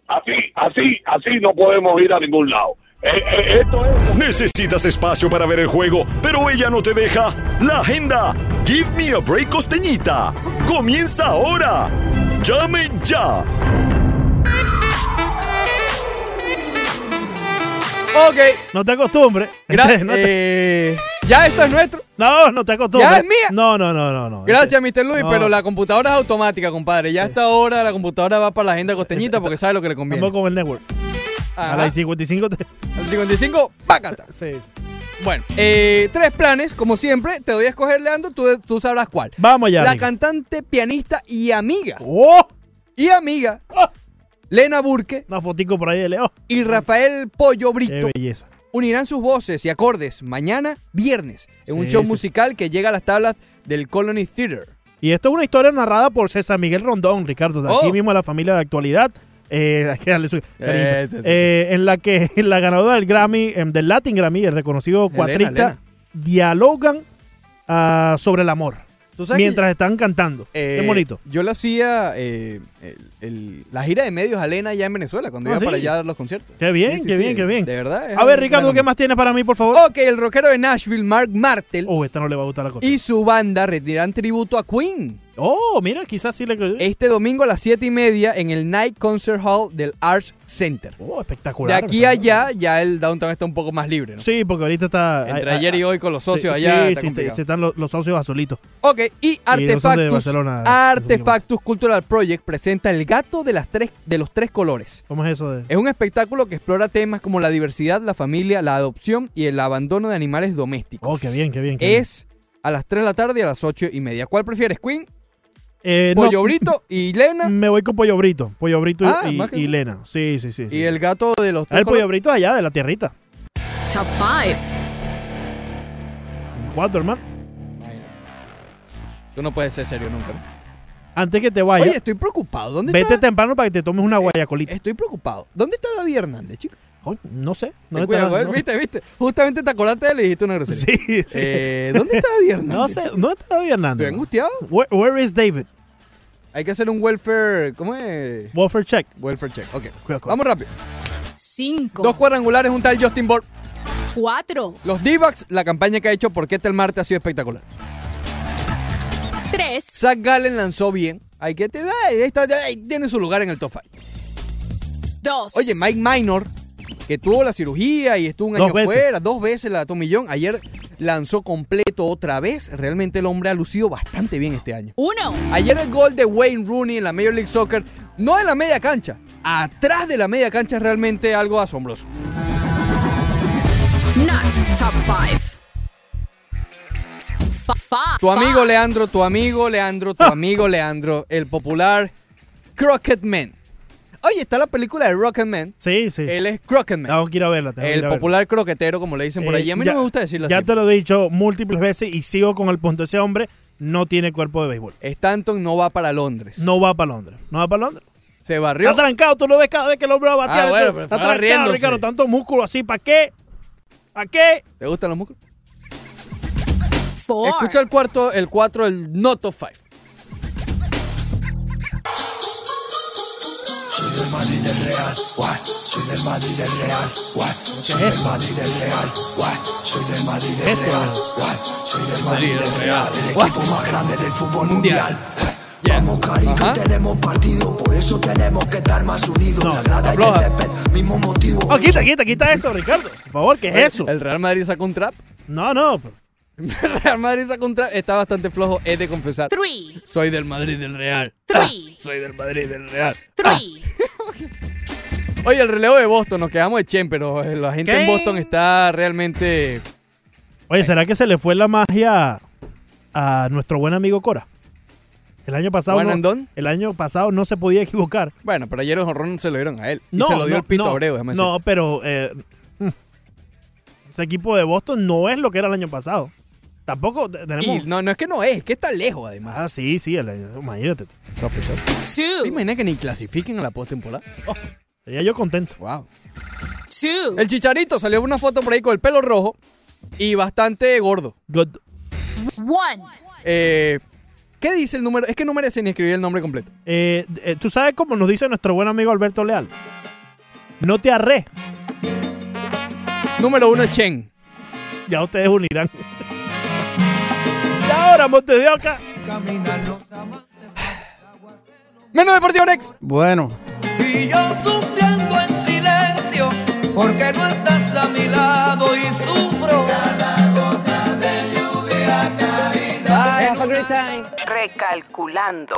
Así, así, así no podemos ir a ningún lado. Eh, eh, esto es... Necesitas espacio para ver el juego, pero ella no te deja. La agenda. Give me a break costeñita. Comienza ahora. Llame ya. Ok. No te acostumbres. Gra- (laughs) No te- eh, ya esto es nuestro. No, no te acostumbres. ¿Ya es mía? No, no, no, no. no. Gracias, Mr. Luis, No. pero la computadora es automática, compadre. Ya a esta hora la computadora va para la agenda costeñita porque sabe lo que le conviene. Estamos con el network. Ajá. A las 55 te... Al 55, pácata. Sí, sí. Bueno, eh, tres planes, como siempre, te doy a escoger, Leandro, tú, tú sabrás cuál. Vamos allá. La cantante, pianista y amiga. ¡Oh! Y amiga, Lena Burke Una fotico por ahí de Leo. y Rafael Pollo Qué Brito belleza. unirán sus voces y acordes mañana, viernes, en un show sí. musical que llega a las tablas del Colony Theater. Y esto es una historia narrada por César Miguel Rondón, Ricardo, de aquí Oh. mismo de la familia de actualidad. Eh, (laughs) hay que darle su cariño. Eh, te- Eh, en la que (laughs) la ganadora del Grammy, em, del Latin Grammy, el reconocido cuatrista, Elena. dialogan ah, sobre el amor ¿Tú sabes que- mientras están cantando. Eh, Qué bonito. Yo le hacía eh, el- el- la gira de medios a Lena allá en Venezuela, cuando Ah, iba ¿sí? para allá a dar los conciertos. Qué bien, Sí, qué sí, bien, qué bien. De verdad. A ver, Ricardo, ¿qué más tienes para mí, por favor? Ok, el rockero de Nashville, Mark Martel, Oh, esta no le va a gustar la cosa. y su banda retiran tributo a Queen. Oh, mira, quizás sí le... Este domingo a las 7 y media en el Night Concert Hall del Arts Center. Oh, De espectacular. aquí a allá, ya el downtown está un poco más libre, ¿no? Sí, porque ahorita está... Entre ayer y hoy con los socios sí, allá Sí, está sí, complicado. sí, están los, los socios azulitos. Ok, y de Artefactus, Artefactus Cultural Project presenta El gato de, las tres, de los tres colores. ¿Cómo es eso de...? Es un espectáculo que explora temas como la diversidad, la familia, la adopción y el abandono de animales domésticos. Oh, qué bien, qué bien. qué Es a las 3 de la tarde y a las 8 y media. ¿Cuál prefieres, Queen? Eh, no, ¿Pollo Brito y Lena? Me voy con Pollo Brito. Pollo Brito y- Ah, y, y. Lena. Sí, sí, sí. sí. Y el gato de los Ah, tres el Pollo. Brito allá, de la tierrita. Top 5. Cuatro, hermano. Tú no puedes ser serio nunca. Antes que te vayas, Oye, estoy preocupado. ¿Dónde vete está? temprano para que te tomes una guayacolita. Estoy preocupado. ¿Dónde está David Hernández, chico? Coño, no sé. No Ten está- cuidado, no- ¿Viste, viste? Justamente te acordaste de él y dijiste una grosería. Sí, sí. Eh, ¿Dónde está David Hernández? No sé, no está David Hernández. Estoy angustiado. Where, where is David? Hay que hacer un welfare. ¿Cómo es? Welfare check. Welfare check. Ok. Cuidado, cuidado. Vamos rápido. 5, Dos cuadrangulares, un tal Justin Board. 4, Los D-Backs, la campaña que ha hecho por qué el Marte ha sido espectacular. 3, Zach Gallen lanzó bien. Hay que te da, ahí está, ahí tiene su lugar en el top 5. 2, Oye, Mike Minor, que tuvo la cirugía y estuvo un Dos año veces. fuera, dos veces la Tomillón, ayer lanzó completo otra vez. Realmente el hombre ha lucido bastante bien este año. 1, Ayer el gol de Wayne Rooney en la Major League Soccer, no en la media cancha, atrás de la media cancha es realmente algo asombroso. Not top 5. Tu amigo Leandro, tu amigo Leandro, tu amigo Leandro, el popular Crockett Man. Oye, está la película de Rocketman. Sí, sí. Él es Crocketman. Tengo que ir a verla. tengo que El ir a verla. popular croquetero, como le dicen por Eh, allí. A mí ya- no me gusta decirlo Ya así. te lo he dicho múltiples veces y sigo con el punto. Ese hombre no tiene cuerpo de béisbol. Stanton no va para Londres. No va para Londres. No va para Londres. Se barrió. Está trancado, tú lo ves cada vez que el hombre va a batear. Ah, bueno, Está- pero está estaba trancado. Ricardo. Tanto músculo así, ¿para qué? ¿Para qué? ¿Te gustan los músculos? 4, Escucha el cuarto, el 4, el not top Soy del Madrid del Real, guay. Soy del Madrid del Real, guay. Soy del Madrid del Real, guay. Soy del Madrid del Real, guay. Soy del Madrid del Real, el equipo más grande del fútbol mundial. Yeah. Vamos carito, Ajá. tenemos partido, por eso tenemos que estar más unidos. No, Sagrada y el mismo motivo. Oh, quita, quita, quita eso, Ricardo. Por favor, ¿qué es eso? El Real Madrid sacó un trap. No, no. (laughs) Real Madrid un trap. Está bastante flojo, he de confesar. 3, Soy del Madrid del Real. 3, (laughs) Soy del Madrid del Real. 3, (laughs) Oye, el relevo de Boston, nos quedamos de Chen, pero eh, la gente ¿Qué? en Boston está realmente. Oye, ¿será que se le fue la magia a nuestro buen amigo Cora? El año pasado. No- el año pasado no se podía equivocar. Bueno, pero ayer el jorrón se lo dieron a él. Y No, se lo dio no, el Pito no, Abreu, déjame No, decirte. pero eh, mm, ese equipo de Boston no es lo que era el año pasado. Tampoco te- tenemos. Y no, no es que no es, es que está lejos además. Ah, sí, sí, el imagínate. tú. 2, ¿Te imaginas que ni clasifiquen a la postemporada? Sería yo contento. Wow. 2, El Chicharito salió una foto por ahí con el pelo rojo y bastante gordo. Good. 1, Eh, ¿Qué dice el número? Es que no merece ni escribir el nombre completo. Eh, eh, Tú sabes cómo nos dice nuestro buen amigo Alberto Leal. No te arre. Número uno es Chen. Ya ustedes unirán. Ahora, Montes de Oca. Menos Deportivo Next. Bueno. Y yo sufriendo en silencio, porque no estás a mi lado y sufro. Cada gota de lluvia caída. Recalculando.